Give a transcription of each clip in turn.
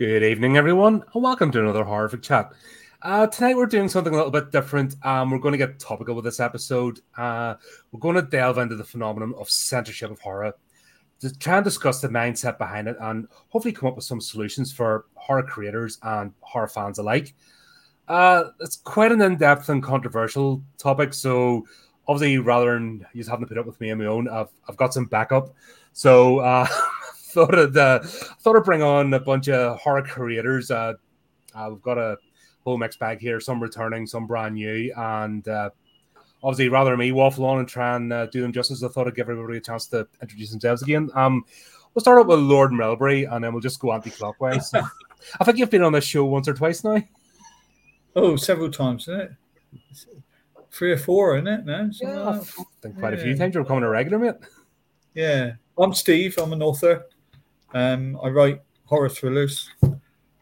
Good evening, everyone, and welcome to another Horrorific Chat. Uh, tonight we're doing something a little bit different. Um, we're going to get topical with this episode. Uh, we're going to delve into the phenomenon of censorship of horror, to try and discuss the mindset behind it, and hopefully come up with some solutions for horror creators and horror fans alike. Uh, it's quite an in-depth and controversial topic, so obviously, rather than just having to put up with me on my own, I've I've got some backup. So. Uh, thought I'd uh, thought I'd bring on a bunch of horror creators. Uh, uh, we've got a whole mix bag here, some returning, some brand new, and uh, obviously rather me waffle on and try and uh, do them justice, I thought I'd give everybody a chance to introduce themselves again. Um, we'll start out with Lord Melbury, and then we'll just go anti-clockwise. I think you've been on this show once or twice now. Oh, several times, isn't it? Three or four, isn't it? No, yeah, I think quite yeah. a few times. You're becoming a regular, mate. Yeah, I'm Steve. I'm an author. Um, I write horror thrillers.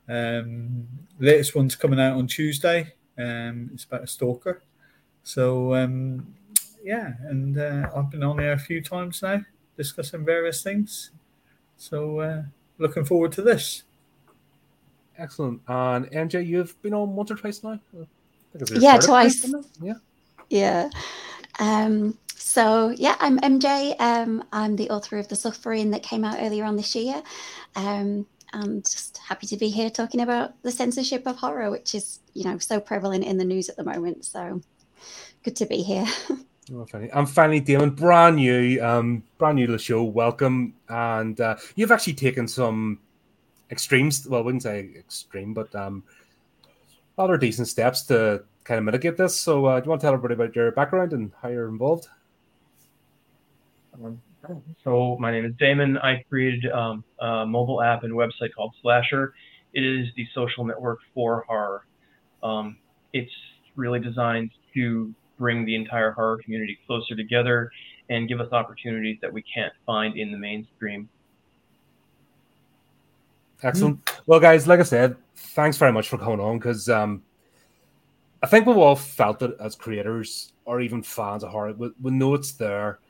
Um, latest one's coming out on Tuesday. Um, it's about a stalker. So um, yeah, and uh, I've been on here a few times now discussing various things. So uh, looking forward to this. Excellent. And MJ, you've been on once or twice now. Yeah, twice. Yeah. Yeah. Um, so, yeah, I'm MJ. Um, I'm the author of The Suffering that came out earlier on this year. Um, I'm just happy to be here talking about the censorship of horror, which is, you know, so prevalent in the news at the moment. So, good to be here. Oh, I'm finally Damon, brand new, um, brand new to the show. Welcome, and uh, you've actually taken some extremes. Well, I wouldn't say extreme, but um, rather decent steps to kind of mitigate this. So, uh, do you want to tell everybody about your background and how you're involved? So my name is Damon. I created um, a mobile app and website called Slasher. It is the social network for horror. Um, it's really designed to bring the entire horror community closer together and give us opportunities that we can't find in the mainstream. Excellent. Well, guys, like I said, thanks very much for coming on because um, I think we've all felt it as creators or even fans of horror. We, we know it's there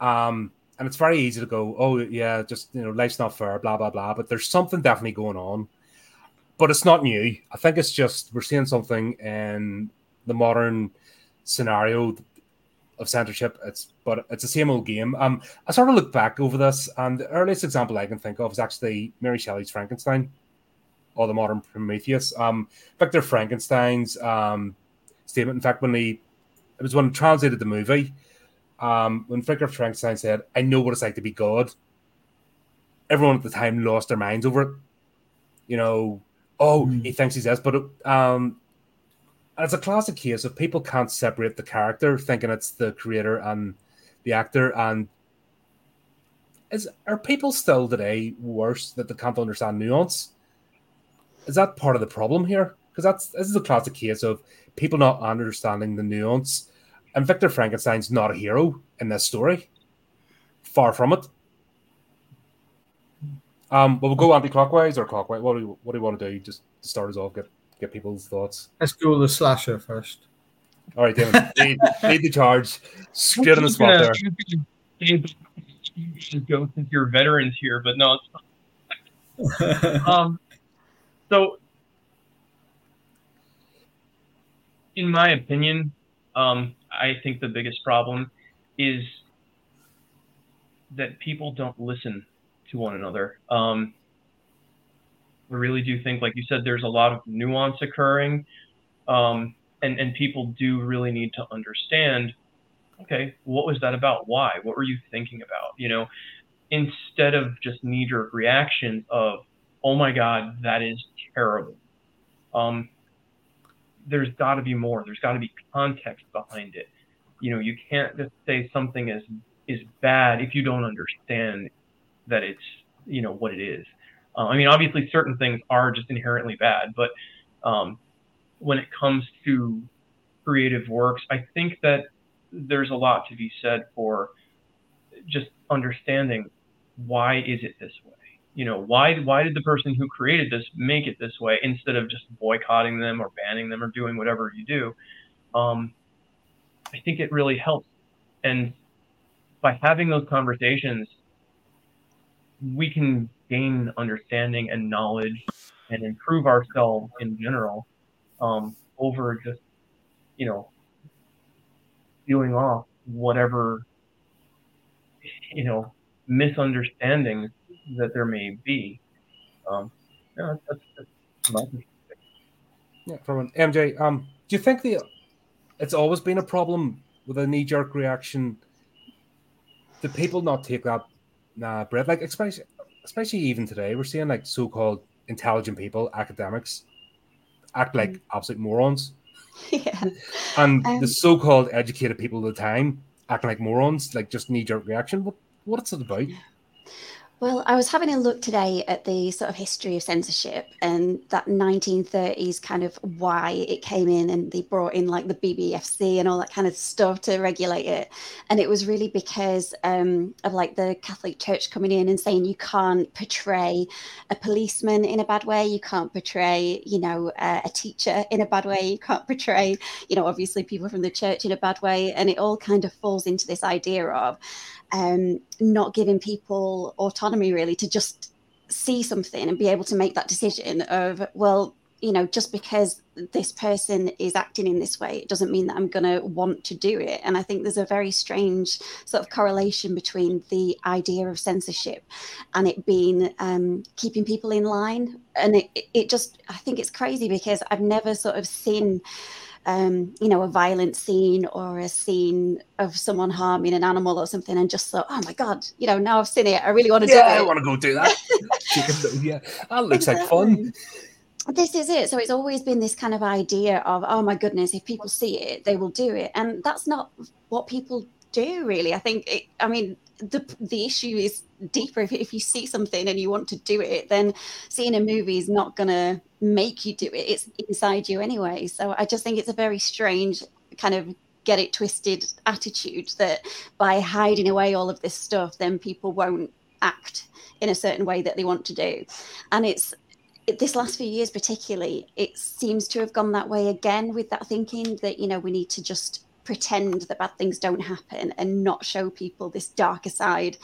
um, and it's very easy to go, oh yeah, just you know, life's not fair, blah blah blah. But there's something definitely going on. But it's not new. I think it's just we're seeing something in the modern scenario of censorship. It's but it's the same old game. Um, I sort of look back over this, and the earliest example I can think of is actually Mary Shelley's Frankenstein, or the modern Prometheus. Um, Victor Frankenstein's um statement. In fact, when he it was when he translated the movie, um, when Victor Frankenstein said, I know what it's like to be God, everyone at the time lost their minds over it. You know, oh, mm. he thinks he's this, but um, it's a classic case of people can't separate the character, thinking it's the creator and the actor. And is are people still today worse that they can't understand nuance? Is that part of the problem here? Because that's this is a classic case of people not understanding the nuance and Victor Frankenstein's not a hero in this story. Far from it. Um, but we'll go anti-clockwise or clockwise. What do you, what do you want to do? Just to start us off, get get people's thoughts. Let's go the slasher first. All right, Damon, lead, lead the charge. Straight on the spot there. You should go since you're veterans here, but no. um, so, in my opinion, um, I think the biggest problem is that people don't listen to one another. Um, I really do think, like you said, there's a lot of nuance occurring, um, and and people do really need to understand. Okay, what was that about? Why? What were you thinking about? You know, instead of just knee-jerk reactions of, "Oh my God, that is terrible." Um, there's got to be more. There's got to be context behind it. You know, you can't just say something is is bad if you don't understand that it's you know what it is. Uh, I mean, obviously, certain things are just inherently bad, but um, when it comes to creative works, I think that there's a lot to be said for just understanding why is it this way you know why why did the person who created this make it this way instead of just boycotting them or banning them or doing whatever you do? Um, i think it really helps. And by having those conversations we can gain understanding and knowledge and improve ourselves in general um, over just, you know, dealing off whatever, you know, misunderstandings that there may be. Um, yeah, that's, that's my yeah, from MJ, um, do you think the it's always been a problem with a knee jerk reaction? Do people not take that nah, bread? Like especially especially even today, we're seeing like so called intelligent people, academics, act like mm. absolute morons. Yeah. And um, the so called educated people of the time acting like morons, like just knee jerk reaction. What what's it about? Well, I was having a look today at the sort of history of censorship and that 1930s kind of why it came in and they brought in like the BBFC and all that kind of stuff to regulate it. And it was really because um, of like the Catholic Church coming in and saying you can't portray a policeman in a bad way, you can't portray, you know, a teacher in a bad way, you can't portray, you know, obviously people from the church in a bad way. And it all kind of falls into this idea of, um, not giving people autonomy really to just see something and be able to make that decision of well you know just because this person is acting in this way it doesn't mean that i'm going to want to do it. And i think there's a very strange sort of correlation between the idea of censorship and it being um, keeping people in line. And it, it just i think it's crazy because i've never sort of seen um, you know, a violent scene or a scene of someone harming an animal or something, and just thought, oh my god, you know, now I've seen it, I really want to yeah, do it. I want to go do that. yeah, that looks exactly. like fun. This is it. So it's always been this kind of idea of, oh my goodness, if people see it, they will do it, and that's not what people do really. I think, it, I mean, the the issue is deeper. If, if you see something and you want to do it, then seeing a movie is not going to make you do it. It's inside you anyway. So I just think it's a very strange kind of get it twisted attitude that by hiding away all of this stuff, then people won't act in a certain way that they want to do. And it's this last few years particularly it seems to have gone that way again with that thinking that you know we need to just pretend that bad things don't happen and not show people this darker side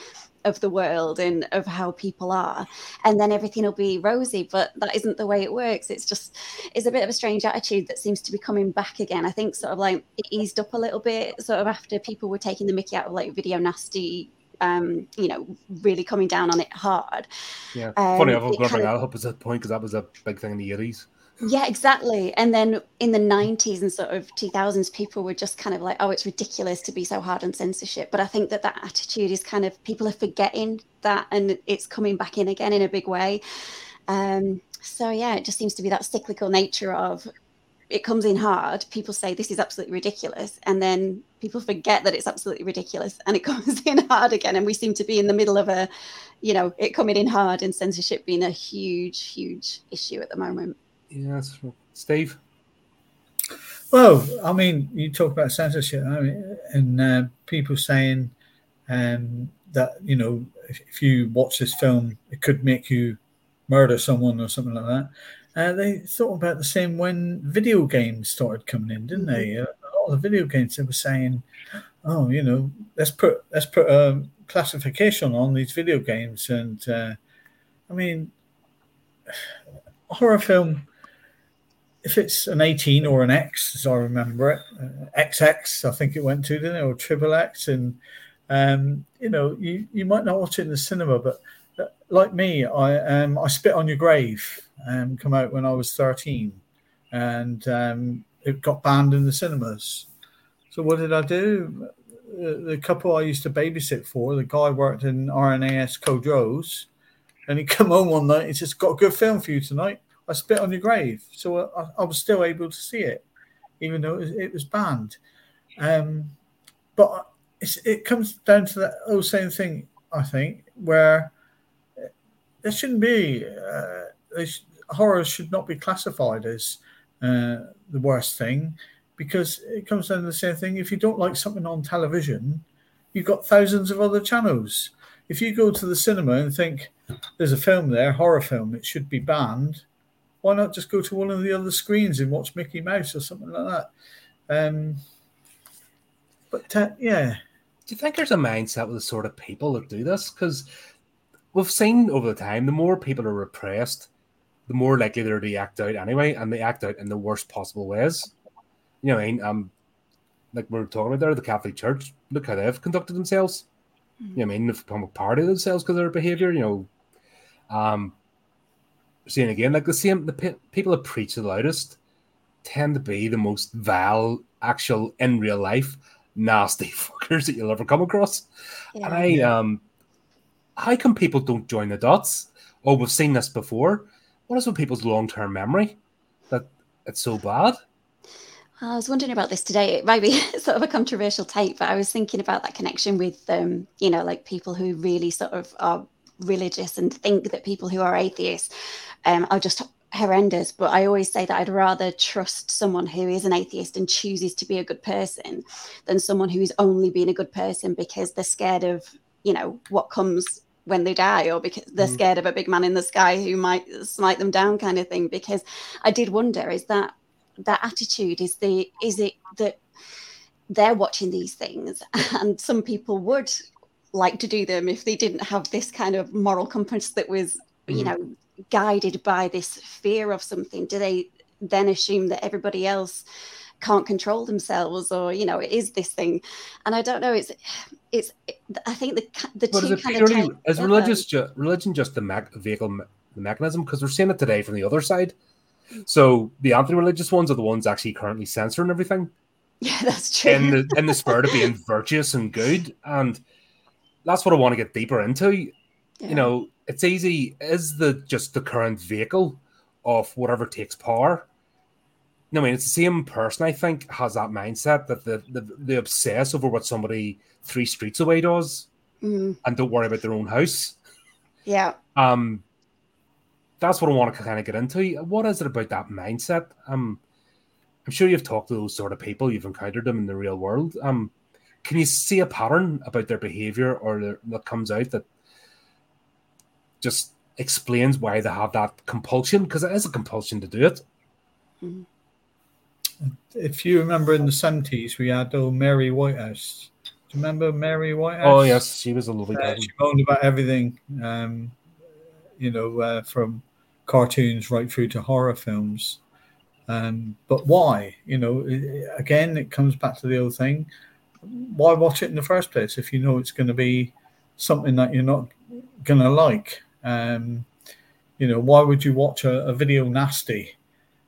of the world and of how people are and then everything will be rosy but that isn't the way it works it's just it's a bit of a strange attitude that seems to be coming back again i think sort of like it eased up a little bit sort of after people were taking the mickey out of like video nasty um, you know, really coming down on it hard. Yeah, um, funny. I've got to bring that up as a point because that was a big thing in the eighties. Yeah, exactly. And then in the 90s and sort of 2000s, people were just kind of like, oh, it's ridiculous to be so hard on censorship. But I think that that attitude is kind of people are forgetting that and it's coming back in again in a big way. Um, so, yeah, it just seems to be that cyclical nature of it comes in hard. People say this is absolutely ridiculous. And then people forget that it's absolutely ridiculous and it comes in hard again. And we seem to be in the middle of a, you know, it coming in hard and censorship being a huge, huge issue at the moment. Yes, Steve. Well, I mean, you talk about censorship, I mean, and uh, people saying um, that you know if, if, you watch this film, it could make you murder someone or something like that. Uh, they thought about the same when video games started coming in, didn't they? Uh, a lot of the video games they were saying, "Oh, you know, let's put let's put a classification on these video games," and uh, I mean, horror film if it's an 18 or an X, as I remember it, uh, XX, I think it went to, didn't it, or triple X, and um, you know, you, you might not watch it in the cinema, but uh, like me, I um, I spit on your grave, um, come out when I was 13, and um, it got banned in the cinemas. So what did I do? The couple I used to babysit for, the guy worked in RNAS Culdrose, and he come home one night. He says, "Got a good film for you tonight." I spit on your grave. So I, I was still able to see it, even though it was, it was banned. Um, but it comes down to that old same thing, I think, where there shouldn't be, uh, sh- horror should not be classified as uh, the worst thing because it comes down to the same thing. If you don't like something on television, you've got thousands of other channels. If you go to the cinema and think there's a film there, horror film, it should be banned, why not just go to one of the other screens and watch Mickey Mouse or something like that? Um, but uh, yeah. Do you think there's a mindset with the sort of people that do this? Because we've seen over the time, the more people are repressed, the more likely they're to act out anyway, and they act out in the worst possible ways. You know, what I mean, um, like we are talking about there, the Catholic Church, look how they've conducted themselves. Mm-hmm. You know, I mean, they've become a part of themselves because of their behavior. You know, um, seeing again, like the same, the pe- people that preach the loudest tend to be the most vile, actual in real life, nasty fuckers that you'll ever come across. Yeah. And I, um, how come people don't join the dots? Oh, we've seen this before. What is with people's long term memory that it's so bad? I was wondering about this today. It might be sort of a controversial take, but I was thinking about that connection with, um, you know, like people who really sort of are religious and think that people who are atheists um, are just horrendous. But I always say that I'd rather trust someone who is an atheist and chooses to be a good person than someone who is only being a good person because they're scared of, you know, what comes when they die or because they're mm. scared of a big man in the sky who might smite them down kind of thing because i did wonder is that that attitude is the is it that they're watching these things and some people would like to do them if they didn't have this kind of moral compass that was mm. you know guided by this fear of something do they then assume that everybody else can't control themselves or you know it is this thing and i don't know it's it's i think the the but two kind purely, of is religious ju- religion just the me- vehicle me- the mechanism because we're seeing it today from the other side so the anti-religious ones are the ones actually currently censoring everything. Yeah, that's true. In the in the spirit of being virtuous and good, and that's what I want to get deeper into. Yeah. You know, it's easy. Is the just the current vehicle of whatever takes power? No, I mean it's the same person. I think has that mindset that the the, the obsess over what somebody three streets away does, mm. and don't worry about their own house. Yeah. Um, that's what I want to kind of get into. What is it about that mindset? Um, I'm sure you've talked to those sort of people, you've encountered them in the real world. Um, can you see a pattern about their behavior or their, that comes out that just explains why they have that compulsion? Because it is a compulsion to do it. Mm-hmm. If you remember in the 70s, we had old Mary Whitehouse. Do you remember Mary Whitehouse? Oh, yes, she was a lovely uh, She moaned about everything, um, you know, uh, from cartoons right through to horror films. Um, but why? You know, again, it comes back to the old thing. Why watch it in the first place if you know it's going to be something that you're not going to like? Um, you know, why would you watch a, a video nasty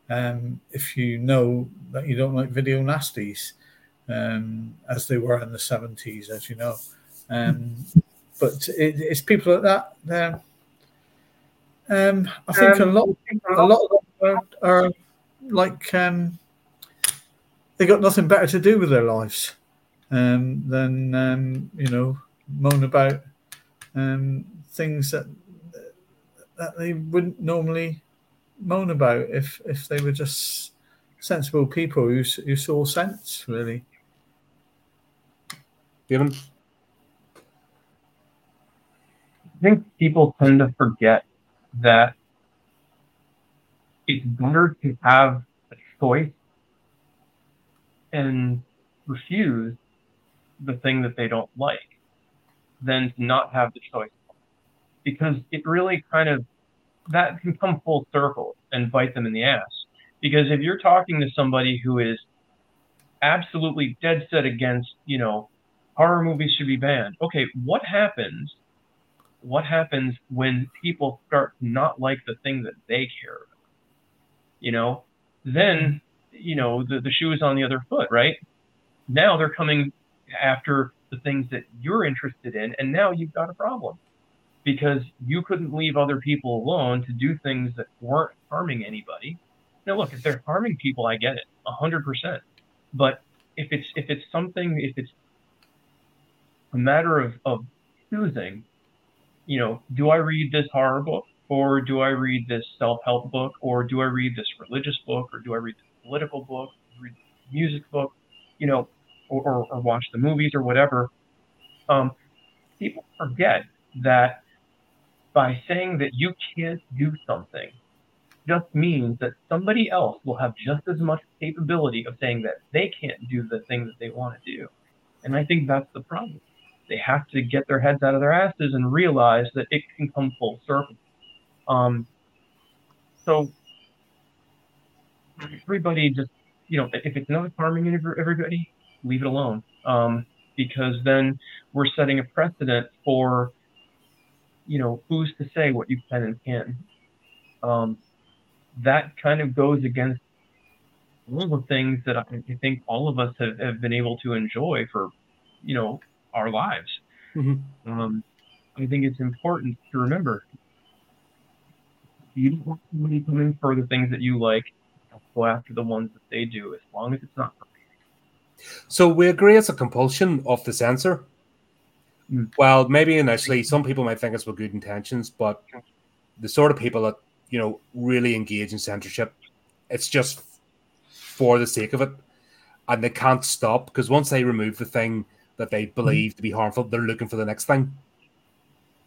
um, if you know that you don't like video nasties, um, as they were in the 70s, as you know? Um, but it, it's people like that. Um, I think um, a lot, a lot of them are, are like um, they got nothing better to do with their lives um, than um, you know moan about um, things that that they wouldn't normally moan about if if they were just sensible people who who saw sense really. Given. I think people tend to forget that it's better to have a choice and refuse the thing that they don't like than to not have the choice. Because it really kind of that can come full circle and bite them in the ass. Because if you're talking to somebody who is absolutely dead set against, you know, horror movies should be banned. Okay, what happens what happens when people start not like the thing that they care about? You know, then, you know, the, the shoe is on the other foot, right? Now they're coming after the things that you're interested in, and now you've got a problem because you couldn't leave other people alone to do things that weren't harming anybody. Now, look, if they're harming people, I get it, hundred percent. But if it's if it's something, if it's a matter of, of choosing you know, do I read this horror book or do I read this self-help book or do I read this religious book or do I read this political book, read music book, you know, or, or, or watch the movies or whatever. Um, people forget that by saying that you can't do something just means that somebody else will have just as much capability of saying that they can't do the thing that they want to do. And I think that's the problem. They have to get their heads out of their asses and realize that it can come full circle. Um, so everybody just you know if it's not harming everybody, leave it alone. Um, because then we're setting a precedent for you know who's to say what you can and can't. Um, that kind of goes against all the things that I think all of us have, have been able to enjoy for you know our lives. Mm-hmm. Um, I think it's important to remember you don't want somebody coming for the things that you like. Go after the ones that they do, as long as it's not. For me. So we agree it's a compulsion of the censor. Well, maybe initially some people might think it's with good intentions, but the sort of people that you know really engage in censorship, it's just for the sake of it, and they can't stop because once they remove the thing that they hmm. believe to be harmful, they're looking for the next thing.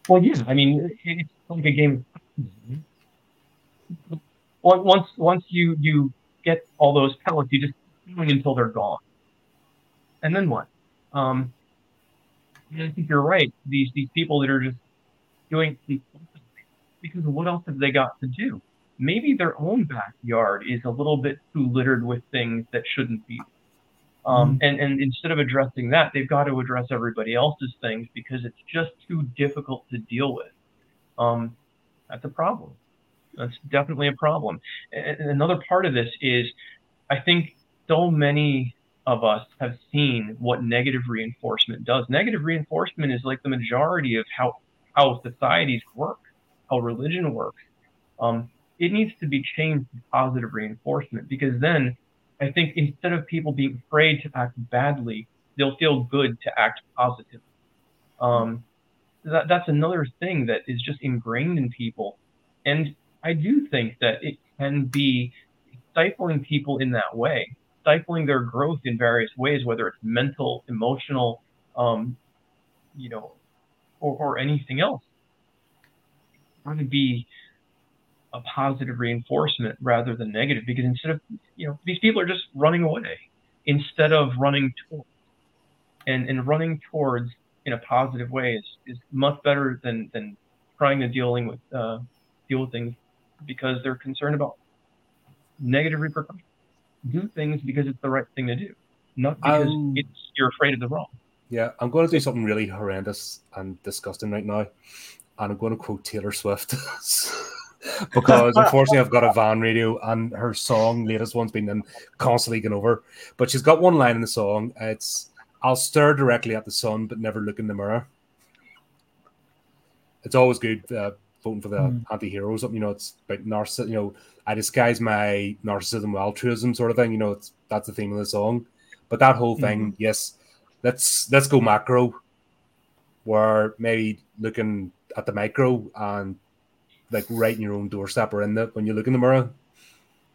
Well, yeah, I mean, it's like a game. Once once you you get all those pellets, you just going until they're gone, and then what? Um, I think you're right. These these people that are just doing because what else have they got to do? Maybe their own backyard is a little bit too littered with things that shouldn't be. Um, mm and, and instead of addressing that, they've got to address everybody else's things because it's just too difficult to deal with. Um, that's a problem. That's definitely a problem. And another part of this is I think so many of us have seen what negative reinforcement does. Negative reinforcement is like the majority of how, how societies work, how religion works. Um, it needs to be changed to positive reinforcement because then I think instead of people being afraid to act badly, they'll feel good to act positively. Um, that, that's another thing that is just ingrained in people. And I do think that it can be stifling people in that way, stifling their growth in various ways, whether it's mental, emotional, um, you know, or, or anything else. Trying to be a positive reinforcement rather than negative because instead of you know these people are just running away instead of running towards and and running towards in a positive way is, is much better than than trying to dealing with uh, deal with things because they're concerned about negative repercussions do things because it's the right thing to do not because um, it's you're afraid of the wrong yeah i'm going to do something really horrendous and disgusting right now and i'm going to quote taylor swift because unfortunately I've got a van radio and her song, latest one's been in constantly going over. But she's got one line in the song. It's I'll stare directly at the sun but never look in the mirror. It's always good uh, voting for the mm. anti-hero something, you know, it's about narcissism, you know, I disguise my narcissism with altruism sort of thing, you know, it's that's the theme of the song. But that whole thing, mm. yes, let's let's go macro where maybe looking at the micro and like right in your own doorstep or in the when you look in the mirror in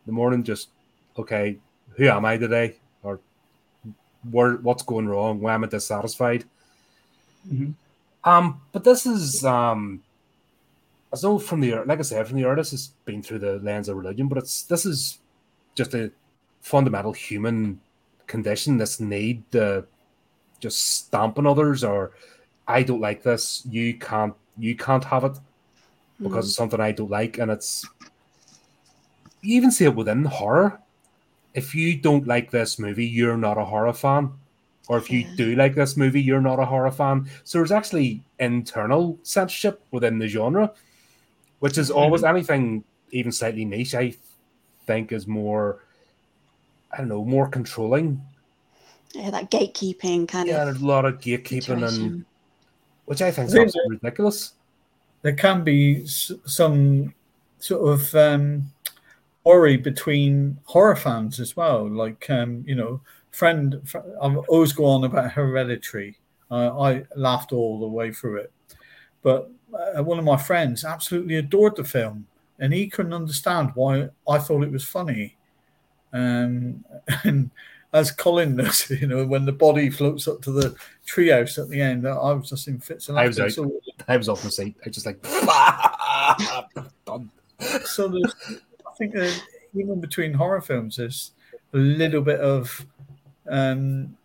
the morning, just okay, who am I today? Or where what's going wrong? Why am I dissatisfied? Mm-hmm. Um, but this is um as though from the like I said, from the artist has been through the lens of religion, but it's this is just a fundamental human condition, this need to just stamp on others or I don't like this, you can't you can't have it because mm. it's something I don't like, and it's you even see it within horror. If you don't like this movie, you're not a horror fan. Or if you do like this movie, you're not a horror fan. So there's actually internal censorship within the genre, which is always mm-hmm. anything even slightly niche, I think is more I don't know, more controlling. Yeah, that gatekeeping kind yeah, of. Yeah, a lot of gatekeeping situation. and which I think is absolutely ridiculous there can be some sort of um, worry between horror fans as well. Like, um, you know, friend, I always go on about Hereditary. Uh, I laughed all the way through it, but uh, one of my friends absolutely adored the film, and he couldn't understand why I thought it was funny. Um, and as Colin knows, you know, when the body floats up to the treehouse at the end, I was just in fits laughter. I was, out, so, I was off my seat. I just like So there's, I think that even between horror films, there's a little bit of um,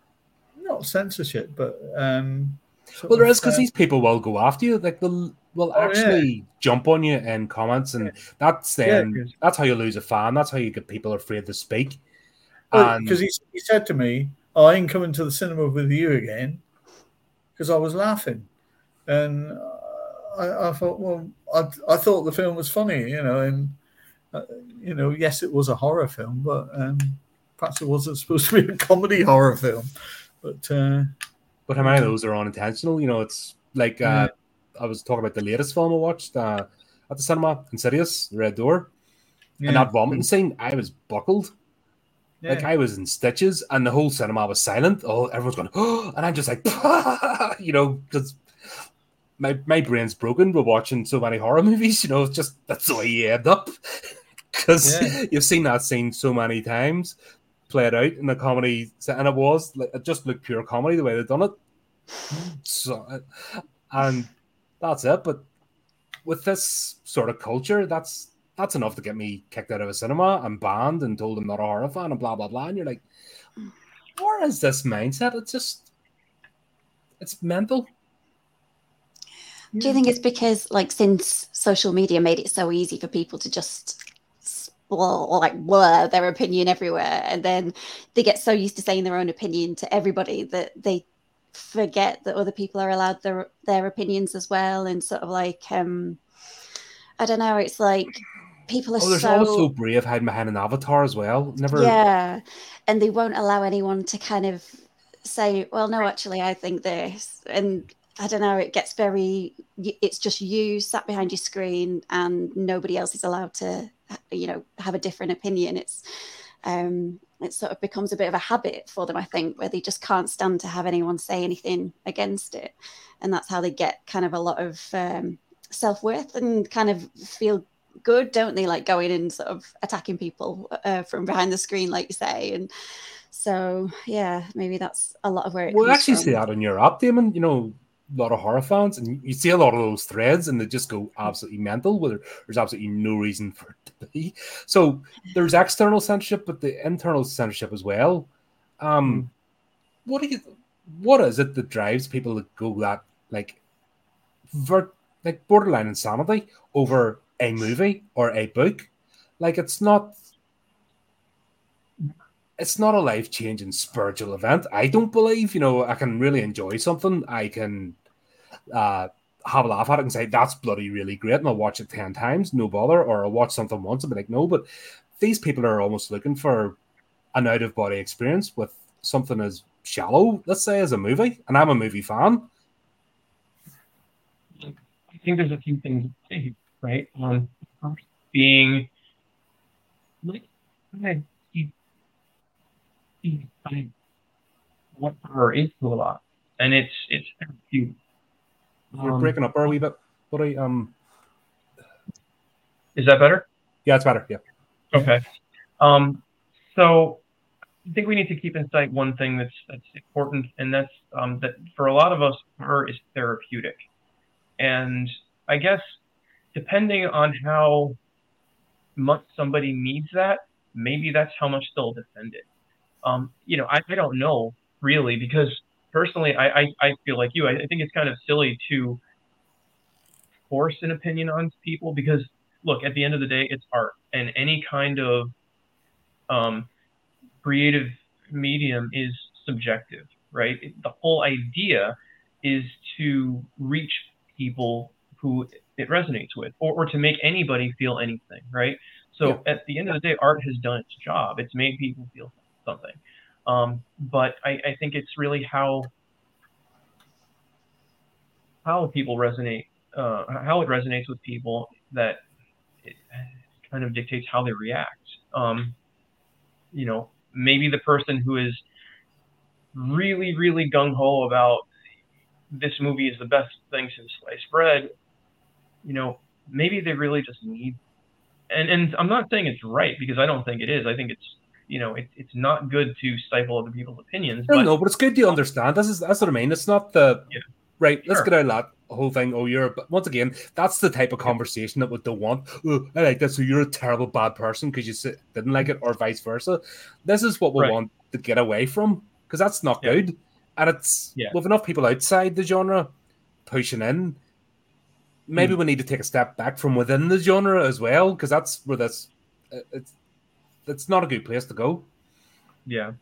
not censorship, but um, well, there is because uh, these people will go after you. Like they'll will Oh, yeah. actually jump on you in comments, and that's then Yeah, 'cause- that's how you lose a fan. That's how you get people afraid to speak. And Because he, he said to me, oh, I ain't coming to the cinema with you again because I was laughing. And uh, I, I thought, well, I, I thought the film was funny, you know, and, uh, you know, yes, it was a horror film, but um, perhaps it wasn't supposed to be a comedy horror film. But uh, but how many of those are unintentional? You know, it's like uh, I was talking about the latest film I watched uh, at the cinema, Insidious, Red Door, yeah, and that vomiting scene. I was buckled. yeah. Like I was in stitches, and the whole cinema was silent. Oh, everyone's going, oh, and I'm just like, you know, because my my brain's broken. We're watching so many horror movies. You know, it's just that's the way you end up. Because Yeah. you've seen that scene so many times played out in the comedy, set, and it was like it just looked pure comedy the way they've done it. So, and that's it. But with this sort of culture, that's that's enough to get me kicked out of a cinema and banned and told I'm not a horror fan and blah blah blah. And you're like, where is this mindset? It's just, it's mental. Do you think it's because, like, since social media made it so easy for people to just spl- like blur their opinion everywhere, and then they get so used to saying their own opinion to everybody that they forget that other people are allowed their their opinions as well, and sort of like, um, I don't know, it's like people are Oh, there's so always so brave hiding behind an avatar as well. Never. yeah, and they won't allow anyone to kind of say, "Well, no, actually, I think this," and I don't know. It gets very. It's just you sat behind your screen, and nobody else is allowed to, you know, have a different opinion. It's, um, it sort of becomes a bit of a habit for them, I think, where they just can't stand to have anyone say anything against it, and that's how they get kind of a lot of um, self worth and kind of feel good, don't they? Like going and sort of attacking people uh, from behind the screen, like you say, and so yeah, maybe that's a lot of where it. We'll actually from. see that on your app, Damon. You know, lot of horror fans, and you see a lot of those threads, and they just go absolutely mental. Where there's absolutely no reason for it to be. So there's external censorship, but the internal censorship as well. Um, what do you? What is it that drives people to go that like, vert, like borderline insanity over a movie or a book? Like it's not it's not a life changing spiritual event. I don't believe, you know, I can really enjoy something. I can uh, have a laugh at it and say, that's bloody really great. And I'll watch it 10 times, no bother. Or I'll watch something once and be like, no. But these people are almost looking for an out of body experience with something as shallow, let's say, as a movie. And I'm a movie fan. I think there's a few things right? Um, being like I see I, what horror is to a lot, and it's it's therapeutic. We're Um, breaking up our wee bit. Buddy, um, Is that better? yeah, it's better. Yeah. Okay. Um, so I think we need to keep in sight one thing that's that's important, and that's um, that for a lot of us, horror is therapeutic, and I guess depending on how much somebody needs that, maybe that's how much they'll defend it. Um, you know, I, I don't know really because personally, I, I, I feel like you. I, I think it's kind of silly to force an opinion on people because look, at the end of the day, it's art, and any kind of um, creative medium is subjective, right? The whole idea is to reach people who it resonates with, or, or to make anybody feel anything, right? So at the end of the day, art has done its job. It's made people feel something. Um, but I, I think it's really how how people resonate, uh, how it resonates with people that it kind of dictates how they react. Um, you know, maybe the person who is really, really gung ho about this movie is the best thing since sliced bread, you know, maybe they really just need. And and I'm not saying it's right because I don't think it is. I think it's you know it, it's not good to stifle other people's opinions. I don't But know, but it's good to understand. This is that's what I mean. It's not the Yeah. right. Let's Sure. get out of that whole thing. Oh, you're. But once again, that's the type of conversation that we don't want. Oh, I like that. So you're a terrible bad person because you didn't like it, or vice versa. This is what we Right. want to get away from because that's not Yeah. good. And it's Yeah. with enough people outside the genre pushing in. maybe hmm. we need to take a step back from within the genre as well, because that's where this uh, it's it's not a good place to go. Yeah, I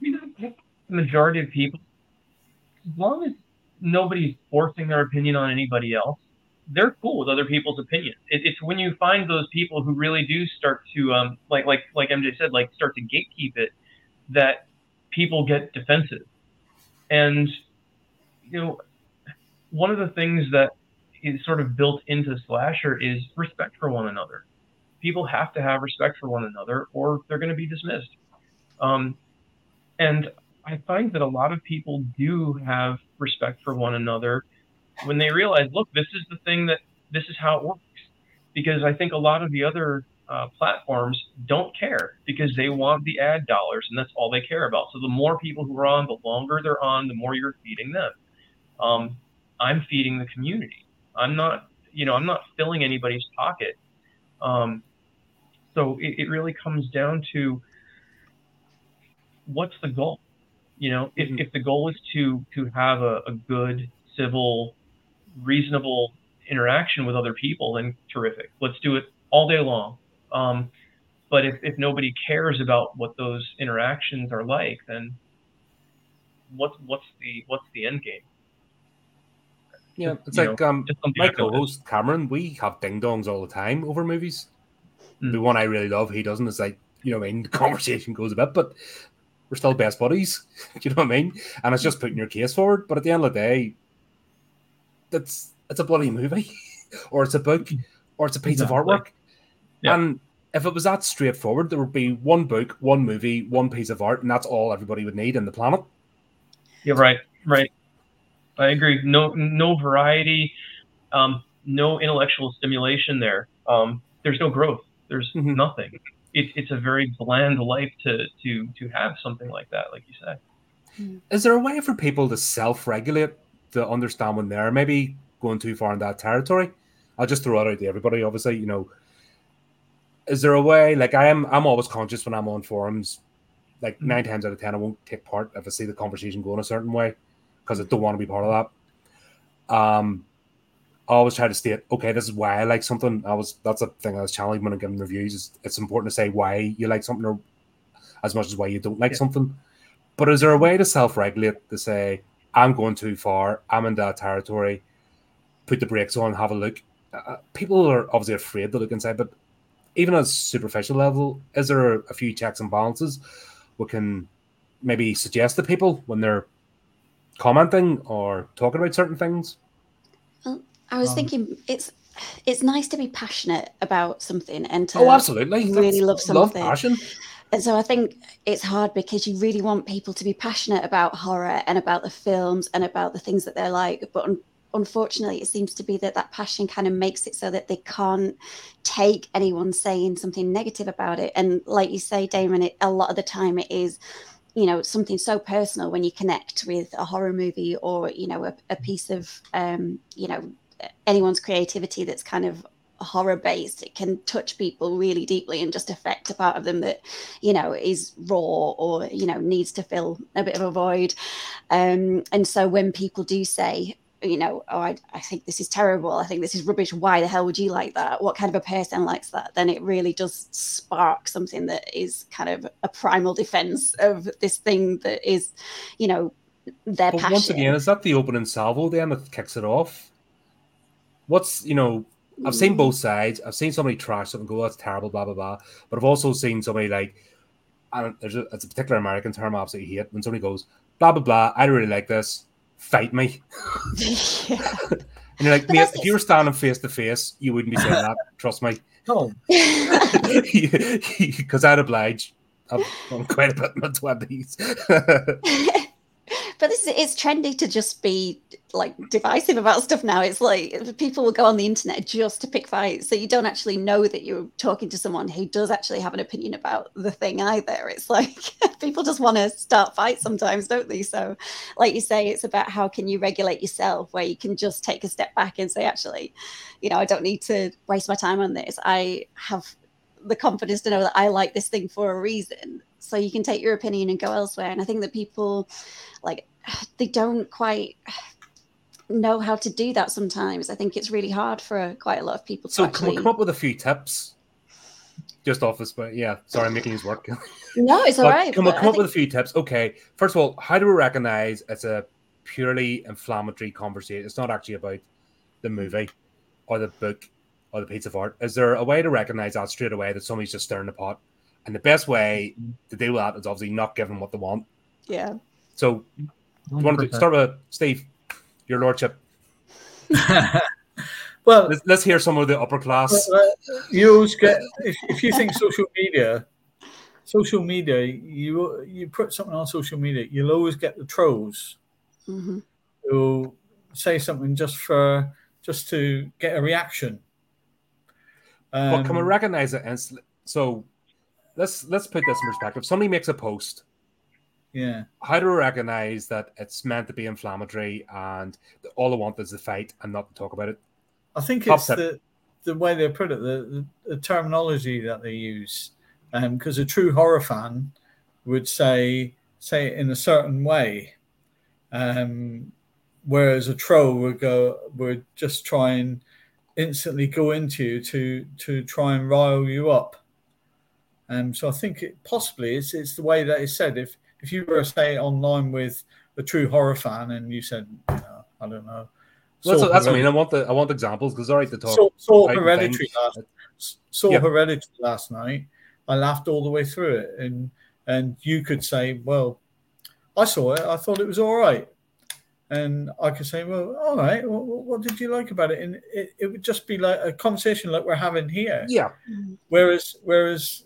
mean, the majority of people, as long as nobody's forcing their opinion on anybody else, they're cool with other people's opinions. It, it's when you find those people who really do start to, um, like like like MJ said, like start to gatekeep it, that people get defensive. And you know, one of the things that is sort of built into slasher is respect for one another. People have to have respect for one another, or they're going to be dismissed. Um, and I find that a lot of people do have respect for one another when they realize, look, this is the thing that this is how it works. Because I think a lot of the other uh, platforms don't care because they want the ad dollars and that's all they care about. So the more people who are on, the longer they're on, the more you're feeding them. Um, I'm feeding the community. I'm not, you know, I'm not filling anybody's pocket. Um, so it, it really comes down to what's the goal? You know, if, mm-hmm. if the goal is to to have a, a good, civil, reasonable interaction with other people, then terrific. Let's do it all day long. Um, but if, if nobody cares about what those interactions are like, then what's what's the what's the end game? Yeah, it's you like know, um, my co-host Cameron. We have ding dongs all the time over movies. Mm. The one I really love, he doesn't. It's like you know, I mean, the conversation goes a bit, but we're still best buddies. you know what I mean? And it's just putting your case forward. But at the end of the day, that's it's a bloody movie, or it's a book, or it's a piece exactly. of artwork. Yeah. And if it was that straightforward, there would be one book, one movie, one piece of art, and that's all everybody would need in the planet. You're right, right. I agree. No, no variety, um, no intellectual stimulation there. Um, there's no growth. There's mm-hmm. nothing. It, it's a very bland life to to to have something like that, like you said. Is there a way for people to self-regulate to understand when they're maybe going too far in that territory? I'll just throw it out to everybody. Obviously, you know, is there a way? Like I am, I'm always conscious when I'm on forums. Like mm-hmm. nine times out of ten, I won't take part if I see the conversation going a certain way because I don't want to be part of that. Um, I always try to state, okay, this is why I like something. I was that's a thing I was challenging when I'm giving reviews. Is it's important to say why you like something or as much as why you don't like yeah. something. But is there a way to self-regulate to say, I'm going too far, I'm in that territory, put the brakes on, have a look. Uh, people are obviously afraid to look inside, but even at a superficial level, is there a few checks and balances we can maybe suggest to people when they're commenting or talking about certain things? Well, I was um, thinking it's it's nice to be passionate about something and to oh, absolutely. really That's, love something. Love passion. And so I think it's hard because you really want people to be passionate about horror and about the films and about the things that they're like. But un- unfortunately, it seems to be that that passion kind of makes it so that they can't take anyone saying something negative about it. And like you say, Damon, it, a lot of the time it is you know something so personal when you connect with a horror movie or you know a, a piece of um, you know anyone's creativity that's kind of horror based it can touch people really deeply and just affect a part of them that you know is raw or you know needs to fill a bit of a void. Um, and so when people do say you know, oh, I, I think this is terrible. I think this is rubbish. Why the hell would you like that? What kind of a person likes that? Then it really does spark something that is kind of a primal defense of this thing that is, you know, their but passion. Once again, is that the opening salvo then that kicks it off? What's, you know, I've seen both mm. sides. I've seen somebody trash something, go, that's terrible, blah, blah, blah. But I've also seen somebody like, and there's a, it's a particular American term I absolutely hate when somebody goes, blah, blah, blah, I really like this fight me. yeah. and you're like, mate, if you were standing face to face, you wouldn't be saying that. Trust me. No. Because I'd oblige. I've done quite a bit in my twenties. But this is, it's trendy to just be like divisive about stuff now. It's like people will go on the internet just to pick fights, so you don't actually know that you're talking to someone who does actually have an opinion about the thing either. It's like people just want to start fights sometimes, don't they? So, like you say, it's about how can you regulate yourself, where you can just take a step back and say, actually, you know, I don't need to waste my time on this. I have the confidence to know that I like this thing for a reason. So you can take your opinion and go elsewhere. And I think that people like they don't quite know how to do that sometimes. I think it's really hard for quite a lot of people to So actually. come up with a few tips? Just off this, but yeah, sorry, I'm making these work. No, it's all right. But right. Can we but I come up with a few tips? Okay, first of all, how do we recognize it's a purely inflammatory conversation? It's not actually about the movie or the book or the piece of art. Is there a way to recognize that straight away that somebody's just stirring the pot? And the best way to deal with that is obviously not giving them what they want. Yeah. So, you want to start with Steve, your lordship. well, Let's, let's hear some of the upper class. Uh, you always get if, if you think social media social media you you put something on social media you'll always get the trolls hmm who say something just for just to get a reaction but can we Um, recognize it instantly? So, let's let's put this in perspective. Somebody makes a post. yeah how do we recognize that it's meant to be inflammatory and all I want is the fight and not to talk about it? i think Top it's tip. the the way they put it the, the, the terminology that they use because a true horror fan would say say it in a certain way um, whereas a troll would go would just try and instantly go into you to to try and rile you up um, so I think it possibly it's it's the way that it's said if if you were to say online with a true horror fan and you said know, I don't know Well, that's, that's what I mean. I want the I want examples because I all right to talk. saw, saw Hereditary last saw Yeah. Hereditary last night. I laughed all the way through it, and and you could say, well, I saw it. I thought it was all right, and I could say, well, all right. What, what did you like about it? And it, it would just be like a conversation like we're having here. Yeah, Whereas whereas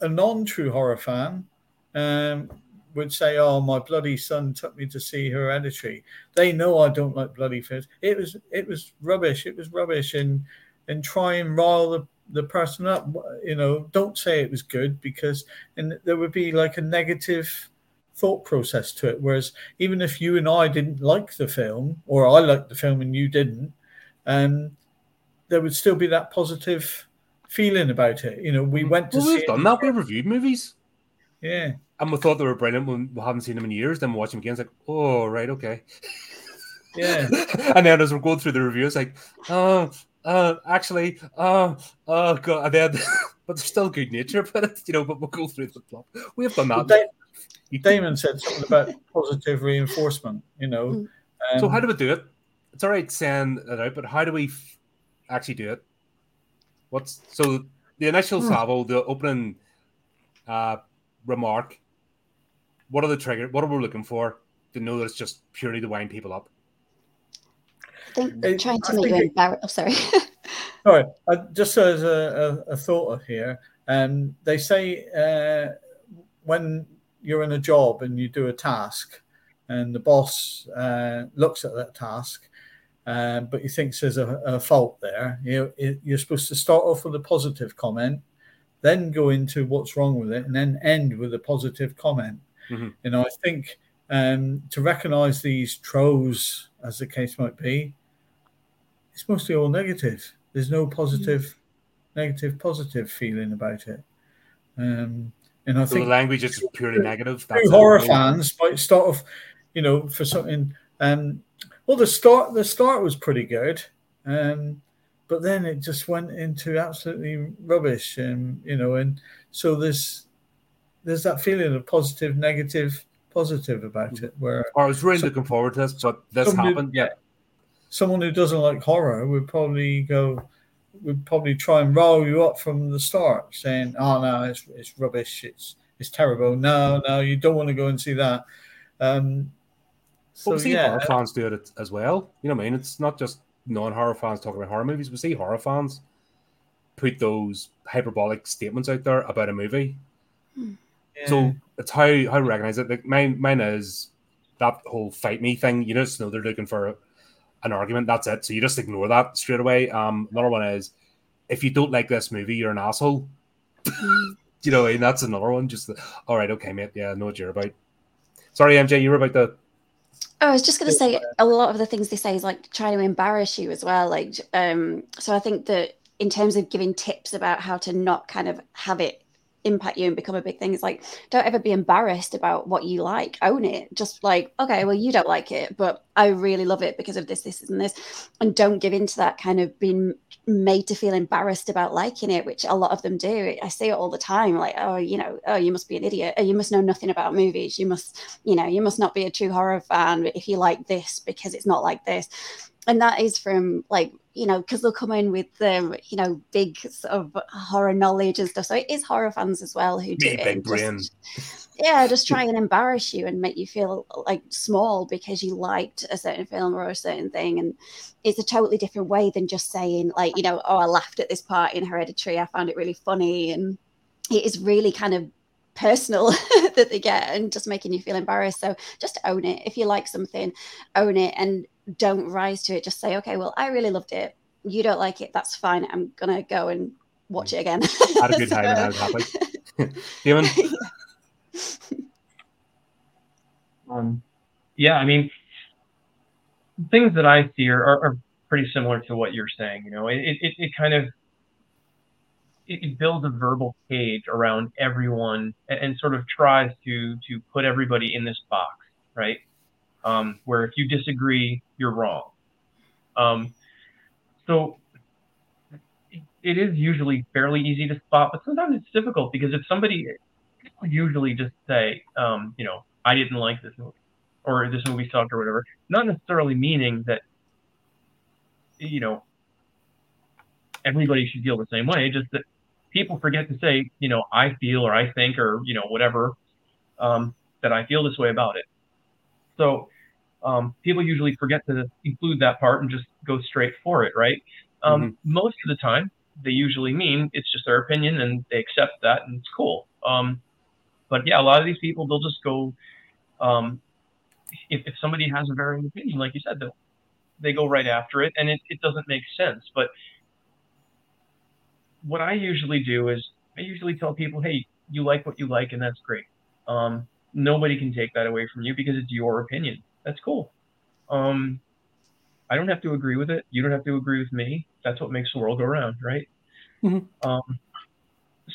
a non-true horror fan um, would say, "Oh, my bloody son took me to see Hereditary." They know I don't like bloody films. It was it was rubbish. It was rubbish, and and try and rile the, the person up. You know, don't say it was good because and there would be like a negative thought process to it. Whereas even if you and I didn't like the film, or I liked the film and you didn't, um, there would still be that positive feeling about it. You know, we went to well, see we've it. done that. We've reviewed movies Yeah, and we thought they were brilliant when we haven't seen them in years. Then we watch them again. It's like, oh right, okay. yeah. and then as we're going through the review, it's like, oh, uh, actually, oh, oh god. And then, but there's still good nature about it, you know. But we'll go through the plot. We have done Well, that. Da- Damon said something about positive reinforcement. You know, Mm. So how do we do it? It's all right saying it out, but how do we f- actually do it? What's so the initial Hmm. salvo, the opening uh, remark? What are the trigger? What are we looking for to know that it's just purely to wind people up? I think It- trying to I make you embarrassed. Oh, sorry. Sorry, uh, just as a, a, a thought here, um, they say uh, when you're in a job and you do a task, and the boss uh, looks at that task, um, but he thinks there's a, a fault there, you you're supposed to start off with a positive comment, then go into what's wrong with it, and then end with a positive comment. Mhm. You know, I think um, to recognise these trolls, as the case might be, it's mostly all negative. There's no positive, negative, positive feeling about it. Um, and I So think the language is purely negative. true That's horror fans might start off, you know, for something. Um, well, the start the start was pretty good, um, but then it just went into absolutely rubbish, and you know, and so there's there's that feeling of positive, negative, positive about it, where I was really So- looking forward to this, but this happened. Yeah, someone who doesn't like horror would probably go would probably try and roll you up from the start saying oh no it's, it's rubbish it's it's terrible no no you don't want to go and see that um so but we see yeah horror fans do it as well. You know what I mean? It's not just non-horror fans talking about horror movies. We see horror fans put those hyperbolic statements out there about a movie. yeah. So it's how how to recognize it. Like mine, mine is that whole fight me thing. You just know they're looking for an argument. That's it. So you just ignore that straight away. Um, another one is if you don't like this movie, you're an asshole. You know, and that's another one. Just all right, okay, mate. Yeah, I know what you're about. Sorry, MJ, you were about the Oh, I was just going to say a lot of the things they say is like trying to embarrass you as well. Like, um, so I think that in terms of giving tips about how to not kind of have it impact you and become a big thing. It's like don't ever be embarrassed about what you like. Own it. Just like okay well you don't like it but i really love it because of this this and this. And don't give into that kind of being made to feel embarrassed about liking it which a lot of them do. I see it all the time. Like oh you know oh you must be an idiot. Oh, you must know nothing about movies. You must you know you must not be a true horror fan if you like this because it's not like this. And that is from like you know because they'll come in with the you know big sort of horror knowledge and stuff. So it is horror fans as well who do Me, it. Big just, yeah just try and embarrass you and make you feel like small because you liked a certain film or a certain thing. And it's a totally different way than just saying like you know oh i laughed at this part in hereditary. I found it really funny. And it is really kind of personal that they get and just making you feel embarrassed. So just own it. If you like something own it. And don't rise to it. Just say, okay, well, I really loved it. You don't like it. That's fine. I'm gonna go and watch it again. Had a good time and I was happy. Damon? um, yeah, I mean, things that I see are, are, are, pretty similar to what you're saying. You know, it, it, it kind of it, it builds a verbal cage around everyone and, and, sort of tries to to put everybody in this box, right? Um, where if you disagree, you're wrong. Um, so it is usually fairly easy to spot, but sometimes it's difficult because if somebody usually just say, um, you know, I didn't like this movie or this movie sucked or whatever, not necessarily meaning that, you know, everybody should feel the same way, just that people forget to say, you know, I feel or I think or, you know, whatever, um, that I feel this way about it. So um, people usually forget to include that part and just go straight for it, right? Um, mm-hmm. Most of the time, they usually mean it's just their opinion and they accept that and it's cool. Um, but yeah, a lot of these people, they'll just go, um, if, if somebody has a varying opinion, like you said, they'll, they go right after it and it, it doesn't make sense. But what I usually do is I usually tell people, hey, you like what you like and that's great. Um, nobody can take that away from you because it's your opinion. That's cool. Um, I don't have to agree with it. You don't have to agree with me. That's what makes the world go round, right? Mm-hmm. Um,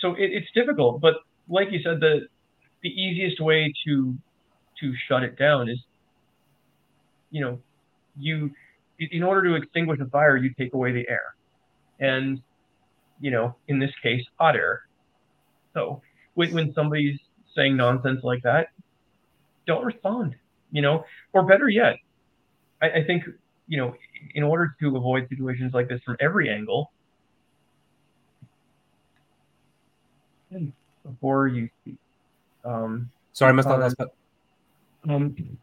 so it, it's difficult, but like you said, the the easiest way to to shut it down is, you know, you in order to extinguish a fire, you take away the air, and you know, in this case, hot air. So when, when somebody's saying nonsense like that, don't respond. You know, or better yet, I, I think you know, in order to avoid situations like this from every angle, before you speak. Um, Sorry, I missed that last bit. Um,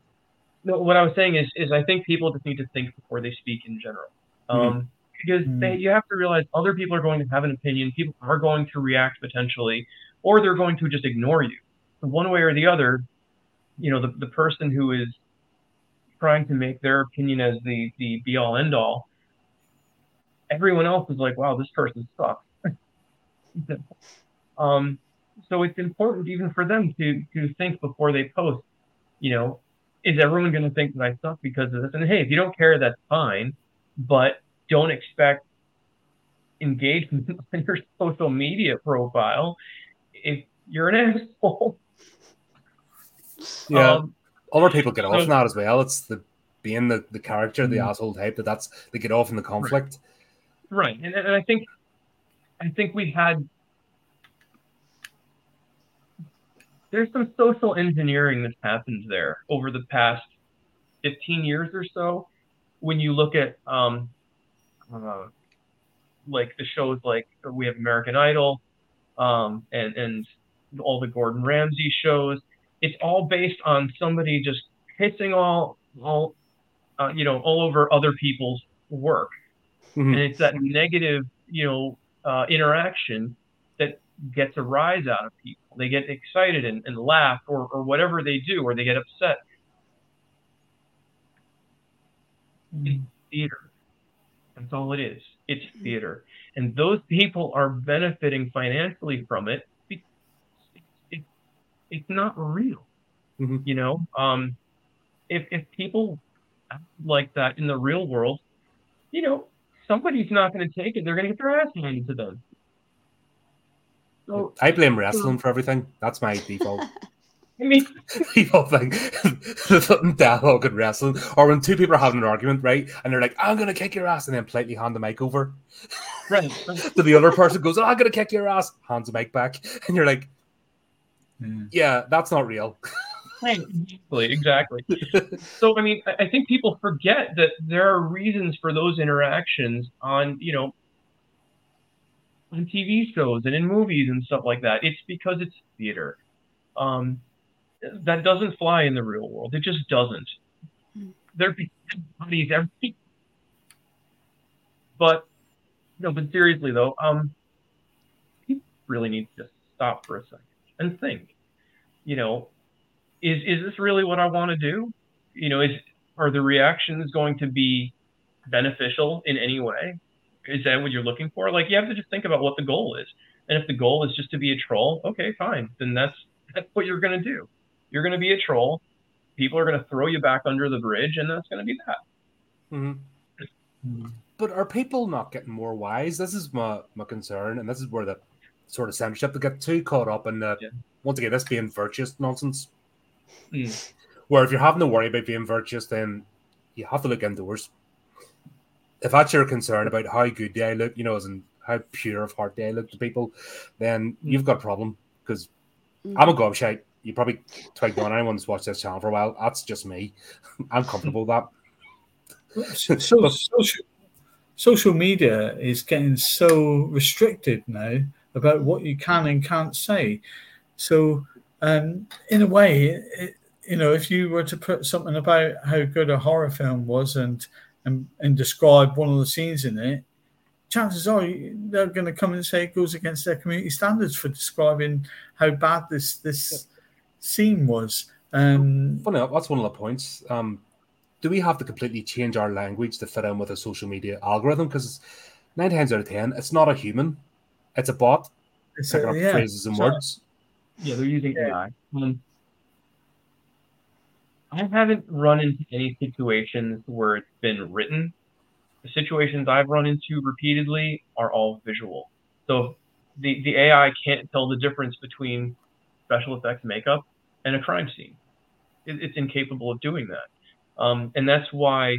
no, what I was saying is, is I think people just need to think before they speak in general. Um, mm-hmm. Because mm-hmm. they, you have to realize other people are going to have an opinion. People are going to react potentially, or they're going to just ignore you. One way or the other, you know, the, the person who is trying to make their opinion as the, the be all end all, everyone else is like, wow, this person sucks. um, so it's important even for them to, to think before they post, you know, is everyone going to think that I suck because of this? And hey, if you don't care, that's fine, but don't expect engagement on your social media profile if you're an asshole. Yeah, um, other people get off so, that as well. It's the being the, the character, the mm-hmm. asshole type that that's they get off in the conflict. Right, right. And, and I think I think we had there's some social engineering that's happened there over the past 15 years or so. When you look at um, uh, like the shows like we have American Idol um, and and all the Gordon Ramsay shows, it's all based on somebody just pissing all all uh, you know all over other people's work, mm-hmm. and it's that negative you know uh, interaction that gets a rise out of people. They get excited and, and laugh or or whatever they do, or they get upset. Mm-hmm. It's theater. That's all it is. It's theater, and those people are benefiting financially from it it's not real. Mm-hmm. You know, um, if if people like that in the real world, you know, somebody's not going to take it. They're going to get their ass handed to them. So, I blame wrestling for everything. That's my default. I mean, default thing. the dialogue in wrestling, or when two people are having an argument, right, and they're like, "I'm gonna kick your ass," and then politely hand the mic over. right. to the other person goes, oh, I'm gonna kick your ass, hands the mic back, and you're like, Yeah. yeah, that's not real. Exactly, exactly. so, I mean, I I think people forget that there are reasons for those interactions on, you know, on TV shows and in movies and stuff like that. It's because it's theater. Um, that doesn't fly in the real world. It just doesn't. Mm. There'd be bodies every. But no, but seriously though, um, people really need to just stop for a second and think. You know, is is this really what I want to do? You know, is are the reactions going to be beneficial in any way? Is that what you're looking for? Like you have to just think about what the goal is. And if the goal is just to be a troll, okay, fine. Then that's that's what you're gonna do. You're gonna be a troll. People are gonna throw you back under the bridge, and that's gonna be that. Mhm. Mm. But are people not getting more wise? This is my, my concern, and this is where the sort of censorship to get too caught up in the Yeah. once again this being virtuous nonsense. Mm. Where if you're having to worry about being virtuous, then you have to look indoors. If that's your concern about how good do I look, you know, as in how pure of heart do I look to people, then you've got a problem because Mm. I'm a gobshite. You probably twigged on anyone who's watched this channel for a while. That's just me. I'm comfortable with that. So, so- social, social media is getting so restricted now about what you can and can't say. So, um, in a way, it, you know, if you were to put something about how good a horror film was and and, and describe one of the scenes in it, chances are they're going to come and say it goes against their community standards for describing how bad this this scene was. Um, Funny that's one of the points. Um, do we have to completely change our language to fit in with a social media algorithm? Because nine times out of ten, it's not a human; it's a bot it's picking a- up yeah, phrases and so- words. Yeah, they're using Yeah. AI. Um, I haven't run into any situations where it's been written. The situations I've run into repeatedly are all visual. So the, the AI can't tell the difference between special effects makeup and a crime scene. It, it's incapable of doing that. Um, and that's why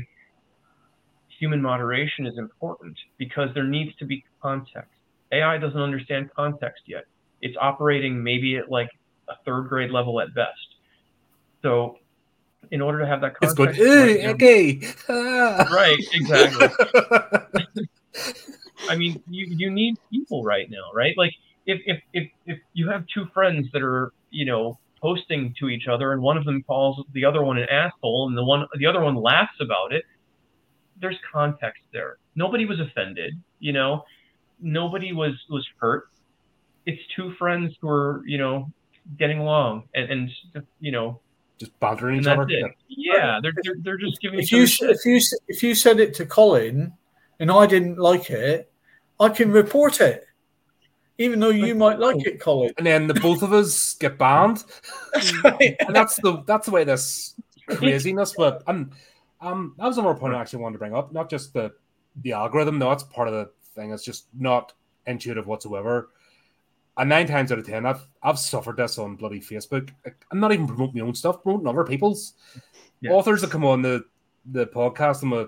human moderation is important because there needs to be context. AI doesn't understand context yet. It's operating maybe at like a third grade level at best. So, in order to have that context, It's good. right, Ew, you know- okay. Ah. right, exactly. I mean, you, you need people right now, right? Like if, if if if you have two friends that are, you know, posting to each other and one of them calls the other one an asshole and the one the other one laughs about it, there's context there. Nobody was offended, you know. Nobody was was hurt. It's two friends who are, you know, getting along and, and you know, Just bothering each other. it. Yeah, they're, they're they're just giving if you shit. if you if you said it to Colin and I didn't like it, I can report it, even though you might like it, Colin. And then the both of us get banned. and that's the that's the way this craziness. But um, um, that was another point I actually wanted to bring up. Not just the the algorithm. No, that's part of the thing. It's just not intuitive whatsoever. And nine times out of ten, I've I've suffered this on bloody Facebook. I'm not even promoting my own stuff, promoting other people's Yeah. authors that come on the the podcast and we,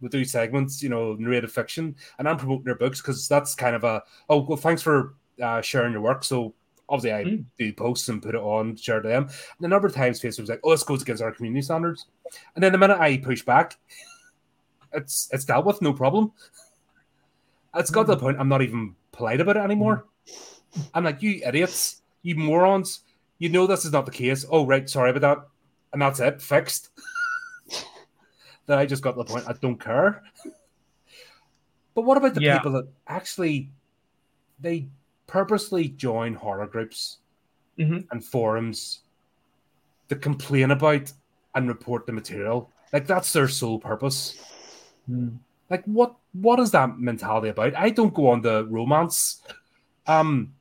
we do segments, you know, narrative fiction, and I'm promoting their books because that's kind of a oh well, thanks for uh, sharing your work. So obviously I Mm. do posts and put it on, share to them. And a number of times Facebook was like, oh, this goes against our community standards. And then the minute I push back, it's it's dealt with, no problem. It's got to the point I'm not even polite about it anymore. I'm like, you idiots, you morons, you know this is not the case. Oh, right, sorry about that. And that's it, fixed. then I just got to the point I don't care. But what about the Yeah. people that actually they purposely join horror groups Mhm. and forums to complain about and report the material? Like that's their sole purpose. Like what what is that mentality about? I don't go on the romance um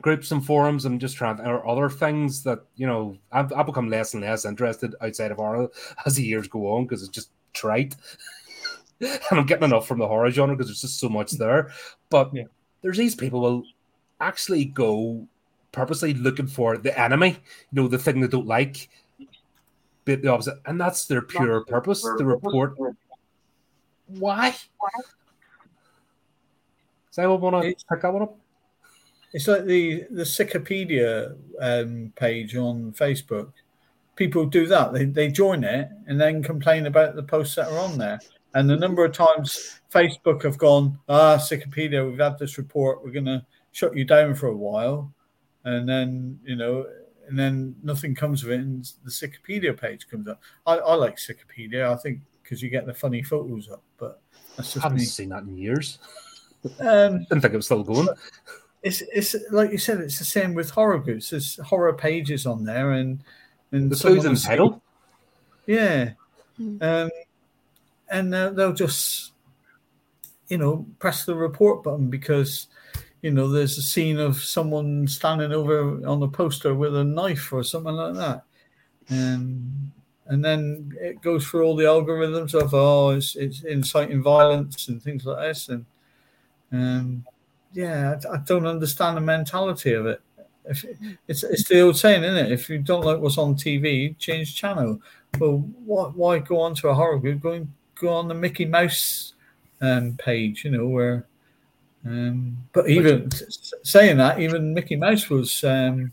groups and forums. I'm just trying to, or other things that you know I've, I've become less and less interested outside of horror as the years go on because it's just trite. and I'm getting enough from the horror genre because there's just so much there. But Yeah. there's these people will actually go purposely looking for the enemy, you know, the thing they don't like, but the opposite, and that's their pure purpose. The report. Why? Does anyone want to pick that one up? It's like the the Wikipedia um, page on Facebook. People do that. They they join it and then complain about the posts that are on there. And the number of times Facebook have gone, ah, Wikipedia, we've had this report, we're going to shut you down for a while, and then you know, and then nothing comes of it, and the Wikipedia page comes up. I, I like Wikipedia. I think because you get the funny photos up, that's just I haven't me. seen that in years. Um, Didn't think it was still going. it's it's like you said, it's the same with horror groups. There's horror pages on there, and and The someone clues in will the say- Yeah. Hmm. Um, and uh, they'll just, you know, press the report button because, you know, there's a scene of someone standing over on the poster with a knife or something like that. Um, and then it goes through all the algorithms of, oh, it's, it's inciting violence and things like this. And um, yeah, I, I don't understand the mentality of it. If it's it's the old saying, isn't it? If you don't like what's on TV, change channel. Well, why, why go on to a horror group? Go and go on the Mickey Mouse um, page, you know, where. Um, but even saying that, even Mickey Mouse was um,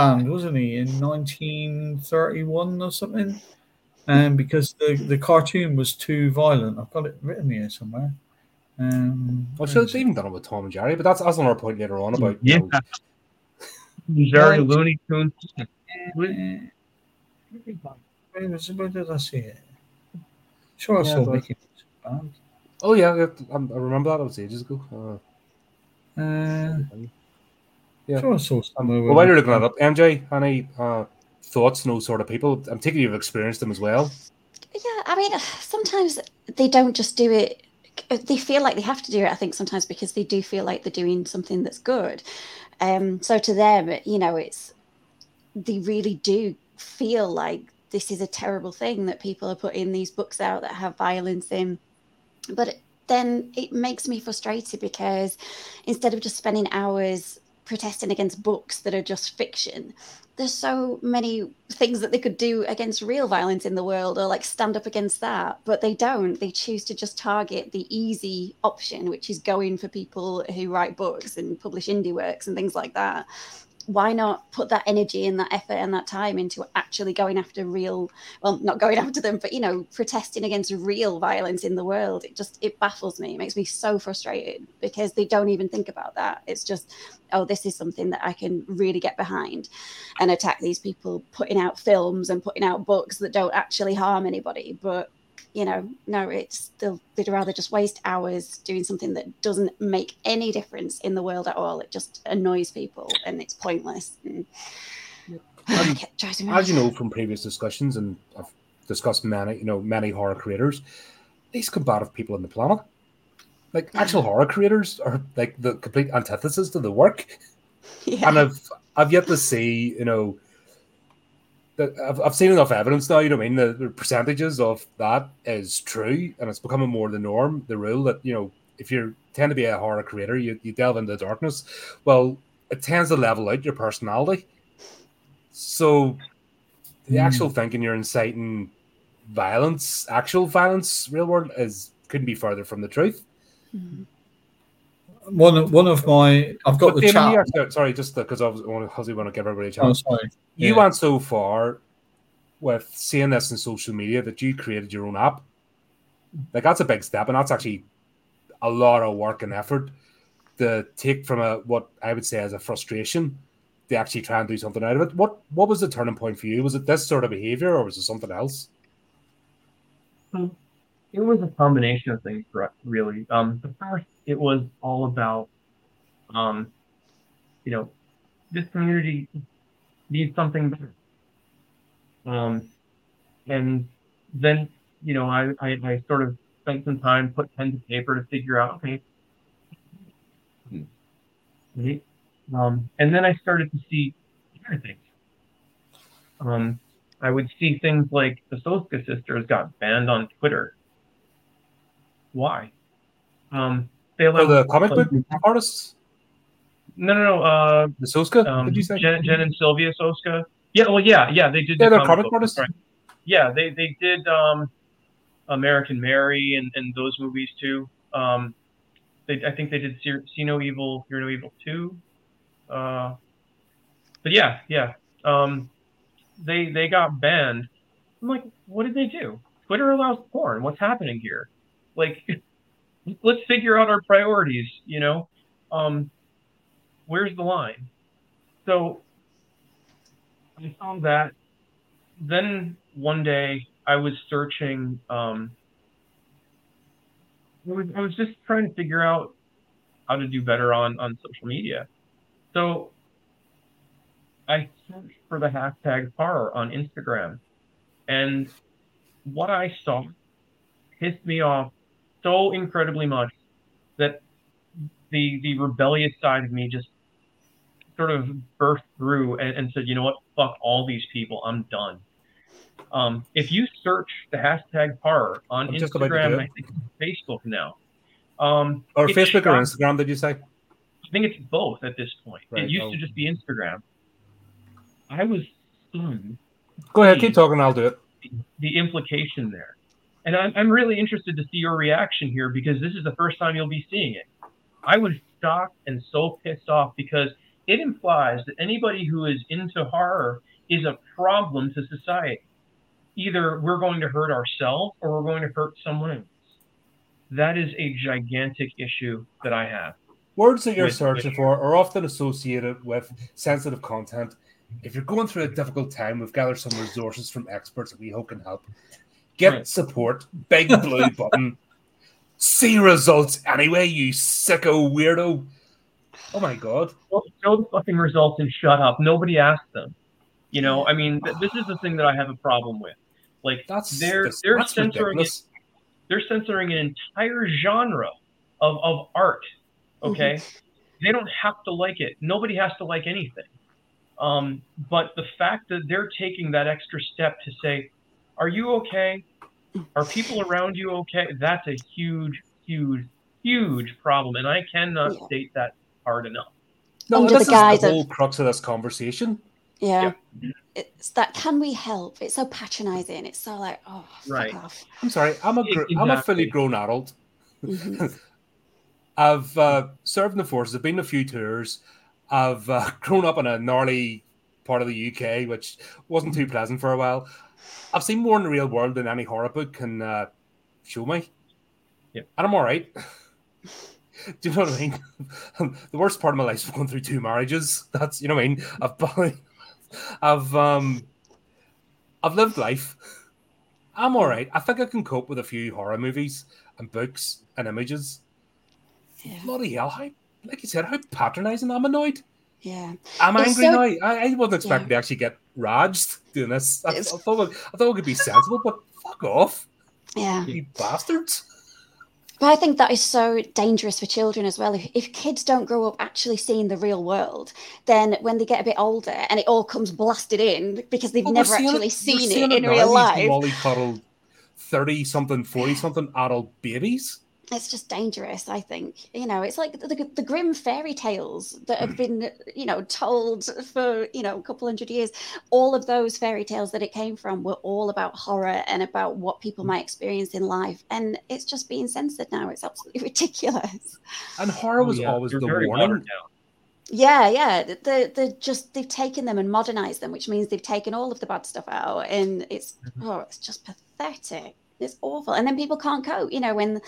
banned, wasn't he, in 1931 or something? Um, because the, the cartoon was too violent. I've got it written here somewhere. Um, Well, where sure, they've even done it with Tom and Jerry, but that's that's another point later on about. Yeah. You know, Jerry Looney Tunes. Where did I see it? Sure, I Yeah, saw but- Mickey Mouse banned. oh yeah, yeah, I I remember that. That was ages ago. Uh, Uh, Yeah. Sure, I saw somewhere. well, while you're looking that up, MJ, any uh, thoughts? No sort of people. I'm taking you've experienced them as well. Yeah, I mean, sometimes they don't just do it. They feel like they have to do it. I think sometimes because they do feel like they're doing something that's good. Um, so to them, you know, it's they really do feel like this is a terrible thing that people are putting these books out that have violence in. But then it makes me frustrated because instead of just spending hours protesting against books that are just fiction, there's so many things that they could do against real violence in the world or like stand up against that but they don't. They choose to just target the easy option which is going for people who write books and publish indie works and things like that why not put that energy and that effort and that time into actually going after real well not going after them but you know protesting against real violence in the world? It just it baffles me. It makes me so frustrated because they don't even think about that. It's just oh this is something that i can really get behind and attack these people putting out films and putting out books that don't actually harm anybody. But you know no it's they'd rather just waste hours doing something that doesn't make any difference in the world at all it just annoys people and it's pointless and me mad. As you know from previous discussions, and I've discussed many, you know, many horror creators, these combative people on the planet. Like actual horror creators are like the complete antithesis to the work. yeah. and I've I've yet to see, you know, I've, I've seen enough evidence now. You know, what I mean, the, the percentages of that is true, and it's becoming more the norm, the rule that you know, if you tend to be a horror creator, you, you delve into the darkness. Well, it tends to level out your personality. So, the Mm. actual thinking you're inciting violence, actual violence, real world is couldn't be further from the truth. Mhm. One of one of my I've got But the Damon, chat. you actually- sorry, just because I was want to want to give everybody a Oh, chance. sorry. you Yeah. went so far with seeing this in social media that you created your own app. Like that's a big step, and that's actually a lot of work and effort to take from a what I would say as a frustration to actually try and do something out of it. What what was the turning point for you? Was it this sort of behavior, or was it something else? It was a combination of things, re- really. Um, the first, it was all about, um, you know, this community needs something better. Um, and then, you know, I, I, I sort of spent some time, put pen to paper to figure out, okay? Um, and then I started to see other things. Um, I would see things like the Soska sisters got banned on Twitter. Why? Um, they For the comic book artists? No, no, no. Uh, The Soska? um, did you say? Jen, Jen and Sylvia Soska? Yeah, well, yeah, yeah, they did. Yeah, the they're comic book, artists. right. Yeah, they they did um, American Mary and, and those movies too. Um, they, I think they did See, See No Evil, Hear No Evil too. Uh, but yeah, yeah. Um, they they got banned. I'm like, what did they do? Twitter allows porn. What's happening here? Like, let's figure out our priorities. You know, um, where's the line? So I found that. Then one day I was searching. Um, I was, I was just trying to figure out how to do better on on social media. So I searched for the hashtag horror on Instagram, and what I saw pissed me off so incredibly much that the the rebellious side of me just sort of burst through and, and said, you know what, fuck all these people, I'm done. Um, if you search the hashtag horror on I'm just about to do Instagram, I think Facebook now, um, or Facebook or Instagram, did you say? I think it's both at this point. Right, It used oh. to just be Instagram. I was stunned Go ahead, keep talking, I'll do it. the implication there. And I'm, I'm really interested to see your reaction here because this is the first time you'll be seeing it. I was shocked and so pissed off because it implies that anybody who is into horror is a problem to society. Either we're going to hurt ourselves or we're going to hurt someone else. That is a gigantic issue that I have. Words that you're searching for are often associated with sensitive content. If you're going through a difficult time, we've gathered some resources from experts that we hope can help. Get Right. support, big blue button. See results anyway, you sicko weirdo. Oh my god. Well, show the fucking results and shut up. Nobody asked them. You know, I mean, th- this is the thing that I have a problem with. Like, That's they're that's, they're that's censoring ridiculous. they're censoring an entire genre of, of art. Okay, they don't have to like it. Nobody has to like anything. Um, but the fact that they're taking that extra step to say, "Are you okay? Are people around you okay?" That's a huge, huge, huge problem, and I cannot Yeah. state that hard enough. No, Under this the is guise the of- whole crux of this conversation. Yeah. It's that can we help? It's so patronizing. It's so like, oh, fuck Right. off. I'm sorry, I'm a gr- I'm a fully grown adult. Mhm. I've uh, served in the forces. I've been on a few tours. I've uh, grown up in a gnarly part of the UK, which wasn't too pleasant for a while. I've seen more in the real world than any horror book can uh, show me. Yep. And I'm all right. Do you know what I mean? the worst part of my life is going through two marriages. That's you know what I mean. I've probably, I've um, I've lived life. I'm all right. I think I can cope with a few horror movies and books and images. Yeah. Bloody hell! How, like you said, how patronising. I'm annoyed. Yeah. I'm It's angry so- now. I, I wasn't expecting to actually get raged doing this. I, I thought I thought it could be sensible, but fuck off, Yeah. you bastards! But I think that is so dangerous for children as well. If, if kids don't grow up actually seeing the real world, then when they get a bit older and it all comes blasted in because they've Well, never actually we're seen seeing it in real life, Mollycoddled thirty something, forty something adult babies. It's just dangerous. I think you know it's like the, the, the Grimm fairy tales that have hmm. been you know told for you know a couple hundred years. All of those fairy tales that it came from were all about horror and about what people hmm. might experience in life, and it's just being censored now. It's absolutely ridiculous. And horror was Oh, yeah. always They're the warning. Yeah, yeah. They they just they've taken them and modernized them, which means they've taken all of the bad stuff out, and it's mm-hmm. oh, it's just pathetic. It's awful, and then people can't cope. You know, when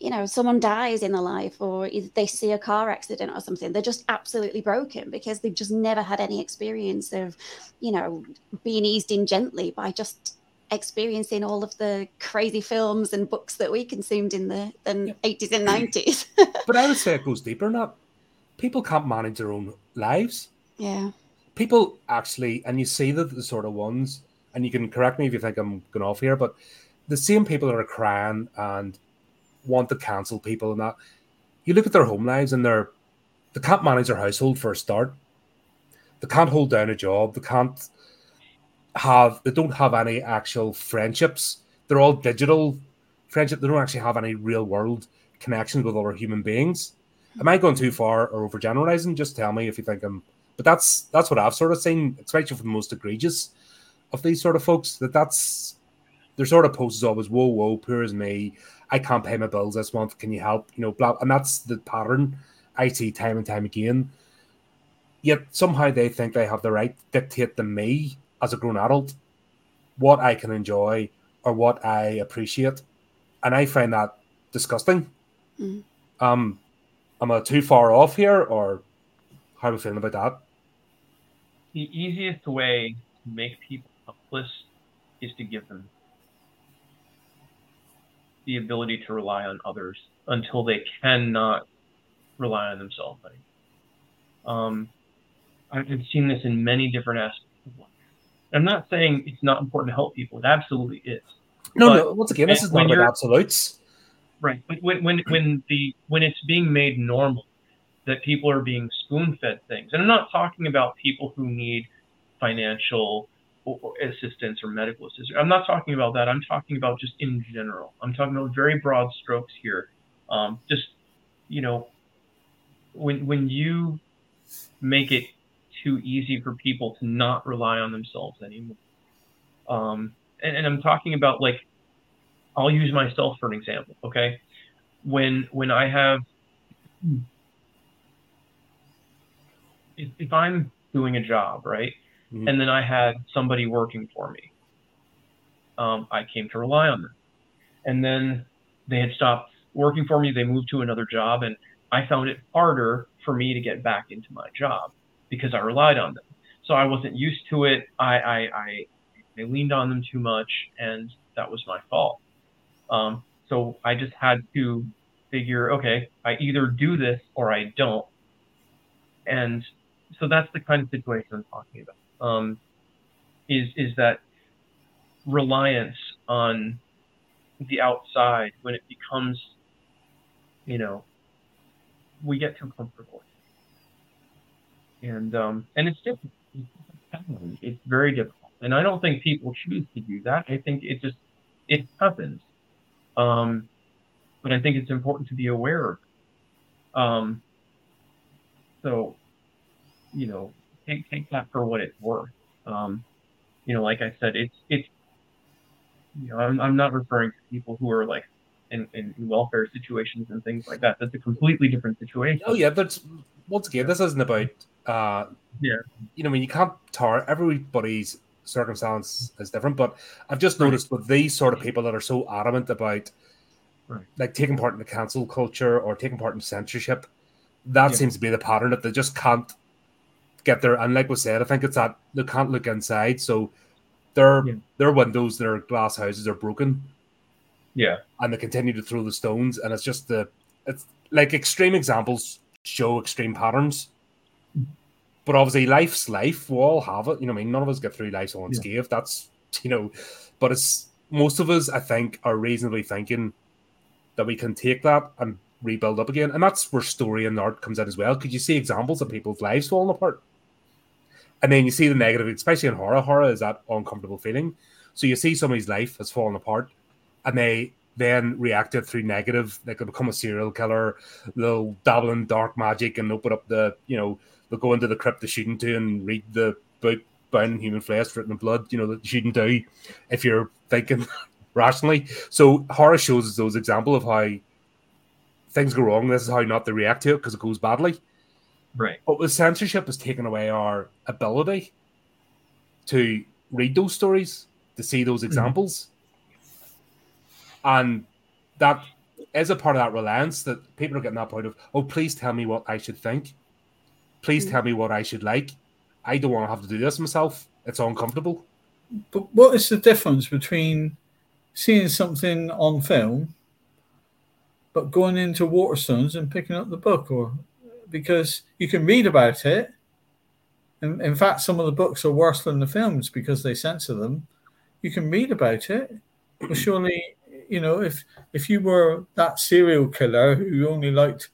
you know someone dies in their life, or they see a car accident or something, they're just absolutely broken because they've just never had any experience of, you know, being eased in gently by just experiencing all of the crazy films and books that we consumed in the, the 80s and 90s. But I would say it goes deeper than that. People can't manage their own lives. yeah. people actually, and you see that the sort of ones, and you can correct me if you think I'm going off here, but the same people that are crying and want to cancel people and that, you look at their home lives and they're they can't manage their household for a start. They can't hold down a job. They can't have. They don't have any actual friendships. They're all digital friendship. They don't actually have any real world connections with other human beings. Am I going too far or overgeneralizing? Just tell me if you think I'm. But that's that's what I've sort of seen, especially for the most egregious of these sort of folks. That that's their sort of posts always, "Whoa, whoa, poor as me. I can't pay my bills this month. Can you help?" You know, blah, and that's the pattern I see time and time again. Yet somehow they think they have the right to dictate to me as a grown adult what I can enjoy or what I appreciate, and I find that disgusting. Mm. Um, am I too far off here, or how are we feeling about that? The easiest way to make people helpless is to give them the ability to rely on others until they cannot rely on themselves anymore. Um, I've seen this in many different aspects of life. I'm not saying it's not important to help people. It absolutely is. No, but no. Once again, this is not about absolutes. Right. But when when when the when it's being made normal that people are being spoon fed things, and I'm not talking about people who need financial assistance or medical assistance. I'm not talking about that. I'm talking about just in general. I'm talking about very broad strokes here. Um, just you know, when when you make it too easy for people to not rely on themselves anymore. Um, and, and I'm talking about like, I'll use myself for an example. Okay, when when I have, if, if I'm doing a job right, mm-hmm. and then I had somebody working for me, um, I came to rely on them, and then they had stopped working for me. They moved to another job, and I found it harder for me to get back into my job because I relied on them. So I wasn't used to it. I I, I, I leaned on them too much, and that was my fault. Um, so I just had to figure, okay, I either do this or I don't. And so that's the kind of situation I'm talking about. Um, is is that reliance on the outside when it becomes, you know, we get too comfortable and um, and it's difficult. It's very difficult, and I don't think people choose to do that. I think it just it happens. Um, but I think it's important to be aware of. Um, so, you know, take take that for what it's worth. Um, you know, like I said, it's it's. You know, I'm I'm not referring to people who are like in, in welfare situations and things like that. That's a completely different situation. Oh yeah, that's once again, this isn't about uh, yeah. You know, I mean, you can't tar everybody's circumstance is different, but I've just noticed right. with these sort of people that are so adamant about right. like taking part in the cancel culture or taking part in censorship, that yeah. seems to be the pattern that they just can't get there. And like we said, I think it's that they can't look inside, so their yeah. their windows, their glass houses are broken. Yeah, and they continue to throw the stones, and it's just the it's like extreme examples show extreme patterns. But obviously, life's life. We all have it. You know, I mean, none of us get through life unscathed. Yeah. That's you know, but it's most of us, I think, are reasonably thinking that we can take that and rebuild up again. And that's where story and art comes in as well. Because you see examples of people's lives falling apart. And then you see the negative, especially in horror. Horror is that uncomfortable feeling. So you see somebody's life has fallen apart and they then reacted through negative. They could become a serial killer, they'll dabble in dark magic and open up the, you know, they'll go into the crypt they're shooting to and read the book bound in human flesh written in blood, you know, that you shouldn't do if you're thinking rationally. So horror shows us those example of how things go wrong. This is how not to react to it because it goes badly. Right. But with censorship has taken away our ability to read those stories, to see those mm-hmm. examples. Mm-hmm. And that is a part of that reliance that people are getting that point of, oh, please tell me what I should think. Please mm. tell me what I should like. I don't want to have to do this myself. It's uncomfortable. But what is the difference between seeing something on film, but going into Waterstones and picking up the book, or because you can read about it. In, in fact, some of the books are worse than the films because they censor them. You can read about it, but surely, you know, if if you were that serial killer who only liked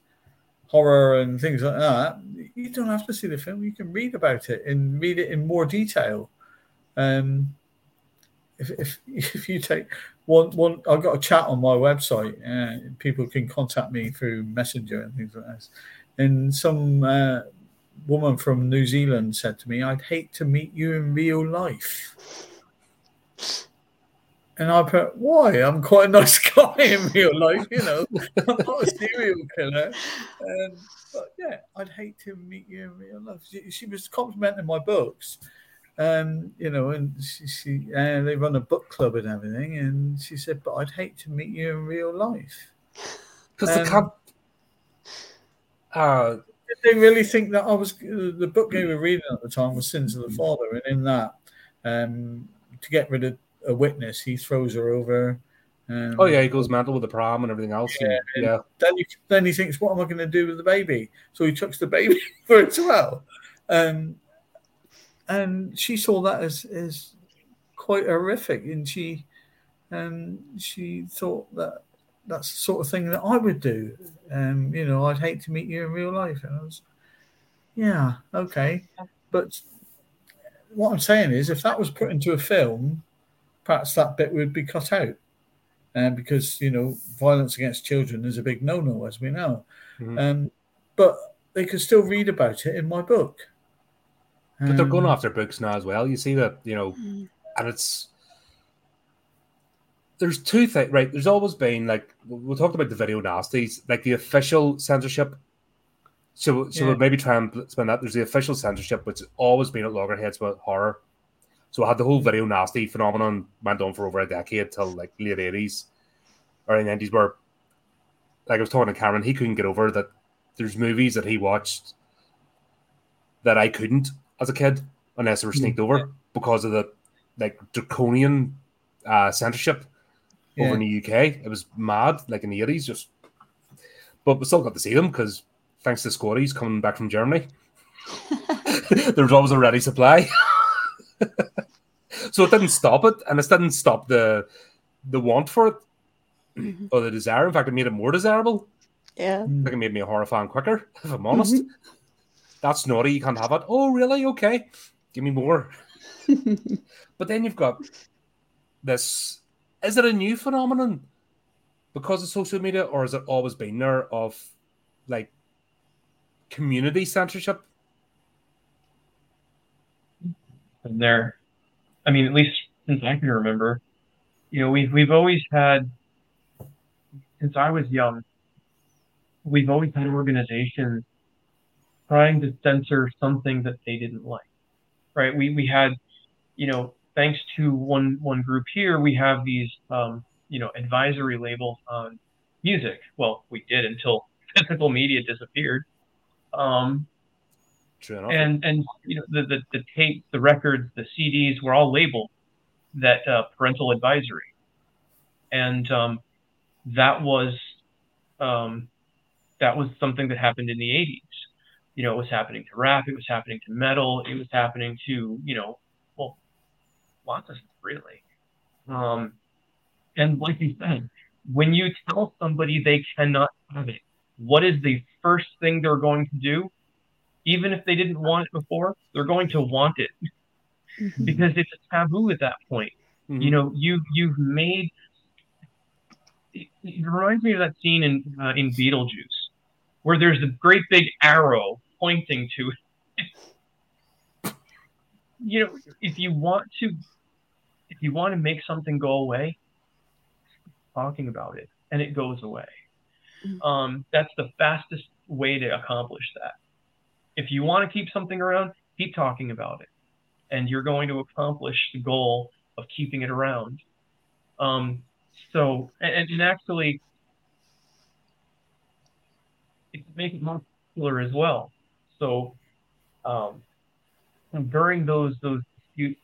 horror and things like that, you don't have to see the film. You can read about it and read it in more detail. Um, if, if if you take one one, I've got a chat on my website. Uh, people can contact me through Messenger and things like that. And some uh, woman from New Zealand said to me, "I'd hate to meet you in real life." And I put, why? I'm quite a nice guy in real life, you know. I'm not a serial killer. And, but yeah, I'd hate to meet you in real life. She, she was complimenting my books, um, you know, and she, she uh, they run a book club and everything. And she said, but I'd hate to meet you in real life. Because um, the club. Uh, did they really think that I was the book they were reading at the time was Sins of the Father, and in that, um, to get rid of a witness, he throws her over. Um, oh yeah, he goes mental with the prom and everything else. Yeah, and, yeah. Then he then he thinks, "What am I going to do with the baby?" So he chucks the baby for as well. Um, and she saw that as as quite horrific, and she um, she thought that that's the sort of thing that I would do. Um, you know, I'd hate to meet you in real life. And I was, yeah, okay. But what I'm saying is, if that was put into a film, perhaps that bit would be cut out. And um, because, you know, violence against children is a big no no, as we know. Mm-hmm. Um, but they could still read about it in my book. But they're going um, after books now as well. You see that, you know, mm. and it's there's two things, right? There's always been like we talked about the video nasties, like the official censorship. So, so yeah. we'll maybe try and spend that. There's the official censorship, which has always been at loggerheads with horror. So I had the whole video nasty phenomenon went on for over a decade till like late eighties, early nineties, where like I was talking to Cameron, he couldn't get over that. There's movies that he watched that I couldn't as a kid unless they were sneaked mm-hmm. over because of the like draconian uh, censorship yeah. over in the UK. It was mad, like in the eighties. Just, but we still got to see them because thanks to Squatties coming back from Germany, there was always a ready supply. so it didn't stop it, and it didn't stop the the want for it mm-hmm. or the desire. In fact, it made it more desirable. Yeah, I think it made me a horror fan quicker. If I'm honest, mm-hmm. that's naughty. You can't have it. Oh, really? Okay, give me more. but then you've got this is it a new phenomenon because of social media, or has it always been there of like community censorship? And there, I mean, at least since I can remember, you know, we've we've always had since I was young, we've always had organizations trying to censor something that they didn't like. Right? We we had, you know, thanks to one one group here, we have these um, you know advisory labels on music. Well, we did until physical media disappeared. Um, and and you know the, the the tapes, the records, the CDs were all labeled that uh, parental advisory, and um, that was um, that was something that happened in the 80s. You know, it was happening to rap, it was happening to metal, it was happening to you know lots of stuff really. Um, and like you said, when you tell somebody they cannot have it, what is the first thing they're going to do? Even if they didn't want it before, they're going to want it mm-hmm. because it's a taboo at that point. Mm-hmm. You know, you you've made. It, it, reminds me of that scene in uh, in Beetlejuice, where there's a great big arrow pointing to. it. you know, if you want to if you want to make something go away, talking about it and it goes away. Mm-hmm. Um, that's the fastest way to accomplish that. If you want to keep something around, keep talking about it, and you're going to accomplish the goal of keeping it around. Um, so, and, and actually, it make it more popular as well. So, um, during those those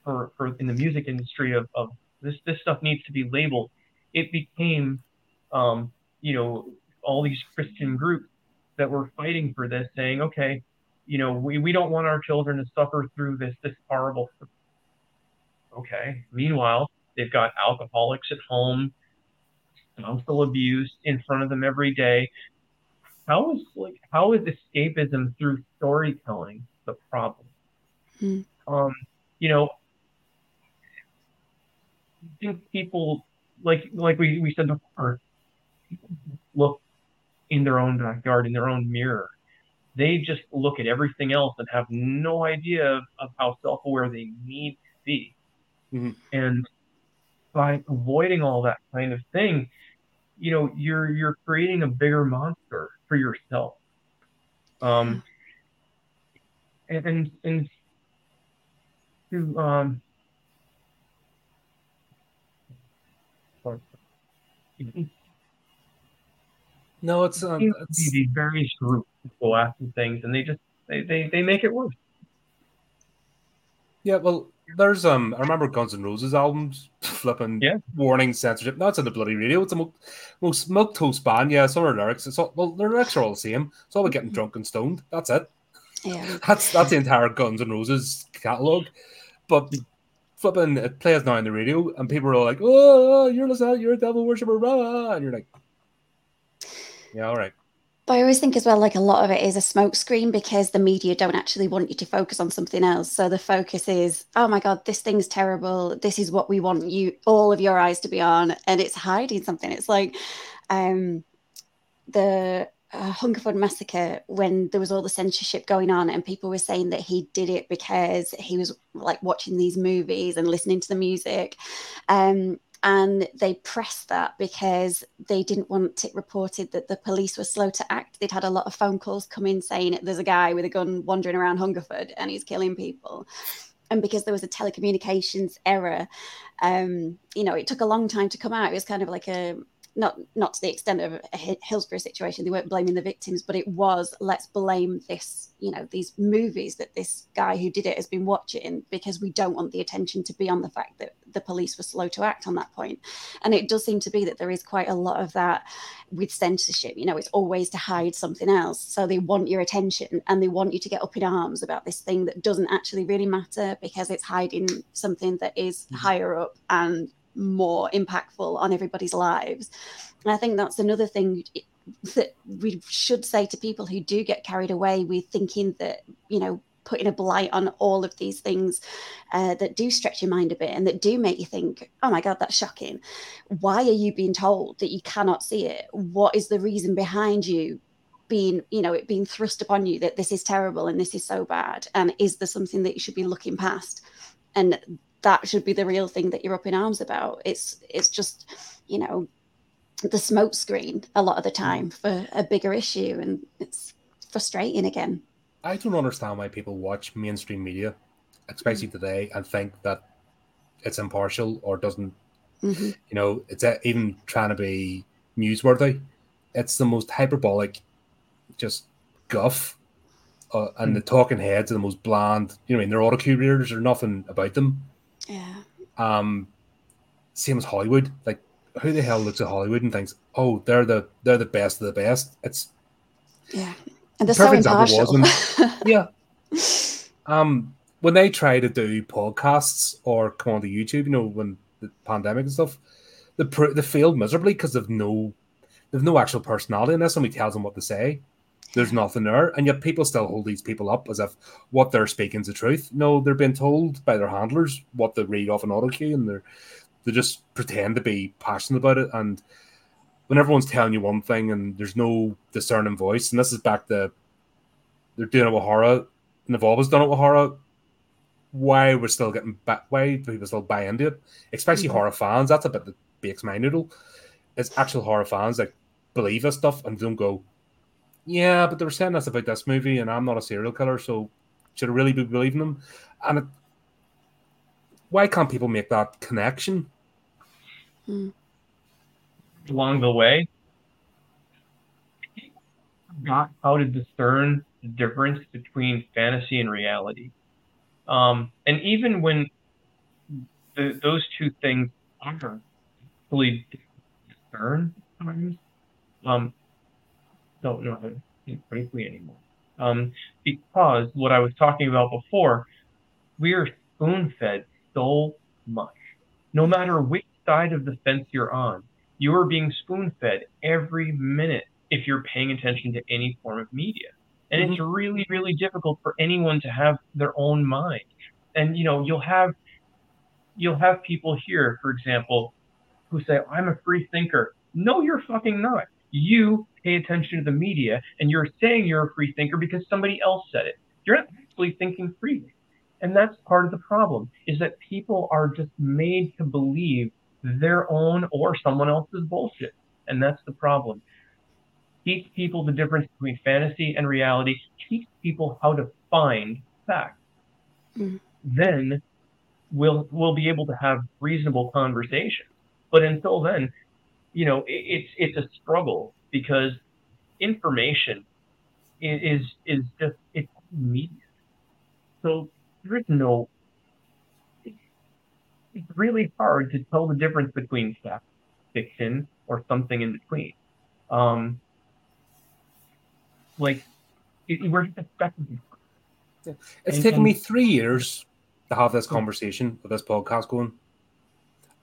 for, for in the music industry of, of this this stuff needs to be labeled. It became, um, you know, all these Christian groups that were fighting for this, saying, okay, you know, we, we don't want our children to suffer through this this horrible. Okay. Meanwhile, they've got alcoholics at home, spousal abuse in front of them every day. How is like how is escapism through storytelling the problem? Mm. Um, you know, I think people like like we, we said before look in their own backyard in their own mirror. They just look at everything else and have no idea of, of how self-aware they need to be. Mm-hmm. and by avoiding all that kind of thing you know you're you're creating a bigger monster for yourself. Um and and, and to um no, it's, um, it's... these various groups go after things, and they just they, they they make it worse. Yeah, well, there's um, I remember Guns N' Roses albums flipping yeah. warning censorship. That's in the bloody radio. It's a most, most milk toast band. Yeah, some of the lyrics. It's all, well, the lyrics are all the same. It's all about getting drunk and stoned. That's it. Yeah, that's that's the entire Guns N' Roses catalog. But flipping it plays now on the radio, and people are like, "Oh, you're listening, you're a devil worshiper," rah, and you're like, "Yeah, all right." But I always think as well, like a lot of it is a smokescreen because the media don't actually want you to focus on something else. So the focus is, oh my God, this thing's terrible. This is what we want you, all of your eyes to be on. And it's hiding something. It's like um, the uh, Hungerford massacre when there was all the censorship going on and people were saying that he did it because he was like watching these movies and listening to the music. Um, and they pressed that because they didn't want it reported that the police were slow to act. They'd had a lot of phone calls come in saying there's a guy with a gun wandering around Hungerford and he's killing people. And because there was a telecommunications error, um, you know, it took a long time to come out. It was kind of like a not not to the extent of a Hillsborough situation. They weren't blaming the victims, but it was let's blame this, you know, these movies that this guy who did it has been watching because we don't want the attention to be on the fact that the police were slow to act on that point. And it does seem to be that there is quite a lot of that with censorship. You know, it's always to hide something else. So they want your attention and they want you to get up in arms about this thing that doesn't actually really matter because it's hiding something that is mm-hmm. higher up and more impactful on everybody's lives. And I think that's another thing that we should say to people who do get carried away with thinking that, you know, putting a blight on all of these things uh, that do stretch your mind a bit and that do make you think, oh my God, that's shocking. Why are you being told that you cannot see it? What is the reason behind you being, you know, it being thrust upon you that this is terrible and this is so bad? And is there something that you should be looking past? And that should be the real thing that you're up in arms about. It's it's just, you know, the smoke screen a lot of the time for a bigger issue, and it's frustrating again. I don't understand why people watch mainstream media, especially mm today, and think that it's impartial or doesn't. Mm-hmm. You know, it's even trying to be newsworthy. It's the most hyperbolic, just guff uh, and mm. the talking heads are the most bland. You know, I mean, their auto cue readers are nothing about them. Yeah. Um, same as Hollywood. Like, who the hell looks at Hollywood and thinks, "Oh, they're the they're the best of the best"? It's yeah, and the perfect example was when, yeah. Um, when they try to do podcasts or come onto YouTube, you know, when the pandemic and stuff, they they failed miserably because they've no they've no actual personality in this. and we tells them what to say, there's nothing there, and yet people still hold these people up as if what they're speaking is the truth. No, they're being told by their handlers what they read off an auto cue, and they're they just pretend to be passionate about it. And when everyone's telling you one thing and there's no discerning voice, and this is back to they're doing it with horror, and they've always done it with horror. Why we're still getting back? Why people still buy into it? Especially mm-hmm. horror fans. That's a bit that bakes my noodle. It's actual horror fans that believe this stuff and don't go yeah, but they were saying this about this movie, and I'm not a serial killer, so should I really be believing them? And it, why can't people make that connection? Hmm. Along the way, not how to discern the difference between fantasy and reality. Um, and even when the, those two things are really discern, um, don't know how to think briefly anymore. Um, because what I was talking about before, we are spoon fed so much. No matter which side of the fence you're on, you are being spoon fed every minute if you're paying attention to any form of media. And mm-hmm. it's really, really difficult for anyone to have their own mind. And, you know, you'll have you'll have people here, for example, who say, I'm a free thinker. No, you're fucking not. You pay attention to the media and you're saying you're a free thinker because somebody else said it. You're not actually thinking freely. And that's part of the problem is that people are just made to believe their own or someone else's bullshit. And that's the problem. Teach people the difference between fantasy and reality. Teach people how to find facts. Mm. Then we'll we'll be able to have reasonable conversation. But until then, you know, it, it's it's a struggle because information is is just it's immediate. So there is no. It's really hard to tell the difference between fact, fiction, or something in between. Um, like it, we're just expecting. It's and, taken and, me three years to have this conversation with this podcast going,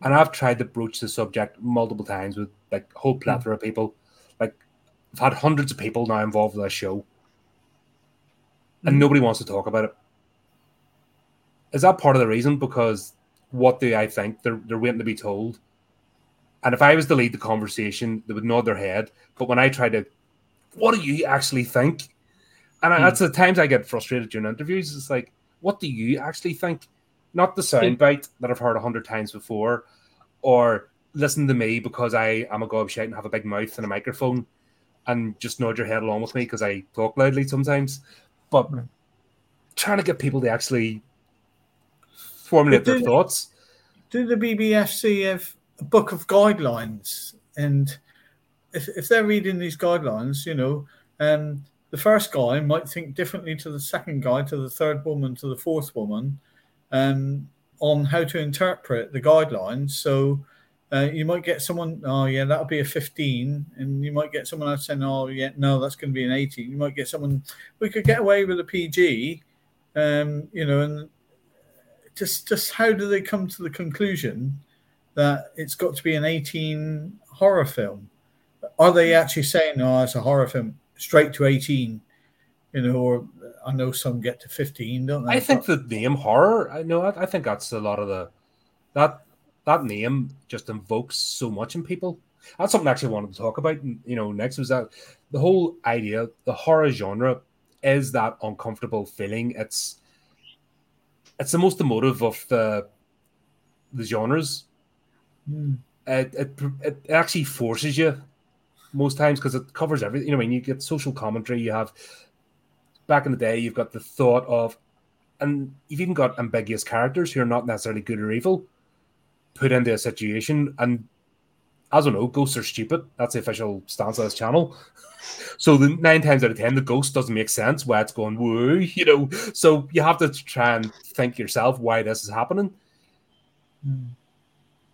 and I've tried to broach the subject multiple times with like a whole plethora of people. I've had hundreds of people now involved with this show, and mm. nobody wants to talk about it. Is that part of the reason? Because what do I think? They're they're waiting to be told. And if I was to lead the conversation, they would nod their head. But when I try to, what do you actually think? And mm. that's the times I get frustrated during interviews. It's like, what do you actually think? Not the soundbite that I've heard a hundred times before, or listen to me because I am a gobshite and have a big mouth and a microphone, and just nod your head along with me because I talk loudly sometimes. But hmm. trying to get people to actually formulate their thoughts. Do the BBFC have a book of guidelines? And if, if they're reading these guidelines, you know, um, the first guy might think differently to the second guy, to the third woman, to the fourth woman, um, on how to interpret the guidelines. So uh, you might get someone, oh yeah, that'll be a 15, and you might get someone else saying, oh yeah, no, that's going to be an 18. You might get someone, we could get away with a PG, um, you know, and just just how do they come to the conclusion that it's got to be an 18 horror film? Are they actually saying, "No, oh, it's a horror film, straight to 18"? You know, or I know some get to 15, don't they? I think the name horror. I know. I, I think that's a lot of the that that name just invokes so much in people. That's something I actually wanted to talk about. You know, next was that the whole idea, the horror genre is that uncomfortable feeling. It's it's the most emotive of the the genres. Mm. It, it, it actually forces you most times because it covers everything. You know, I mean, you get social commentary. You have back in the day, you've got the thought of, and you've even got ambiguous characters who are not necessarily good or evil, put into a situation. And I don't know, ghosts are stupid. That's the official stance of this channel. So the nine times out of ten, the ghost doesn't make sense why it's going woo, you know. So you have to try and think yourself why this is happening.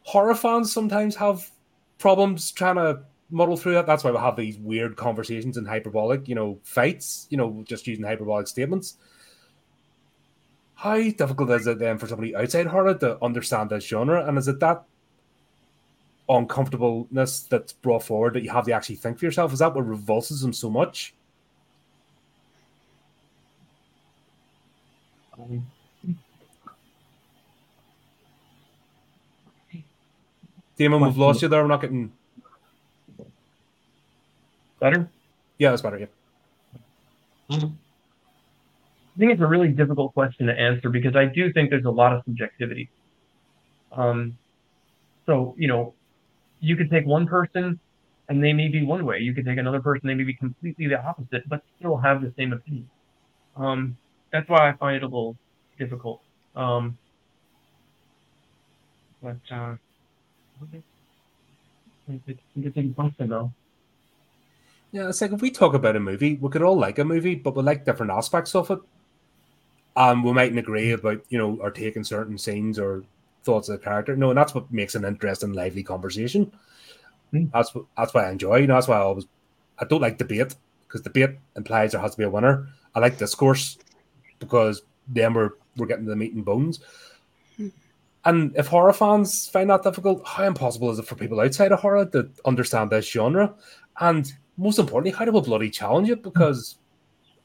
Horror fans sometimes have problems trying to muddle through that. That's why we have these weird conversations and hyperbolic, you know, fights, you know, just using hyperbolic statements. How difficult is it then for somebody outside horror to understand this genre? And is it that uncomfortableness that's brought forward that you have to actually think for yourself? Is that what revulses them so much? Damon, we've lost you there. We're not getting better. Yeah, that's better. Yeah. Mm-hmm. I think it's a really difficult question to answer because I do think there's a lot of subjectivity. Um, so you know, you could take one person and they may be one way. You could take another person, they may be completely the opposite, but still have the same opinion. Um, that's why I find it a little difficult. Um, but uh, it's a though. Yeah, it's like if we talk about a movie, we could all like a movie, but we like different aspects of it. Um, we mightn't agree about you know or taking certain scenes or thoughts of the character. No, and that's what makes an interesting, lively conversation. Mm. That's that's why I enjoy. You know, that's why I always I don't like debate because debate implies there has to be a winner. I like discourse because then we're we're getting to the meat and bones. Mm. And if horror fans find that difficult, how impossible is it for people outside of horror to understand this genre? And most importantly, how do we bloody challenge it? Because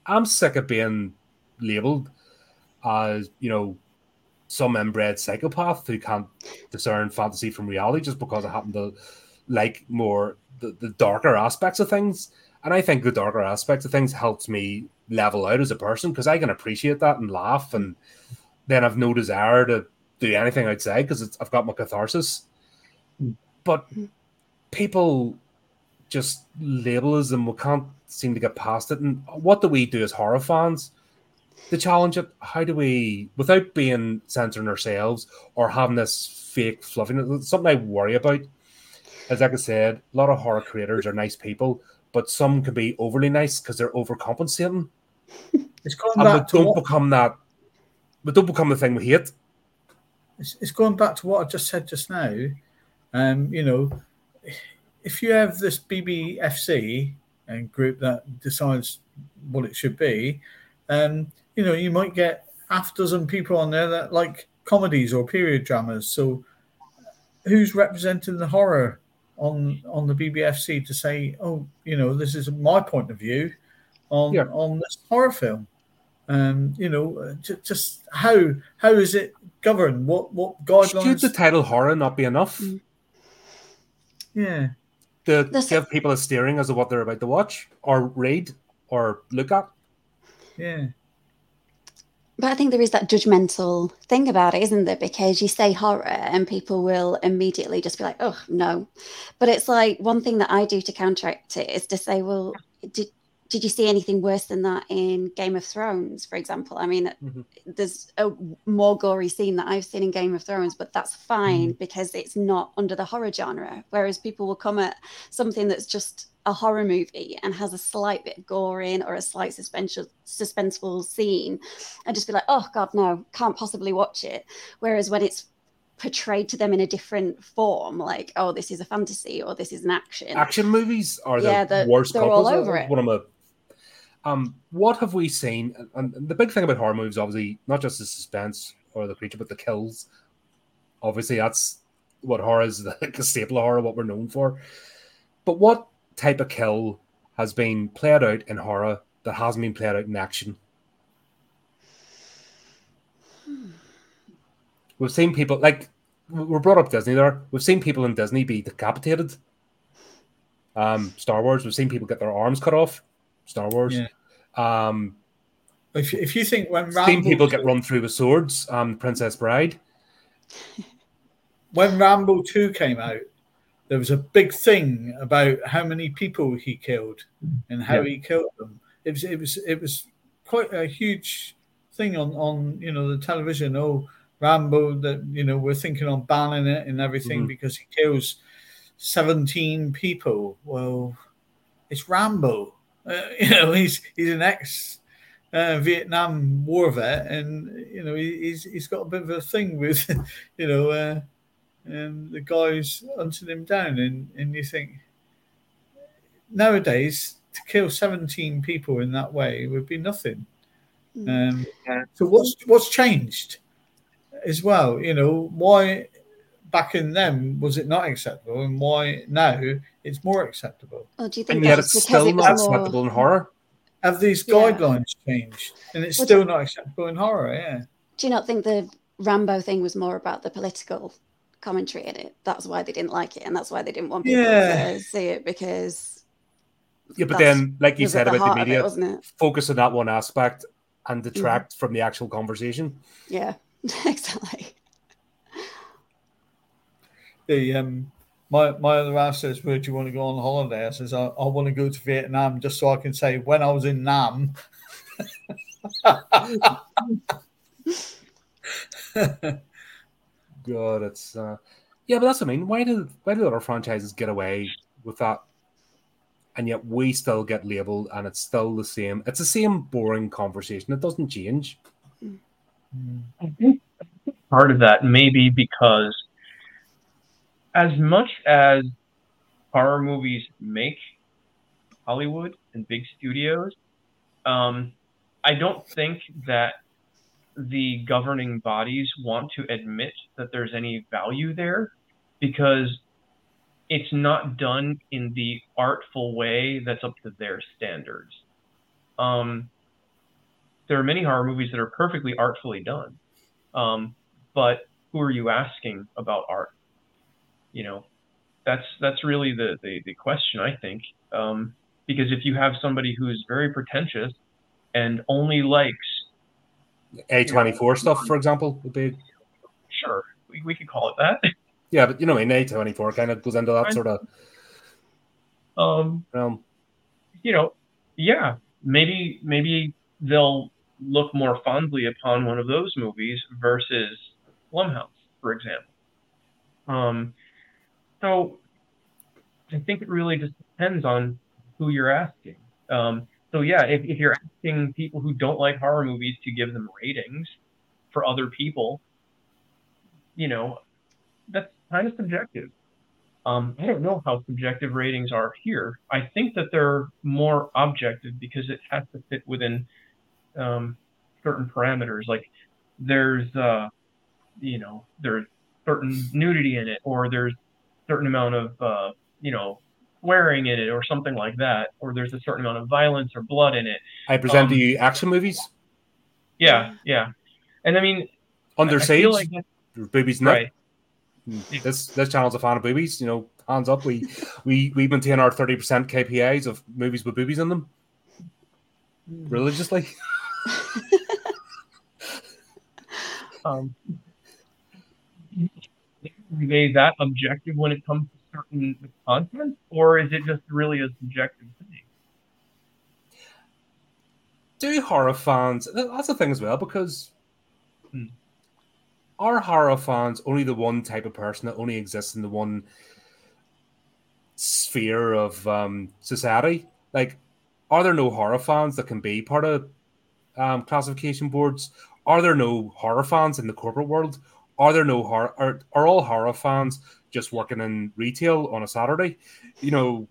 I'm sick of being labeled as, you know, some inbred psychopath who can't discern fantasy from reality just because I happen to like more the, the darker aspects of things. And I think the darker aspects of things helps me level out as a person because I can appreciate that and laugh, and then I've no desire to do anything outside because I've got my catharsis. But people just label us and we can't seem to get past it. And what do we do as horror fans? To challenge of How do we, without being censoring ourselves or having this fake fluffiness, something I worry about. As like I said, a lot of horror creators are nice people, but some can be overly nice because they're overcompensating. It's going and back to don't what, become that. But don't become the thing we hate. it's, it's going back to what I just said just now. Um, you know, if you have this BBFC and group that decides what it should be, um, you know, you might get half dozen people on there that like comedies or period dramas. So, who's representing the horror on on the BBFC to say, oh, you know, this is my point of view on Yeah. on this horror film? Um, you know, uh, just how how is it governed? What what guidelines? Should the title horror not be enough Mm. yeah, to The s- give people a steering as to what they're about to watch or read or look at? yeah. But I think there is that judgmental thing about it, isn't there? Because you say horror and people will immediately just be like, oh, no. But it's like one thing that I do to counteract it is to say, well, did, did you see anything worse than that in Game of Thrones, for example? I mean, Mhm. there's a more gory scene that I've seen in Game of Thrones, but that's fine because it's not under the horror genre. Whereas people will come at something that's just a horror movie and has a slight bit of gore in or a slight suspension, suspenseful scene and just be like, oh God, no, can't possibly watch it. Whereas when it's portrayed to them in a different form, like, oh, this is a fantasy or this is an action. Action movies are Yeah, the the- worst they're all over it. One of my, um, what have we seen? And the big thing about horror movies, obviously, not just the suspense or the creature, but the kills. Obviously, that's what horror is, like a staple of horror, what we're known for. But what type of kill has been played out in horror that hasn't been played out in action? We've seen people like we're brought up Disney there. We've seen people in Disney be decapitated. Um, Star Wars. We've seen people get their arms cut off. Star Wars. Yeah. Um, If, if you think when seen Rambo, people get run through with swords. Um, Princess Bride. when Rambo 2 came out, there was a big thing about how many people he killed and how Yeah. he killed them. It was it was it was quite a huge thing on on you know the television. Oh, Rambo that you know we're thinking on banning it and everything Mhm. because he kills seventeen people. Well, it's Rambo. Uh, you know he's he's an ex uh, Vietnam War vet, and you know he, he's he's got a bit of a thing with you know. Uh, and the guys hunting him down, and, and you think nowadays to kill 17 people in that way would be nothing. Mm. Um, Yeah. so what's what's changed as well? You know why back in them was it not acceptable, and why now it's more acceptable? Or do you think And yet that's it's still it not was more... acceptable in horror. Have these Yeah. guidelines changed, and it's Well, still not acceptable in horror? Yeah. Do you not think the Rambo thing was more about the political commentary in it? That's why they didn't like it, and that's why they didn't want people Yeah. to see it because Yeah, but then, like you said at the about the heart it, media, wasn't it? focus on that one aspect and detract from the actual conversation. Yeah, exactly. The um, my my other half says, "Where do you want to go on holiday?" I says, "I, I want to go to Vietnam just so I can say when I was in Nam." God, it's uh, yeah, but that's what I mean. Why do why do other franchises get away with that, and yet we still get labeled, and it's still the same. It's the same boring conversation. It doesn't change. I think part of that may be because as much as horror movies make Hollywood and big studios, um, I don't think that the governing bodies want to admit that there's any value there because it's not done in the artful way that's up to their standards. Um, there are many horror movies that are perfectly artfully done. Um, but who are you asking about art? You know, that's that's really the the, the question I think. Um, because if you have somebody who is very pretentious and only likes A24 stuff, for example, would be sure we, we could call it that. Yeah, but you know, in A24 kind of goes into that sort of um realm. You know, yeah, maybe maybe they'll look more fondly upon one of those movies versus Blumhouse, for example. Um, so I think it really just depends on who you're asking. Um, so yeah, if, if you're asking people who don't like horror movies to give them ratings for other people, you know, that's kind of subjective. Um, I don't know how subjective ratings are here. I think that they're more objective because it has to fit within um, certain parameters. Like there's, uh, you know, there's certain nudity in it, or there's certain amount of, uh, you know, swearing in it, or something like that, or there's a certain amount of violence or blood in it. I present um, to you action movies. Yeah, yeah, and I mean, Under I Siege, like boobies, right? This this channel's a fan of boobies. You know, hands up. We we we maintain our thirty percent KPIs of movies with boobies in them religiously. um, are they that objective when it comes to certain content, or is it just really a subjective thing? Do horror fans? That's the thing as well because hmm. are horror fans only the one type of person that only exists in the one sphere of um, society? Like, are there no horror fans that can be part of um, classification boards? Are there no horror fans in the corporate world? Are there no horror? Are, are all horror fans just working in retail on a Saturday? You know,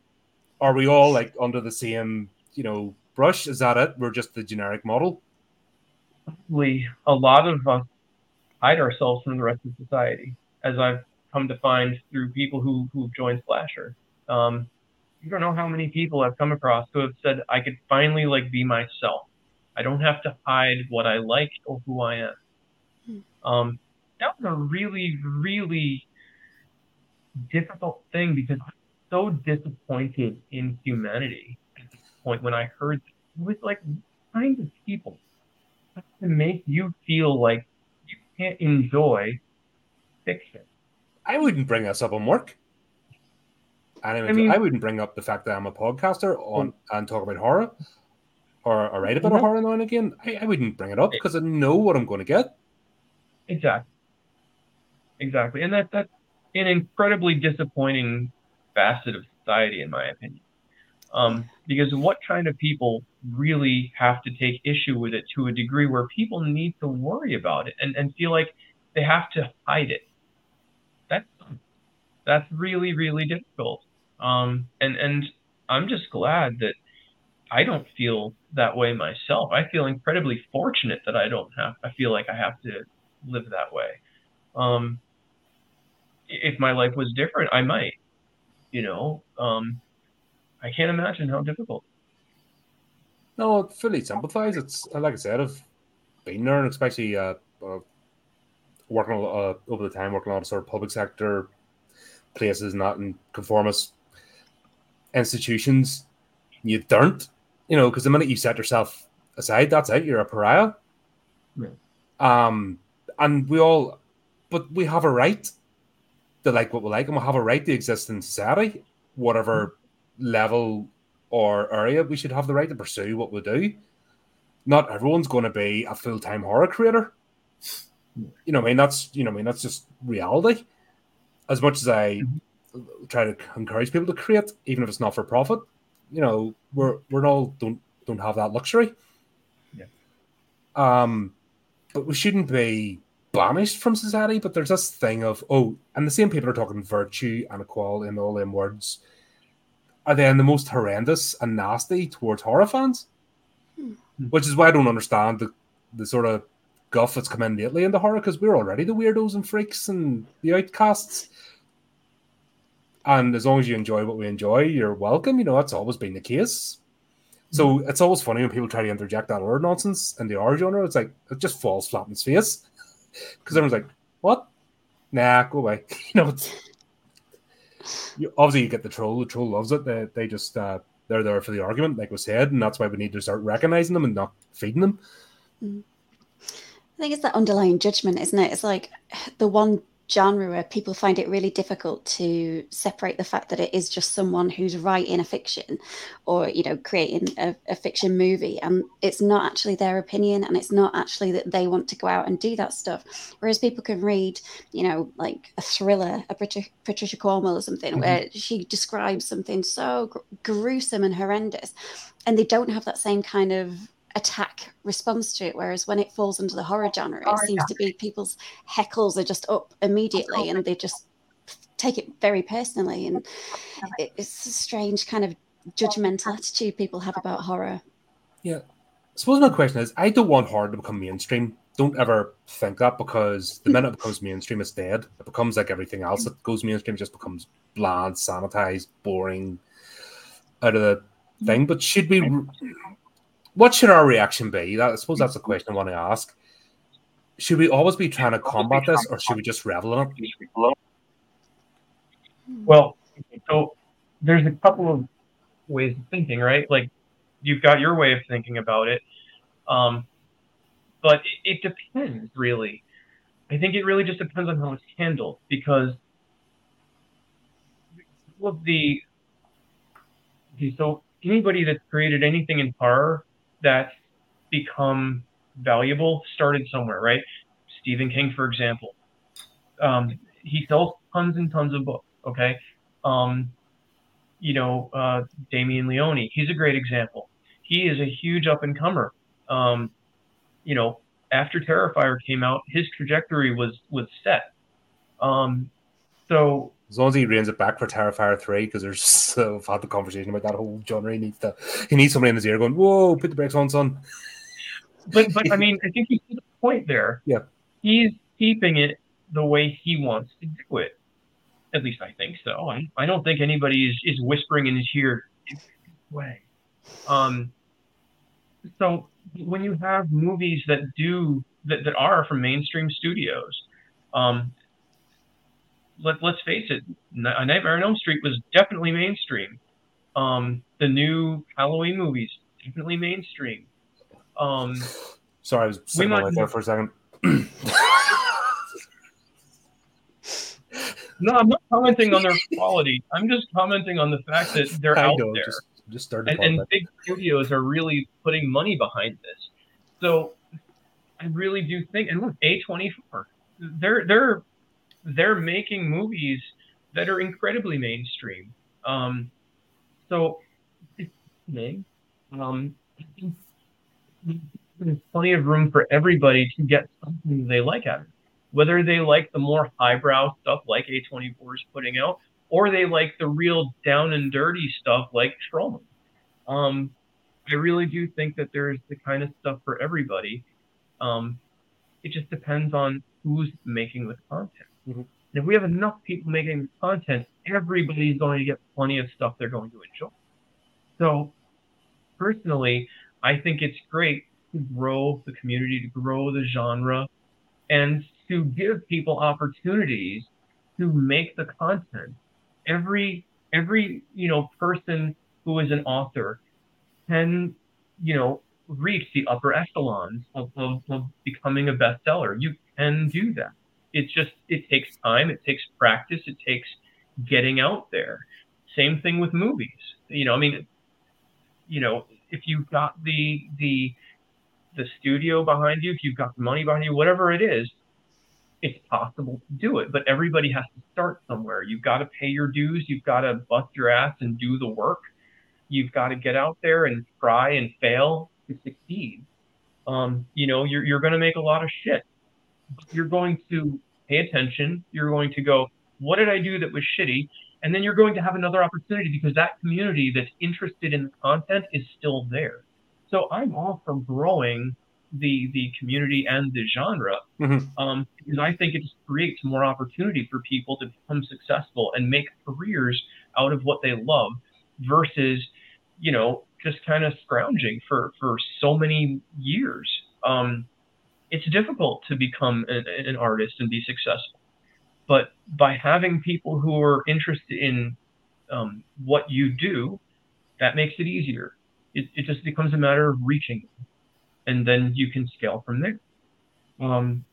are we all like under the same, you know, brush? Is that it? We're just the generic model. We a lot of us hide ourselves from the rest of society, as I've come to find through people who who've joined Slasher. Um, you don't know how many people I've come across who have said I could finally like be myself. I don't have to hide what I like or who I am. Hmm. Um, that was a really, really difficult thing because I'm so disappointed in humanity at this point when I heard it was like kind of people to make you feel like you can't enjoy fiction. I wouldn't bring us up on work. And I, mean, I wouldn't bring up the fact that I'm a podcaster on and talk about horror or, or write about mm-hmm. horror now and again. I, I wouldn't bring it up because I know what I'm going to get. Exactly. Exactly. And that that's an incredibly disappointing facet of society, in my opinion. Um, because what kind of people really have to take issue with it to a degree where people need to worry about it and, and feel like they have to hide it? That's that's really, really difficult. Um, and and I'm just glad that I don't feel that way myself. I feel incredibly fortunate that I don't have. I feel like I have to live that way. Um, if my life was different, I might. You know, um, I can't imagine how difficult. No, it fully sympathize. It's like I said, I've been there, and especially uh, uh, working uh, over the time, working a lot of sort of public sector places, not in conformist institutions. You don't, you know, because the minute you set yourself aside, that's it. You're a pariah. Right. Um, and we all, but we have a right like what we like, and we have a right to exist in society, whatever level or area. We should have the right to pursue what we do. Not everyone's going to be a full time horror creator. You know, I mean that's you know, I mean that's just reality. As much as I mm-hmm. try to encourage people to create, even if it's not for profit, you know, we're we're all don't don't have that luxury. Yeah. Um, but we shouldn't be banished from society, but there's this thing of oh, and the same people are talking virtue and equality and all them words. Are then the most horrendous and nasty towards horror fans? Hmm. Which is why I don't understand the the sort of guff that's come in lately in the horror because we're already the weirdos and freaks and the outcasts. And as long as you enjoy what we enjoy, you're welcome. You know, that's always been the case. So hmm. it's always funny when people try to interject that horror nonsense in the horror genre. It's like it just falls flat in its face because everyone's like, what? Nah, go away. you know, it's you, obviously you get the troll. The troll loves it. They, they just uh, they're there for the argument, like we said, and that's why we need to start recognizing them and not feeding them. Mm. I think it's that underlying judgment, isn't it? It's like the one genre where people find it really difficult to separate the fact that it is just someone who's writing a fiction or you know creating a, a, fiction movie and it's not actually their opinion and it's not actually that they want to go out and do that stuff whereas people can read you know like a thriller a patricia, patricia cornwell or something mm-hmm. where she describes something so gr- gruesome and horrendous and they don't have that same kind of attack response to it. Whereas when it falls into the horror genre, it seems to be people's heckles are just up immediately and they just take it very personally. And it's a strange kind of judgmental attitude people have about horror. Yeah. I suppose my question is I don't want horror to become mainstream. Don't ever think that because the minute it becomes mainstream, it's dead. It becomes like everything else that goes mainstream, just becomes bland, sanitized, boring, out of the thing. But should we what should our reaction be? I suppose that's the question I want to ask. Should we always be trying to combat this, or should we just revel in it? Well, so there's a couple of ways of thinking, right? Like you've got your way of thinking about it, um, but it, it depends really. I think it really just depends on how it's handled because of the so anybody that's created anything in horror that become valuable started somewhere, right? Stephen King, for example, um, he sells tons and tons of books. Okay, um, you know, uh, Damien Leone, he's a great example. He is a huge up and comer. Um, you know, after Terrifier came out, his trajectory was was set. Um, so as long as he reins it back for Terrifier three, because there's so I've had the conversation about that whole genre. He needs to he needs somebody in his ear going, "Whoa, put the brakes on, son." But but I mean, I think see the point there. Yeah, he's keeping it the way he wants to do it. At least I think so. I, I don't think anybody is, is whispering in his ear way. Um. So when you have movies that do that, that are from mainstream studios, um, let, let's face it, A Nightmare on Elm Street was definitely mainstream. Um, the new Halloween movies definitely mainstream. Um, Sorry, I was sitting right there for a second. no, I'm not commenting on their quality. I'm just commenting on the fact that they're I out know, there. Just, just started and, and big studios are really putting money behind this. So I really do think, and look, A24, they're they're they're making movies that are incredibly mainstream. Um, so, um, there's plenty of room for everybody to get something they like out of it. Whether they like the more highbrow stuff like A24 is putting out, or they like the real down and dirty stuff like Troma. Um, I really do think that there's the kind of stuff for everybody. Um, it just depends on who's making the content. Mm-hmm. if we have enough people making content, everybody's going to get plenty of stuff they're going to enjoy. So, personally, I think it's great to grow the community, to grow the genre, and to give people opportunities to make the content. Every every you know person who is an author can you know reach the upper echelons of, of, of becoming a bestseller. You can do that it's just it takes time it takes practice it takes getting out there. Same thing with movies. You know i mean you know if you've got the the the studio behind you if you've got the money behind you whatever it is it's possible to do it but everybody has to start somewhere. You've got to pay your dues you've got to bust your ass and do the work. You've got to get out there and try and fail to succeed. Um, you know you're, you're going to make a lot of shit you're going to pay attention. You're going to go, what did I do that was shitty? And then you're going to have another opportunity because that community that's interested in the content is still there. So I'm all for growing the the community and the genre mm-hmm. um, because I think it just creates more opportunity for people to become successful and make careers out of what they love versus you know just kind of scrounging for for so many years. Um, it's difficult to become an, an artist and be successful. But by having people who are interested in um, what you do, that makes it easier. It, it just becomes a matter of reaching, them. and then you can scale from there. Um,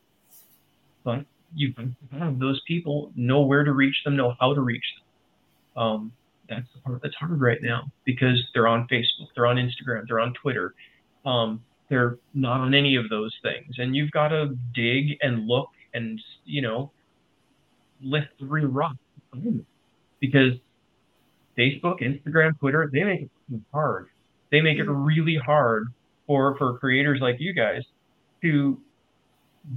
but you have those people know where to reach them, know how to reach them. Um, that's the part that's hard right now because they're on Facebook, they're on Instagram, they're on Twitter. Um, they're not on any of those things, and you've got to dig and look and you know lift three rocks because Facebook, Instagram, Twitter, they make it hard. They make it really hard for for creators like you guys to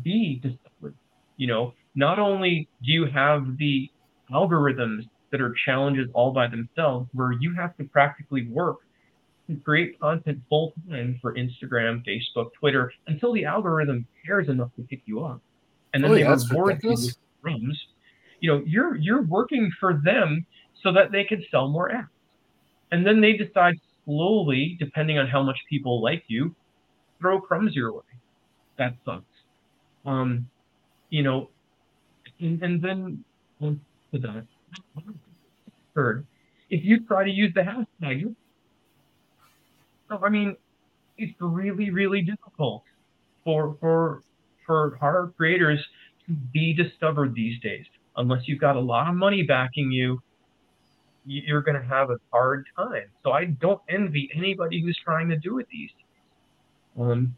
be discovered. You know, not only do you have the algorithms that are challenges all by themselves, where you have to practically work to create content full time for Instagram, Facebook, Twitter, until the algorithm cares enough to pick you up, and then oh, they yeah, reward you with crumbs. You know, you're you're working for them so that they can sell more ads. and then they decide slowly, depending on how much people like you, throw crumbs your way. That sucks. Um, you know, and, and then to that, third, if you try to use the hashtag, so I mean, it's really, really difficult for for for horror creators to be discovered these days. Unless you've got a lot of money backing you, you're going to have a hard time. So I don't envy anybody who's trying to do it these days. Um,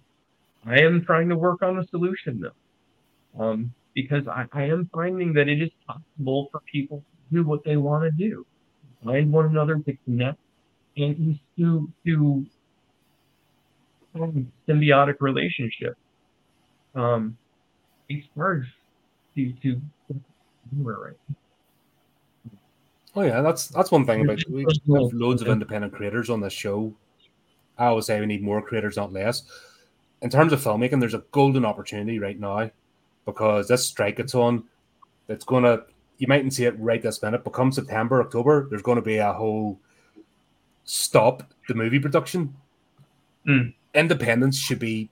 I am trying to work on a solution though, um, because I, I am finding that it is possible for people to do what they want to do, find one another to connect, and to to symbiotic relationship. Um, it's hard to to right. Oh yeah, that's that's one thing about we have loads of independent creators on this show. I always say we need more creators, not less in terms of filmmaking, there's a golden opportunity right now because this strike it's on, it's gonna you mightn't see it right this minute, but come September, October, there's gonna be a whole stop the movie production. Mm. Independents should be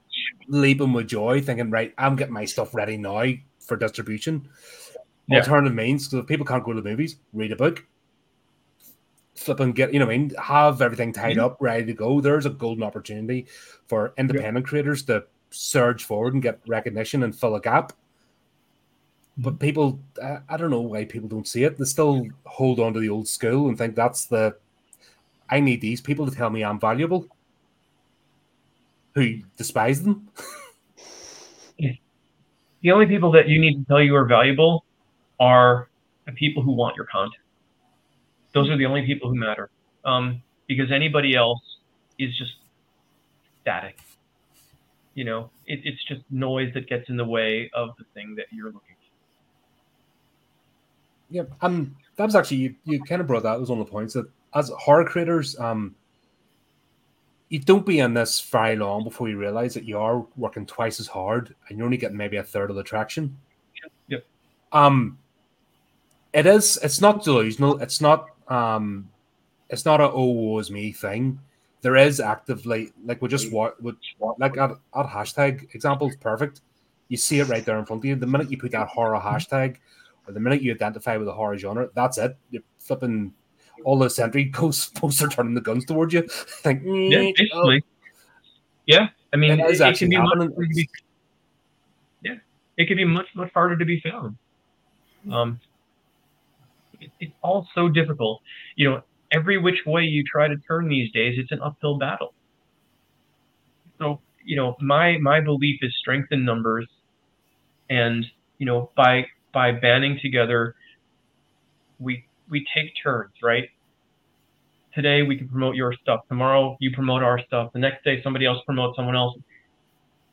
leaping with joy, thinking, right, I'm getting my stuff ready now for distribution. Yeah. Alternative means, because if people can't go to the movies, read a book, flip and get, you know, I mean, have everything tied mm-hmm. up, ready to go. There's a golden opportunity for independent yeah. creators to surge forward and get recognition and fill a gap. But people, I don't know why people don't see it. They still hold on to the old school and think that's the. I need these people to tell me I'm valuable. Who despise them. the only people that you need to tell you are valuable are the people who want your content. Those are the only people who matter. Um, because anybody else is just static. You know, it, it's just noise that gets in the way of the thing that you're looking for. Yeah, um, that was actually you, you kind of brought that was one of the points that as horror creators, um, you don't be in this very long before you realize that you are working twice as hard and you're only getting maybe a third of the traction. Yep. Um, it is. It's not delusional. It's not um, it's not a oh woe is me thing. There is actively like we just what like at, at hashtag example is perfect. You see it right there in front of you. The minute you put that horror hashtag, or the minute you identify with the horror genre, that's it. You're flipping all the sentry posts posts are turning the guns towards you. think yeah, basically. Oh. Yeah, I mean, it, it, it can be much, yeah, it can be much much harder to be found. Um, it, it's all so difficult. You know, every which way you try to turn these days, it's an uphill battle. So, you know, my my belief is strength in numbers, and you know, by by banding together, we we take turns, right? Today we can promote your stuff. Tomorrow you promote our stuff. The next day somebody else promotes someone else.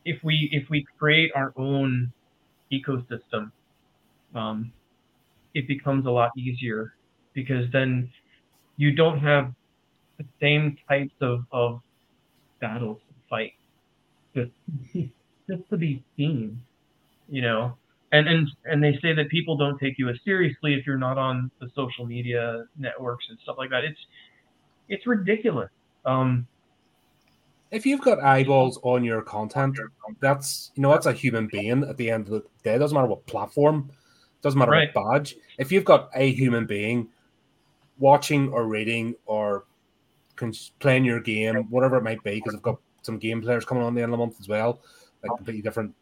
If we if we create our own ecosystem, um, it becomes a lot easier because then you don't have the same types of, of battles to fight just just to be seen you know and and and they say that people don't take you as seriously if you're not on the social media networks and stuff like that it's it's ridiculous um if you've got eyeballs on your content, that's you know that's a human being at the end of the day. It doesn't matter what platform, doesn't matter Right. what badge. If you've got a human being watching or reading or cons- playing your game, whatever it might be, because I've got some game players coming on the end of the month as well, like completely different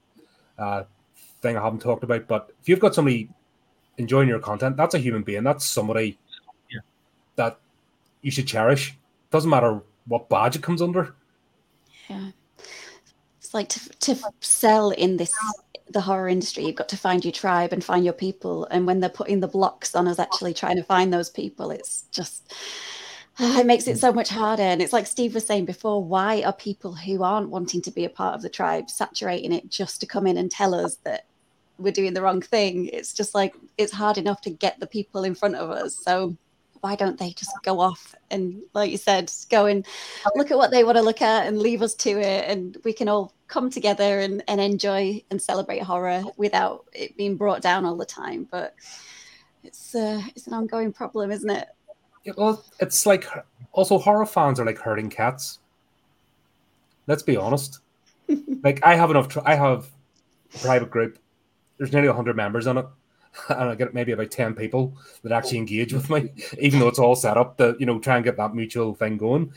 uh, thing I haven't talked about. But if you've got somebody enjoying your content, that's a human being. That's somebody Yeah. that you should cherish. Doesn't matter what badge it comes under. Yeah. It's like to, to sell in this the horror industry, you've got to find your tribe and find your people. And when they're putting the blocks on us actually trying to find those people, it's just it makes it so much harder. And it's like Steve was saying before, why are people who aren't wanting to be a part of the tribe saturating it just to come in and tell us that we're doing the wrong thing? It's just like it's hard enough to get the people in front of us. So why don't they just go off and like you said go and look at what they want to look at and leave us to it and we can all come together and, and enjoy and celebrate horror without it being brought down all the time but it's uh, it's an ongoing problem isn't it Yeah, well, it's like also horror fans are like herding cats. Let's be honest. like I have enough. Tr- I have a private group. There's nearly hundred members on it, and I get maybe about ten people that actually engage with me, even though it's all set up to you know try and get that mutual thing going.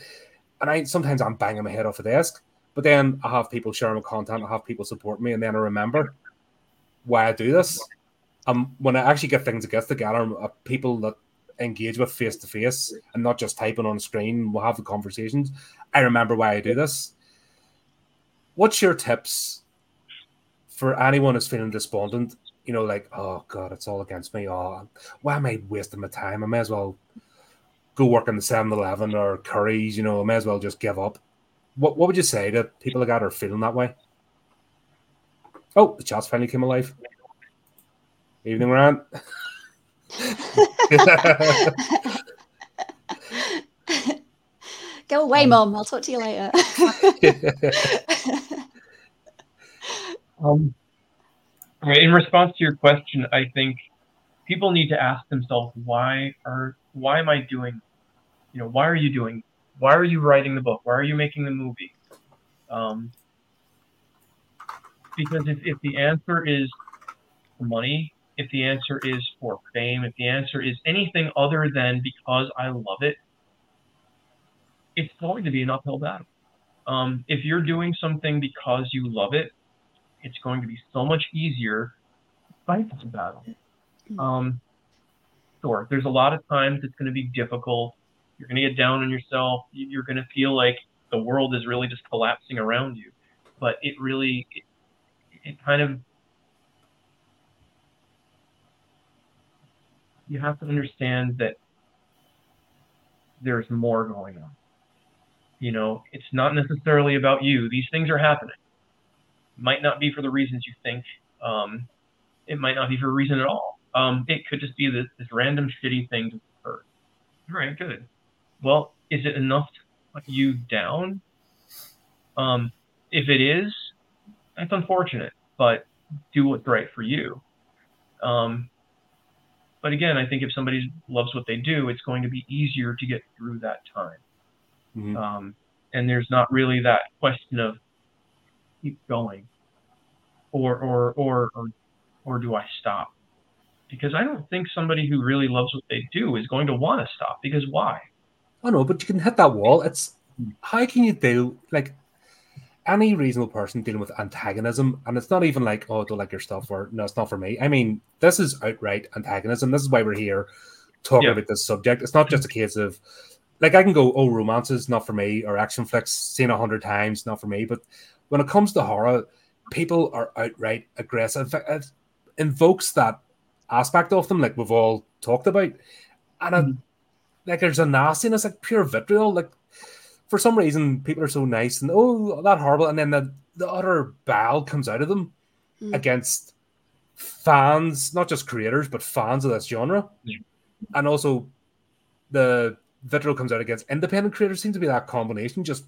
And I sometimes I'm banging my head off the desk, but then I have people sharing my content. I have people support me, and then I remember why I do this. Um, when I actually get things against the together, uh, people that engage with face to face and not just typing on screen. We'll have the conversations. I remember why I do this. What's your tips for anyone who's feeling despondent? You know, like, oh God, it's all against me. Oh, why am I wasting my time? I may as well go work in the 7 Eleven or Currys, you know, I may as well just give up. What, what would you say to people like that are feeling that way? Oh, the chat's finally came alive. Evening, Rand. go away um, mom i'll talk to you later Um, in response to your question, I think people need to ask themselves why are why am I doing, you know, why are you doing, why are you writing the book, why are you making the movie? Um, because if, if the answer is money, if the answer is for fame, if the answer is anything other than because I love it, it's going to be an uphill battle. Um, if you're doing something because you love it, it's going to be so much easier to fight this battle. Um, sure, there's a lot of times it's going to be difficult. You're going to get down on yourself. You- You're going to feel like the world is really just collapsing around you. But it really, it, it kind of, you have to understand that there's more going on. You know, it's not necessarily about you. These things are happening might not be for the reasons you think. Um, it might not be for a reason at all. Um, it could just be this, this random shitty thing to occur. All right, good. Well, is it enough to put you down? Um, if it is, that's unfortunate, but do what's right for you. Um, but again, I think if somebody loves what they do, it's going to be easier to get through that time. Mhm. Um, and there's not really that question of keep going or or or or, or do I stop? Because I don't think somebody who really loves what they do is going to want to stop because why? I know, but you can hit that wall. It's how can you do like any reasonable person dealing with antagonism, and it's not even like, oh, I don't like your stuff, or no, it's not for me. I mean, this is outright antagonism. This is why we're here talking Yeah. about this subject. It's not just a case of like I can go, oh, romance is not for me, or action flicks seen a hundred times, not for me. But when it comes to horror, people are outright aggressive. It invokes that aspect of them, like we've all talked about, and it, like there's a nastiness, like pure vitriol. Like for some reason, people are so nice and oh, that horrible, and then the the utter bile comes out of them Mm. against fans, not just creators, but fans of this genre, Yeah. and also the vitriol comes out against independent creators. Seems to be that combination. Just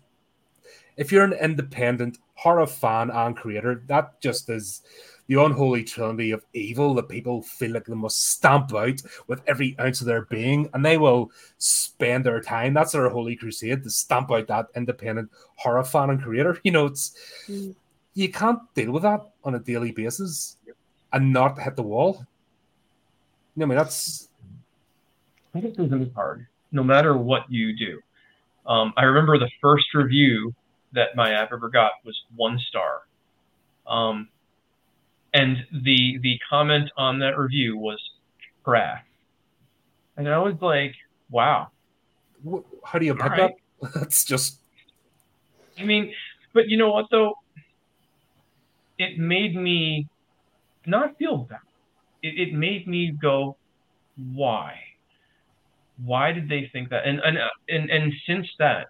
if you're an independent horror fan and creator, that just is the unholy trinity of evil that people feel like they must stamp out with every ounce of their being, and they will spend their time. That's their holy crusade to stamp out that independent horror fan and creator. You know, it's mm. you can't deal with that on a daily basis and not hit the wall. You know, I mean, that's criticism is hard, no matter what you do. Um, I remember the first review that my app ever got was one star. Um, and the the comment on that review was trash. And I was like, wow. How do you pick right. that? That's just. I mean, but you know what though? It made me not feel bad. It, it made me go, why? Why did they think that? And and and and since that,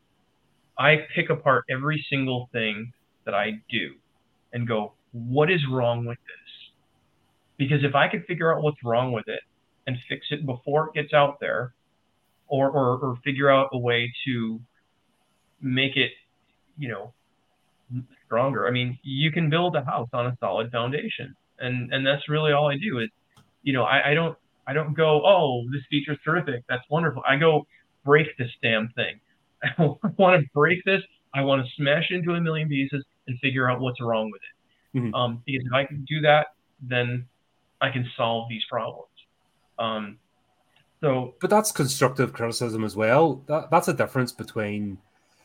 I pick apart every single thing that I do, and go, what is wrong with this? Because if I could figure out what's wrong with it and fix it before it gets out there, or, or, or figure out a way to make it, you know, stronger. I mean, you can build a house on a solid foundation, and and that's really all I do. Is, you know, I, I don't I don't go, oh, this feature's terrific, that's wonderful. I go break this damn thing. I want to break this. I want to smash it into a million pieces and figure out what's wrong with it. Mm-hmm. Um, because if I can do that, then I can solve these problems. Um, so, but that's constructive criticism as well. That, that's a difference between,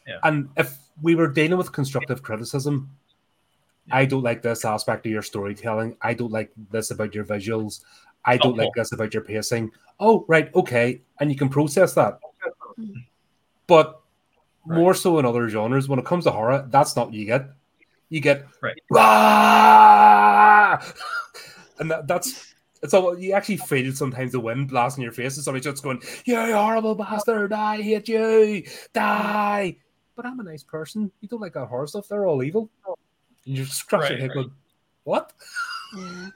yeah. and if we were dealing with constructive criticism, yeah. I don't like this aspect of your storytelling. I don't like this about your visuals. I don't like this about your pacing. Oh, right, okay, and you can process that. Mm-hmm. But right. more so in other genres, when it comes to horror, that's not what you get you get right. and that, that's it's all you actually feel sometimes the wind blasting your face and somebody just going, You horrible bastard, I hate you, die. But I'm a nice person. You don't like that horror stuff, they're all evil. And you're scratching right, your head right. going, What? Yeah.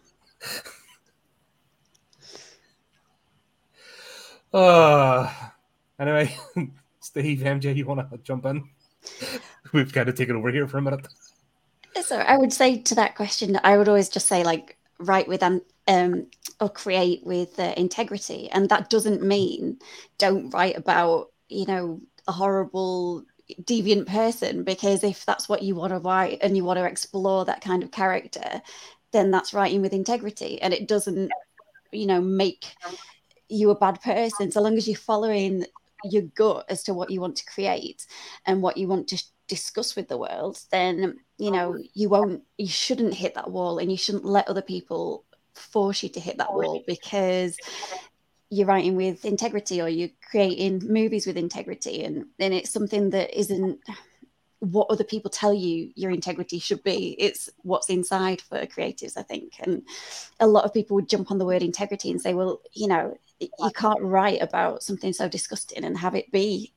uh anyway, Steve, MJ, you wanna jump in? We've kind of taken over here for a minute. So I would say to that question, I would always just say like write with um, um or create with uh, integrity, and that doesn't mean don't write about you know a horrible deviant person because if that's what you want to write and you want to explore that kind of character, then that's writing with integrity, and it doesn't you know make you a bad person so long as you're following your gut as to what you want to create and what you want to discuss with the world, then you know you won't, you shouldn't hit that wall, and you shouldn't let other people force you to hit that wall because you're writing with integrity or you're creating movies with integrity, and then it's something that isn't what other people tell you your integrity should be. It's what's inside for creatives, I think. And a lot of people would jump on the word integrity and say, well, you know, you can't write about something so disgusting and have it be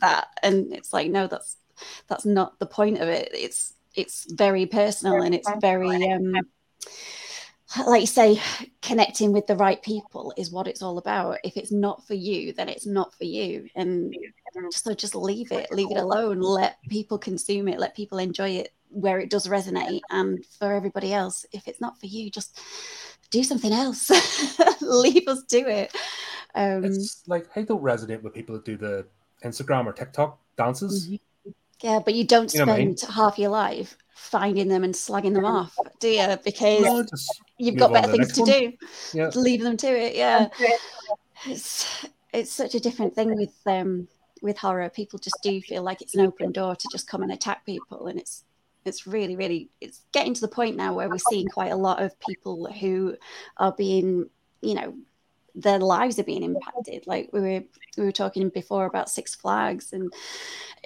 that. And it's like, no, that's that's not the point of it. It's it's very personal and it's very um like you say, connecting with the right people is what it's all about. If it's not for you, then it's not for you. And so just leave it, leave it alone. Let people consume it, let people enjoy it where it does resonate. And for everybody else, if it's not for you, just do something else. leave us do it. Um, it's like I don't resonate with people that do the Instagram or TikTok dances. Mm-hmm. Yeah, but you don't spend you know I mean? half your life finding them and slagging them off, do you? Because no, you've got better things to one. do. Yeah. Leave them to it. Yeah. It's it's such a different thing with um with horror. People just do feel like it's an open door to just come and attack people, and it's it's really really it's getting to the point now where we're seeing quite a lot of people who are being you know their lives are being impacted. Like we were we were talking before about Six Flags and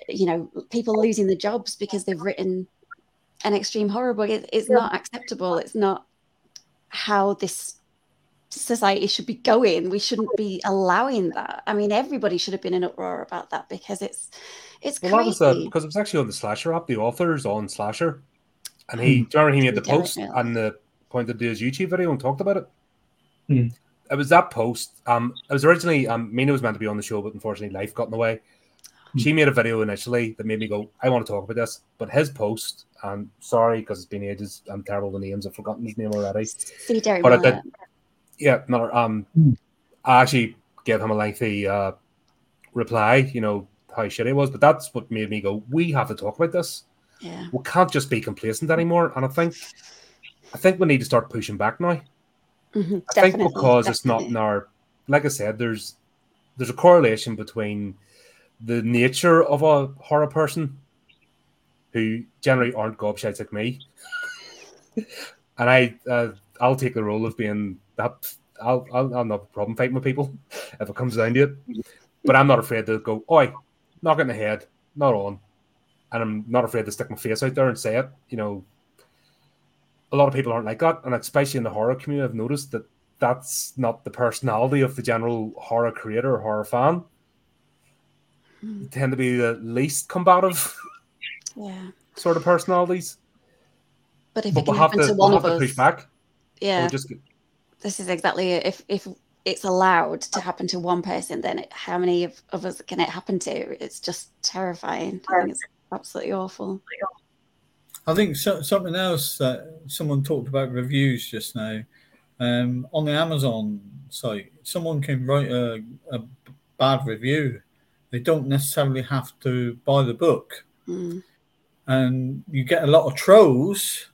you know people losing their jobs because they've written an extreme horror book. It, it's not acceptable. It's not how this society should be going. We shouldn't be allowing that. I mean, everybody should have been in uproar about that because it's it's well, crazy. that was because it was actually on the Slasher app. The author's on Slasher, and he, do you remember he made the post and the pointed to his YouTube video and talked about it. Hmm it was that post. Um, it was originally um, Mina was meant to be on the show, but unfortunately, life got in the way. she made a video initially that made me go, I want to talk about this. But his post, and sorry because it's been ages, I'm terrible with names. I've forgotten his name already. See, Derry But I did, yeah, no, um, Hmm. I actually gave him a lengthy uh, reply. You know how shitty it was, but that's what made me go. We have to talk about this. Yeah. We can't just be complacent anymore. And I think, I think we need to start pushing back now. Mhm, I think definitely, because it's not in definitely. our, like I said, there's there's a correlation between the nature of a horror person who generally aren't gobshites like me, and I uh, I'll take the role of being that. I'll, I'll I'll not have a problem fighting with people if it comes down to it, but I'm not afraid to go. Oi, knock it in the head, not on, and I'm not afraid to stick my face out there and say it. You know, a lot of people aren't like that, and especially in the horror community, I've noticed that that's not the personality of the general horror creator or horror fan. They tend to be the least combative Yeah. sort of personalities. But if But it can we'll happen to, to one we'll of have to us, push back. yeah, We'll just this is exactly it. If if it's allowed to happen to one person, then it, how many of, of us can it happen to? It's just terrifying. I think it's absolutely awful. I think so, something else that someone talked about reviews just now um, on the Amazon site. Someone can write a, a bad review. They don't necessarily have to buy the book, Mm. And you get a lot of trolls.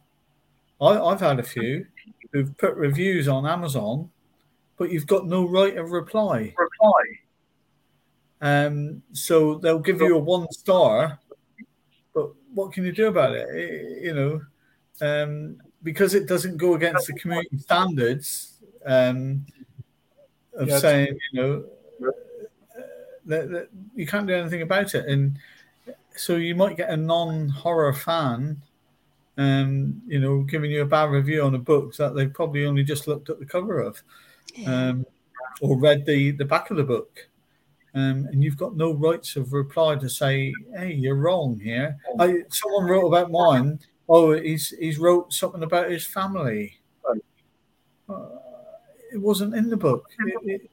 I, I've had a few who've put reviews on Amazon, but you've got no right of reply. Reply. Um, so they'll give you a one star, but what can you do about it? I- You know, um, because it doesn't go against the community standards um, of Yeah, saying, you know, that, that you can't do anything about it. And so you might get a non horror fan. Um, you know, giving you a bad review on a book that they've probably only just looked at the cover of Yeah. um, or read the, the back of the book. Um, and you've got no rights of reply to say, "Hey, you're wrong here." I, someone wrote about mine. Oh, he's he's wrote something about his family. Uh, it wasn't in the book. It, it,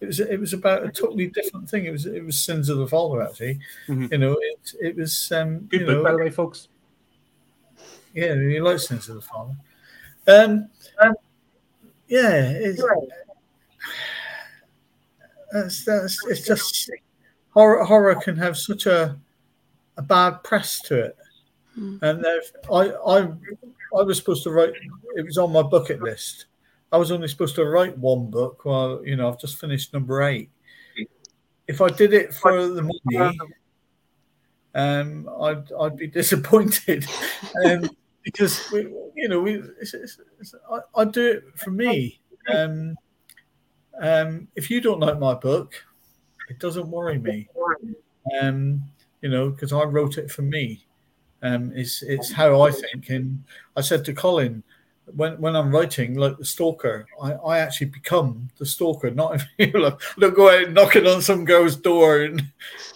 it was it was about a totally different thing. It was it was sins of the father actually. Mhm. You know, it it was um, good you book, know, by the way, folks. yeah, he likes Sins of the Father. Um, yeah, it's, that's, that's, it's just horror. Horror can have such a a bad press to it, Mm. and I I I was supposed to write. It was on my bucket list. I was only supposed to write one book. Well, you know, I've just finished number eight. If I did it for the money, um, I'd I'd be disappointed, um, because we, you know, we it's, it's, it's, I, I do it for me. Um, um, if you don't like my book, it doesn't worry me. Um, you know, because I wrote it for me. Um, it's it's how I think, and I said to Colin, when when I'm writing like the stalker, I, I actually become the stalker. Not if you I don't go out knocking on some girl's door and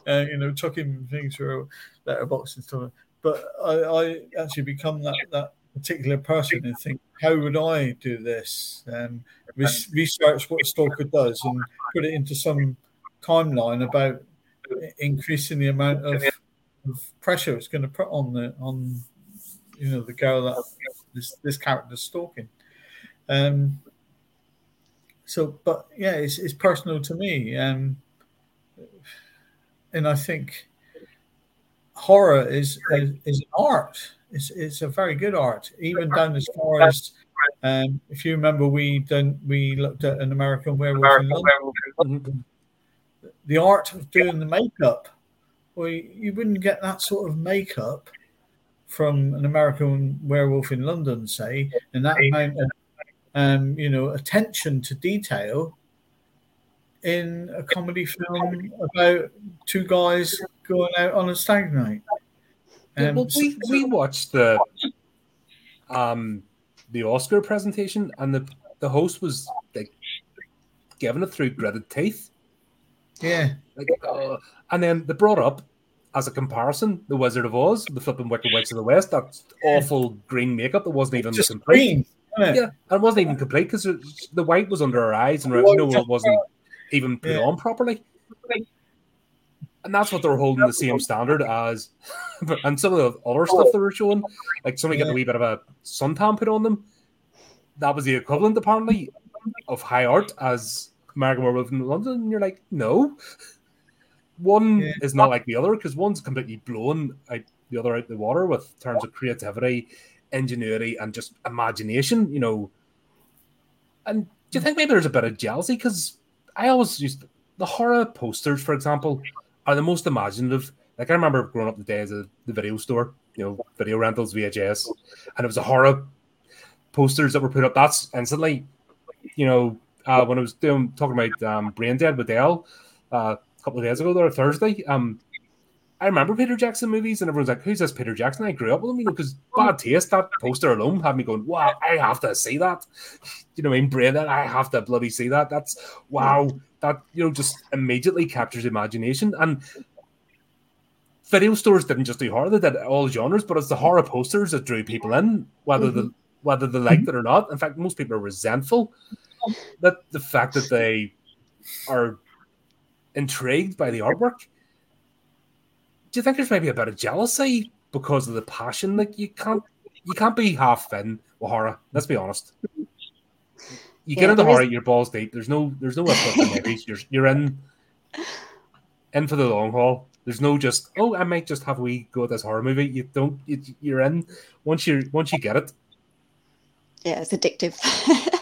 uh, you know chucking things through a letterbox and stuff. But I, I actually become that that particular person and think, how would I do this? And res- research what a stalker does and put it into some timeline about increasing the amount of, of pressure it's going to put on the on you know the girl that this this character's stalking. Um, so, but yeah, it's, it's personal to me, um, and I think horror is is, is an art. It's, it's a very good art, even down as far as um, if you remember, we done we looked at an American Werewolf in London. The art of doing the makeup. Well, you wouldn't get that sort of makeup from an American Werewolf in London, say, and that amount of um, you know attention to detail in a comedy film about two guys going out on a stag night. Yeah, Um, well, we, we watched the um the Oscar presentation, and the the host was like giving it through gritted teeth, yeah, like, uh, and then they brought up as a comparison the Wizard of Oz, the flipping Wicked Witch of the West, that awful green makeup that wasn't even just complete. green. it? Yeah, and it wasn't even complete because the white was under her eyes, and The no, it wasn't even put Yeah. on properly. and that's what they're holding the same standard as. and some of the other stuff they were showing, like somebody yeah. getting a wee bit of a suntan put on them, that was the equivalent apparently of high art as American Werewolf in London. And you're like, no, one yeah. is not like the other because one's completely blown out the other out the water with terms of creativity, ingenuity, and just imagination. You know, and do you think maybe there's a bit of jealousy because I always used the horror posters, for example, are the most imaginative. Like I remember growing up the days of the video store, you know, video rentals, VHS, and it was a horror posters that were put up. That's instantly, you know, uh, when I was doing talking about um, Braindead with Dale uh, a couple of days ago, there Thursday. Um, I remember Peter Jackson movies, and everyone's like, "Who's this Peter Jackson?" I grew up with him, you know, because bad taste. That poster alone had me going, "Wow, I have to see that." You know, I mean, Braindead, I have to bloody see that. That's wow. That you know, just immediately captures imagination. And video stores didn't just do horror; they did all genres. But it's the horror posters that drew people in, whether mm-hmm. the whether they liked it or not. In fact, most people are resentful that the fact that they are intrigued by the artwork. Do you think there's maybe a bit of jealousy because of the passion? Like you can't you can't be half in with horror. Let's be honest. You get into horror, is... your balls deep. There's no there's no movies. You're you're in in for the long haul. There's no just oh I might just have a wee go at this horror movie. You don't you, you're in once you once you get it yeah, it's addictive.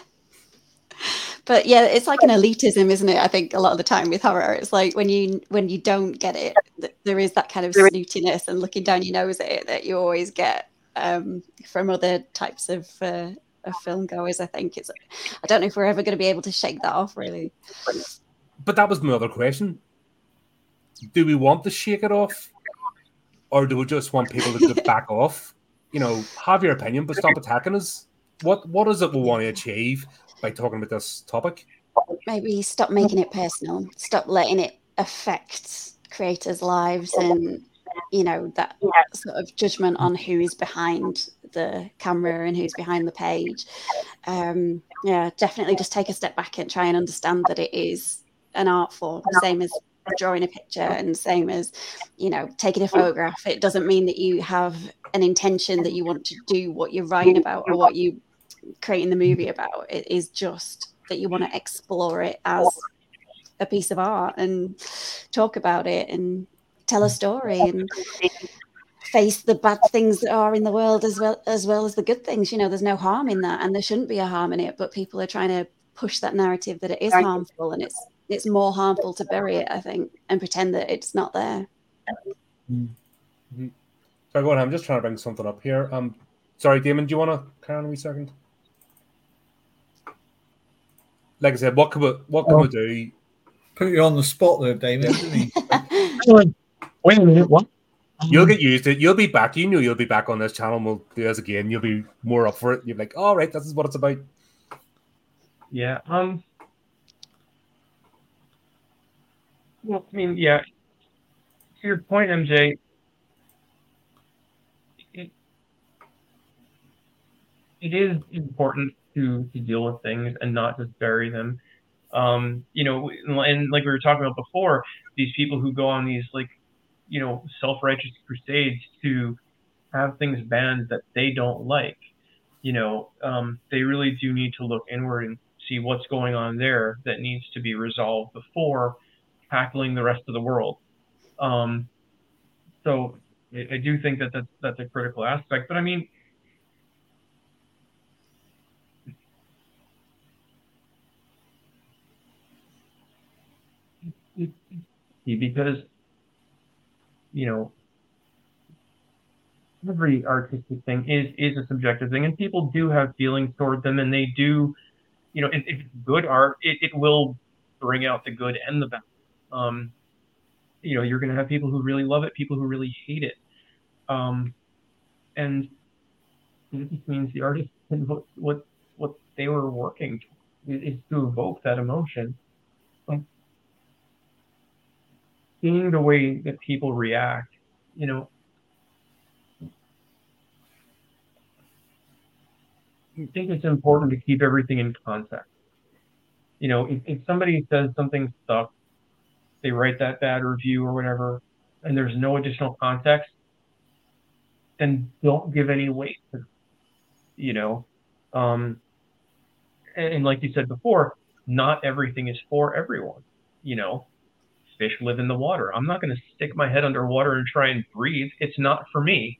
but yeah, it's like an elitism, isn't it? I think a lot of the time with horror, it's like when you when you don't get it, there is that kind of snootiness and looking down your nose at it that you always get um, from other types of uh, of film goers. I think it's. I don't know if we're ever going to be able to shake that off, really. But that was my other question. Do we want to shake it off, or do we just want people to back off? You know, have your opinion, but stop attacking us what what is it we want to achieve by talking about this topic? Maybe stop making it personal. Stop letting it affect creators' lives and you know that sort of judgment on who is behind the camera and who's behind the page. Um, yeah, definitely just take a step back and try and understand that it is an art form, same as drawing a picture and same as you know taking a photograph it doesn't mean that you have an intention that you want to do what you're writing about or what you creating the movie about. It is just that you want to explore it as a piece of art and talk about it and tell a story and face the bad things that are in the world as well as well as the good things. You know, there's no harm in that, and there shouldn't be a harm in it. But people are trying to push that narrative that it is harmful, and it's it's more harmful to bury it, I think, and pretend that it's not there. Mm-hmm. Sorry, go on. I'm just trying to bring something up here. Um, sorry, Damon, do you want to carry on a second? Like I said, what can we what can oh. we do? Put you on the spot there, Damien. Wait a minute, what? You'll get used to it. You'll be back. You know you'll be back on this channel. We'll do this again. You'll be more up for it. You're like, all right, this is what it's about. Yeah. Um. Well, I mean, yeah. To your point, MJ, it, it is important to to deal with things and not just bury them. Um, you know, and like we were talking about before, these people who go on these like, you know, self-righteous crusades to have things banned that they don't like. You know, um, they really do need to look inward and see what's going on there that needs to be resolved before tackling the rest of the world. Um, so I, I do think that that's, that's a critical aspect. But I mean, because you know every artistic thing is is a subjective thing and people do have feelings toward them and they do you know if, if it's good art it, it will bring out the good and the bad. Um you know you're going to have people who really love it people who really hate it. Um and just means the artist what what what they were working is to evoke that emotion seeing the way that people react, you know, I think it's important to keep everything in context. You know, if, if somebody says something sucks, they write that bad review or whatever, and there's no additional context, then don't give any weight to, you know. Um, and, and like you said before, not everything is for everyone. You know, fish live in the water. I'm not going to stick my head underwater and try and breathe. It's not for me.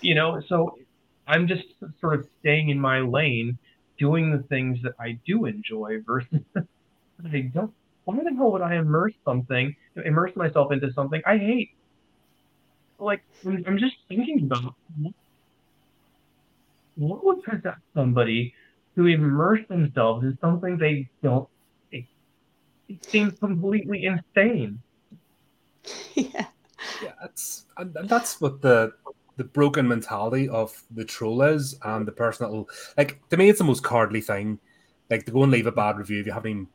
You know, so I'm just sort of staying in my lane, doing the things that I do enjoy versus I don't. Why the hell would I immerse something, immerse myself into something I hate? Like, I'm I'm just thinking about what would possess somebody to immerse themselves in something they don't. It, it seems completely insane. yeah. Yeah, that's and and that's what the the broken mentality of the troll is, and the person that'll like to me, it's the most cowardly thing. Like to go and leave a bad review if you haven't even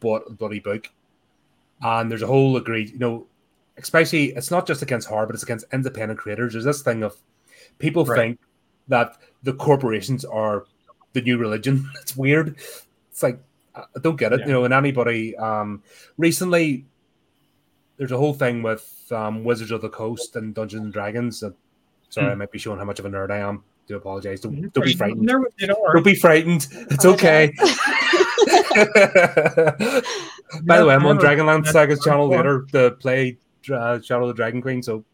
bought a bloody book, and there's a whole agreed, you know, especially it's not just against horror, but it's against independent creators. There's this thing of people Right. think that the corporations are the new religion. It's weird. It's like I I don't get it, Yeah. you know. And anybody um recently, there's a whole thing with um Wizards of the Coast and Dungeons and Dragons. And sorry, I might be showing how much of a nerd I am. Do apologize. Don't, don't be frightened. Never, you know, Don't be frightened. It's okay. By the way, I'm on Dragonland Saga's channel later to play uh, Shadow of the Dragon Queen. So,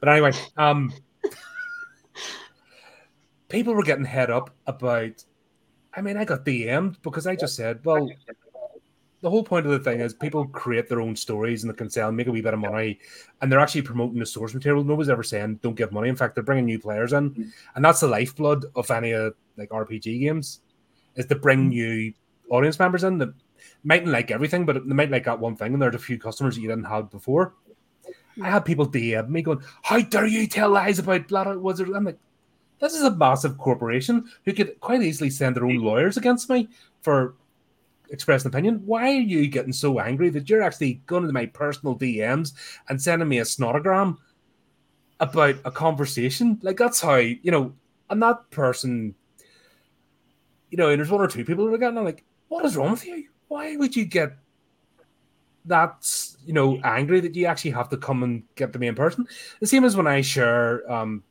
but anyway, um, people were getting head up about. I mean, I got DM'd because I just said, well, the whole point of the thing is people create their own stories and they can sell, make a wee bit of money, and they're actually promoting the source material. Nobody's ever saying don't give money. In fact, they're bringing new players in, and that's the lifeblood of any uh, like RPG games, is to bring new audience members in that mightn't like everything, but they might like that one thing, and there's a few customers that you didn't have before. I had people DM me going, "How dare you tell lies about Blood Wizard?" I'm like, "This is a massive corporation who could quite easily send their own lawyers against me for expressing opinion. Why are you getting so angry that you're actually going to my personal DMs and sending me a snotogram about a conversation? Like that's how you know." And that person, you know, and there's one or two people who are getting I'm like, "What is wrong with you? Why would you get?" that's you know angry that you actually have to come and get to me in person. The same as when I share, um,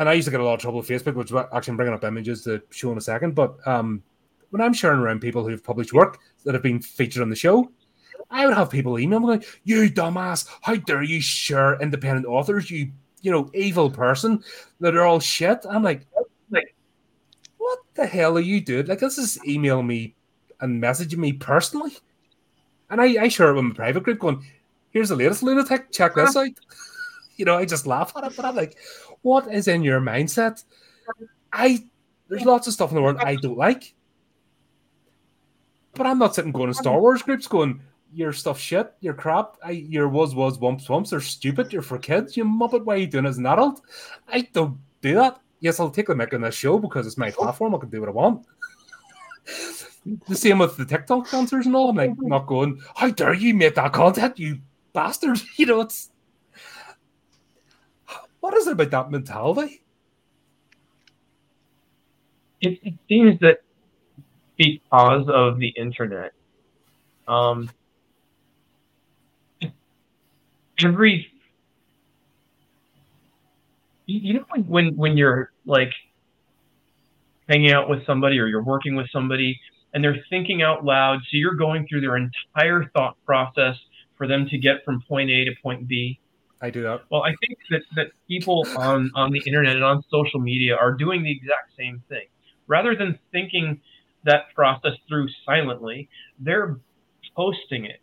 and I used to get a lot of trouble with Facebook, which actually I'm bringing up images to show in a second. But um, when I'm sharing around people who've published work that have been featured on the show, I would have people email me like, "You dumbass! How dare you share independent authors? You you know evil person! That are all shit." I'm like, like, what the hell are you doing? Like, this is emailing me and messaging me personally. And I, I share it with my private group going, here's the latest lunatic, check this out. You know, I just laugh at it, but I'm like, what is in your mindset? I there's lots of stuff in the world I don't like. But I'm not sitting going to Star Wars groups going, your stuff shit, your crap, I your was was wumps wumps they're stupid, you're for kids, you muppet, why are you doing as an adult? I don't do that. Yes, I'll take the mic on this show because it's my platform, I can do what I want. The same with the TikTok dancers and all. I'm like, not going, how dare you make that content, you bastard? You know, it's what is it about that mentality? it, it seems that because of the internet, um, every you know when, when when you're like hanging out with somebody or you're working with somebody and they're thinking out loud, so you're going through their entire thought process for them to get from point A to point B. I do that. Well, I think that, that people on, on the internet and on social media are doing the exact same thing. Rather than thinking that process through silently, they're posting it.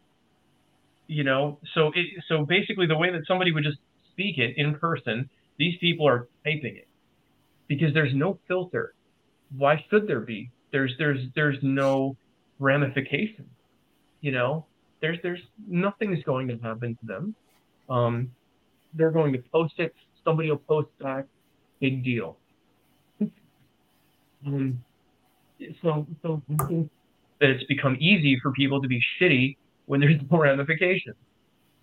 You know, so it, so basically the way that somebody would just speak it in person, these people are typing it because there's no filter. Why should there be? There's there's there's no ramification. You know, there's there's nothing's going to happen to them. Um, they're going to post it. Somebody will post back. Big deal. Um, so, so that it's become easy for people to be shitty when there's no ramifications.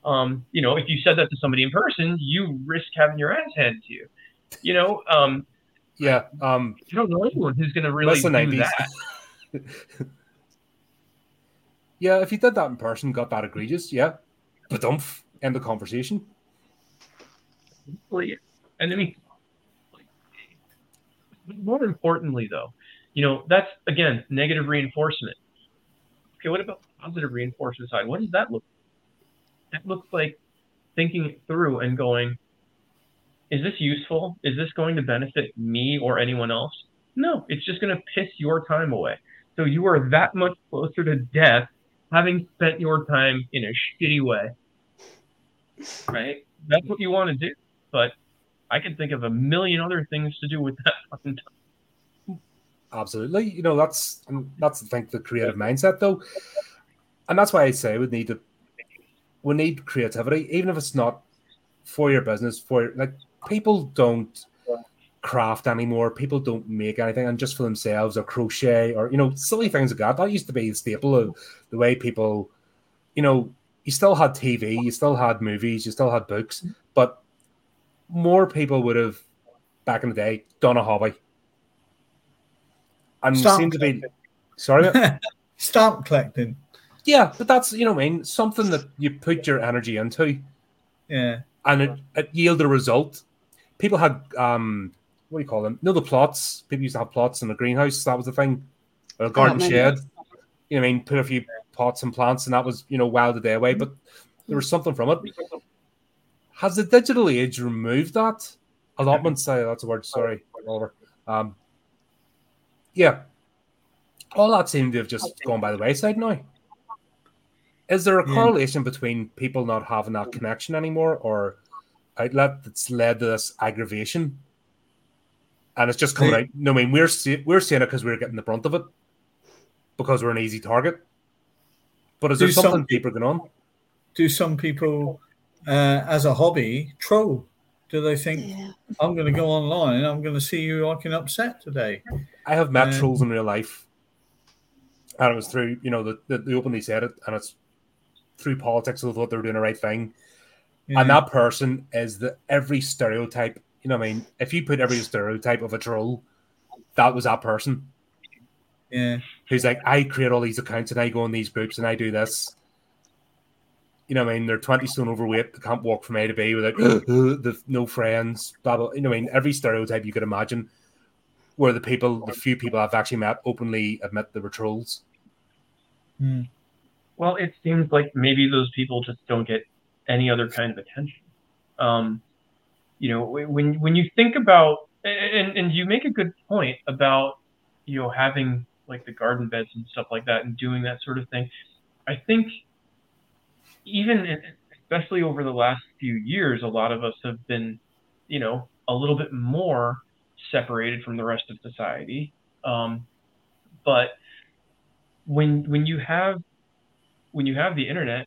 Um, you know, if you said that to somebody in person, you risk having your ass handed to you. You know, um, Yeah. Um you don't know anyone who's going to really do 90s. that. Yeah, if you did that in person, got that egregious, yeah. But don't end the conversation. Yeah. And I mean, more importantly, though, you know, that's again negative reinforcement. Okay, what about positive reinforcement side? What does that look? Like? That looks like thinking through and going, is this useful? Is this going to benefit me or anyone else? No, it's just going to piss your time away. So you are that much closer to death having spent your time in a shitty way. Right? That's what you want to do. But I can think of a million other things to do with that fucking time. Absolutely. You know, that's that's I think the creative mindset though. And that's why I say we need to we need creativity, even if it's not for your business, for like people don't craft anymore. People don't make anything and just for themselves or crochet or you know silly things like that. That used to be the staple of the way people, you know, you still had TV, you still had movies, you still had books, but more people would have back in the day done a hobby. And Stamp seem to be sorry. Stamp collecting. Yeah, but that's you know what I mean, something that you put your energy into Yeah. and it, it yielded a result. People had um what do you call them? No, the plots. People used to have plots in the greenhouse. That was the thing. Or a garden man. shed. You know what I mean? Put a few pots and plants, and that was, you know, while the day away. But there was something from it. Has the digital age removed that? Allotments, uh, that's a word, sorry, Oliver. Um, yeah. All that seemed to have just gone by the wayside now. Is there a Yeah. correlation between people not having that connection anymore or outlet that's led to this aggravation? And it's just coming They- out. No, I mean, we're, see- we're seeing it because we're getting the brunt of it because we're an easy target. But is there Do some- something deeper going on? Do some people, uh, as a hobby, troll? Do they think Yeah. I'm going to go online and I'm going to see who I can upset today? I have met Um, trolls in real life, and it was through you know the, the, they openly said it, and it's through politics. So they thought they were doing the right thing, Yeah. and that person is the every stereotype. You know, what I mean, if you put every stereotype of a troll, that was that person yeah. who's like, I create all these accounts and I go in these groups and I do this. You know, what I mean, they're twenty stone overweight. They can't walk from A to B without the no friends. Blah blah. You know, what I mean, every stereotype you could imagine. Where the people, the few people I've actually met, openly admit they were trolls. Hmm. Well, it seems like maybe those people just don't get any other kind of attention. Um, you know, when when you think about and and you make a good point about you know having like the garden beds and stuff like that and doing that sort of thing. I think even especially over the last few years, a lot of us have been, you know, a little bit more separated from the rest of society. Um, but when when you have when you have the internet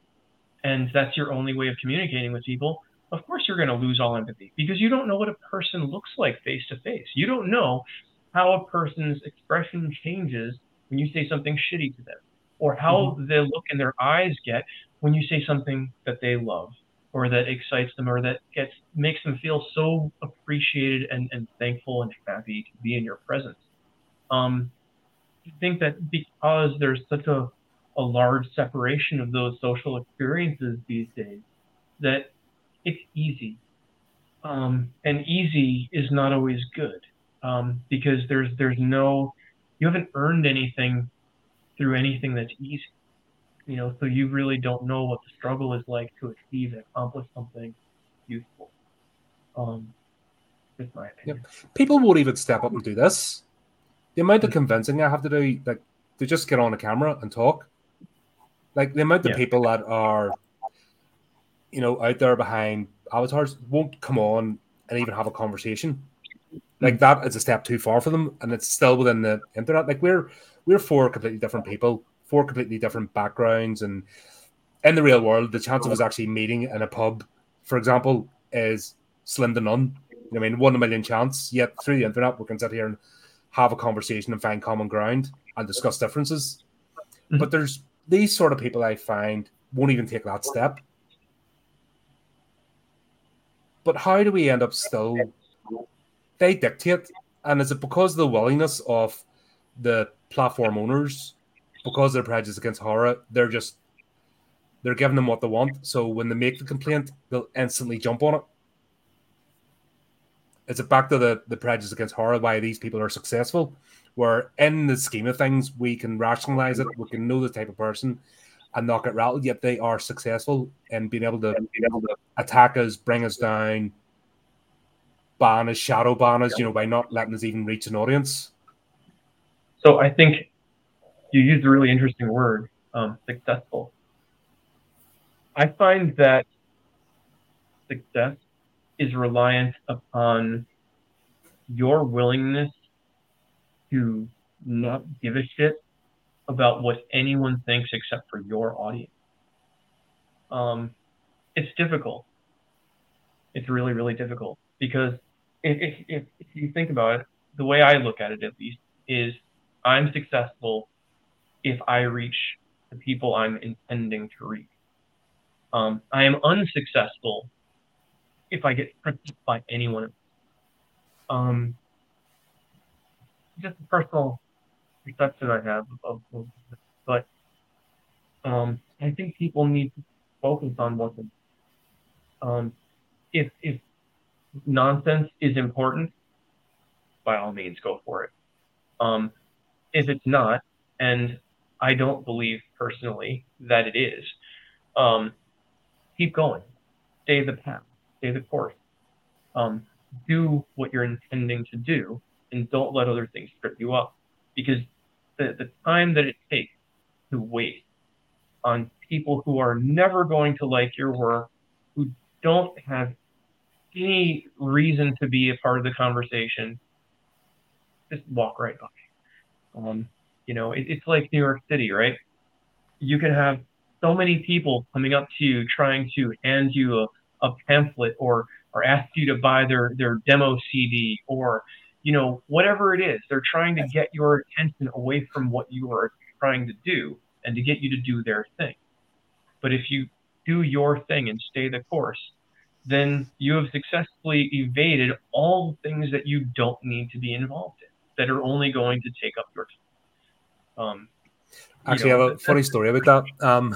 and that's your only way of communicating with people, of course you're going to lose all empathy because you don't know what a person looks like face to face. You don't know how a person's expression changes when you say something shitty to them or how the look in their eyes get when you say something that they love or that excites them or that gets makes them feel so appreciated and, and thankful and happy to be in your presence. Um, I think that because there's such a, a large separation of those social experiences these days, that it's easy. Um, and easy is not always good um, because there's there's no you haven't earned anything through anything that's easy. You know, so you really don't know what the struggle is like to achieve and accomplish something useful. Um, is my opinion. People won't even step up and do this. The amount of convincing I have to do, like, to just get on a camera and talk. Like the amount of Yeah. people that are, you know, out there behind avatars won't come on and even have a conversation. Like that is a step too far for them, and it's still within the internet. Like we're we're four completely different people, four completely different backgrounds, and in the real world, the chance of us actually meeting in a pub, for example, is slim to none. I mean, one in a million chance. Yet through the internet, we can sit here and have a conversation and find common ground and discuss differences. Mhm. But there's these sort of people I find won't even take that step. But how do we end up still? They dictate, and is it because of the willingness of the platform owners because they're prejudiced against horror, they're just they're giving them what they want. So when they make the complaint, they'll instantly jump on it. It's back to the, the prejudice against horror why these people are successful. Where in the scheme of things, we can rationalize it, we can know the type of person and not get rattled, yet they are successful in being able to, being able to attack us, bring us down, ban us, shadow ban us, you know, by not letting us even reach an audience. So I think you used a really interesting word, um, successful. I find that success is reliant upon your willingness to not give a shit about what anyone thinks except for your audience. Um, it's difficult. It's really, really difficult because if, if, if you think about it, the way I look at it at least is I'm successful if I reach the people I'm intending to reach. Um, I am unsuccessful if I get tricked by anyone. Um, just a personal perception I have of, of but um, I think people need to focus on what the um, if if nonsense is important, by all means go for it. Um, if it's not, and I don't believe personally that it is, um, keep going, stay the path, stay the course, um, do what you're intending to do, and don't let other things trip you up, because the, the time that it takes to wait on people who are never going to like your work, who don't have any reason to be a part of the conversation, just walk right by. Um, you know, it, it's like New York City, right? You can have so many people coming up to you trying to hand you a, a pamphlet or or ask you to buy their their demo CD or you know whatever it is. They're trying to get your attention away from what you are trying to do and to get you to do their thing. But if you do your thing and stay the course, then you have successfully evaded all the things that you don't need to be involved in that are only going to take up your time. Um, Actually, know, I have a funny story about that. Um,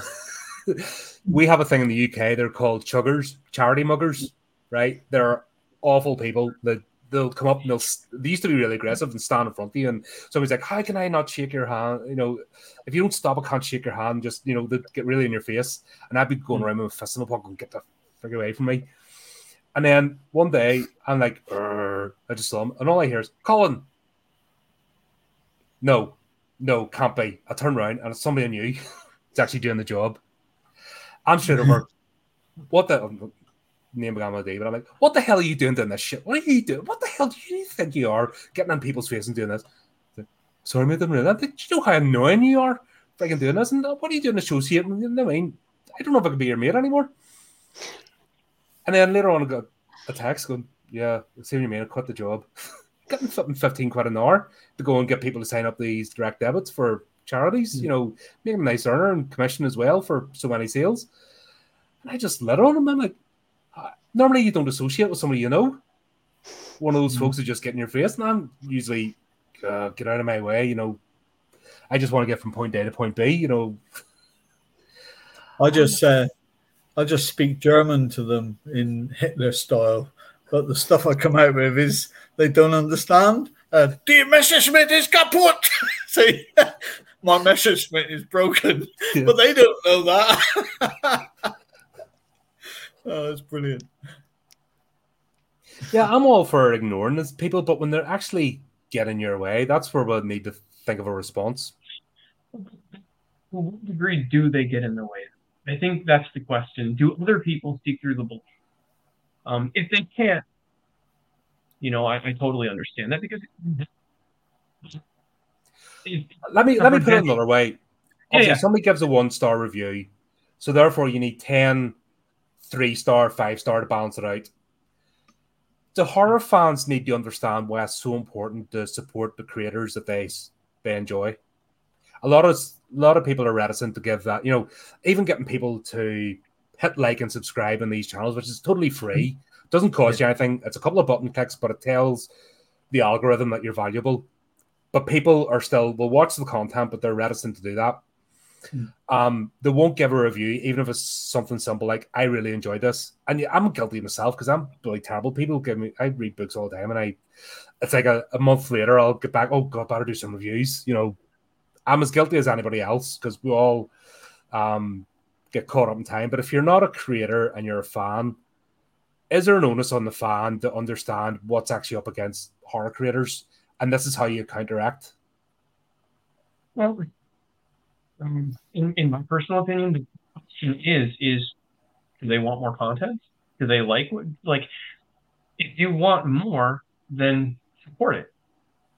we have a thing in the UK. They're called chuggers, charity muggers, right? They're awful people that they'll come up and they'll they used to be really aggressive and stand in front of you and somebody's like how can i not shake your hand you know if you don't stop i can't shake your hand just you know they get really in your face and i'd be going hmm. around with a fist in the pocket and get the figure away from me and then one day i'm like i just saw him and all i hear is colin no no can't be i turn around and it's somebody i knew it's actually doing the job i'm straight over what the name began with David. I'm like, what the hell are you doing doing this shit? What are you doing? What the hell do you think you are getting on people's face and doing this? Like, Sorry, mate, I'm really. Do you know how annoying you are freaking doing this? And what are you doing associating? You know I mean? I don't know if I can be your mate anymore. And then later on, I got a text going, yeah, see what you mean, I quit the job. Getting something 15 quid an hour to go and get people to sign up these direct debits for charities, mm. you know, making a nice earner and commission as well for so many sales. And I just lit on him. I'm like, normally you don't associate with somebody you know. One of those mm-hmm. folks who just get in your face, and I'm usually uh, get out of my way. You know, I just want to get from point A to point B. You know, I just uh, I just speak German to them in Hitler style, but the stuff I come out with is they don't understand. Uh, Die Messerschmitt is kaput. See, my Messerschmitt is broken, yeah. but they don't know that. Oh, that's brilliant. Yeah, I'm all for ignoring these people, but when they're actually getting your way, that's where we'll need to think of a response. Well, what degree do they get in the way? I think that's the question. Do other people see through the bullshit? Um, if they can't, you know, I, I totally understand that because. let me let me put it another way. Obviously, yeah, yeah. somebody gives a one star review, so therefore you need ten three star, five star to balance it out. The horror fans need to understand why it's so important to support the creators that they they enjoy. A lot of a lot of people are reticent to give that. You know, even getting people to hit like and subscribe on these channels, which is totally free, doesn't cost yeah. you anything. It's a couple of button clicks, but it tells the algorithm that you're valuable. but people are still will watch the content, but they're reticent to do that. Mm. Um, they won't give a review, even if it's something simple like "I really enjoyed this," and yeah, I'm guilty myself because I'm really terrible. People give me, I read books all the time, and I, it's like a, a month later, I'll get back. Oh God, better do some reviews. You know, I'm as guilty as anybody else because we all um, get caught up in time. But if you're not a creator and you're a fan, is there an onus on the fan to understand what's actually up against horror creators? And this is how you counteract. Well, um, in, in my personal opinion, the question is, is do they want more content? Do they like what, like, if you want more, then support it.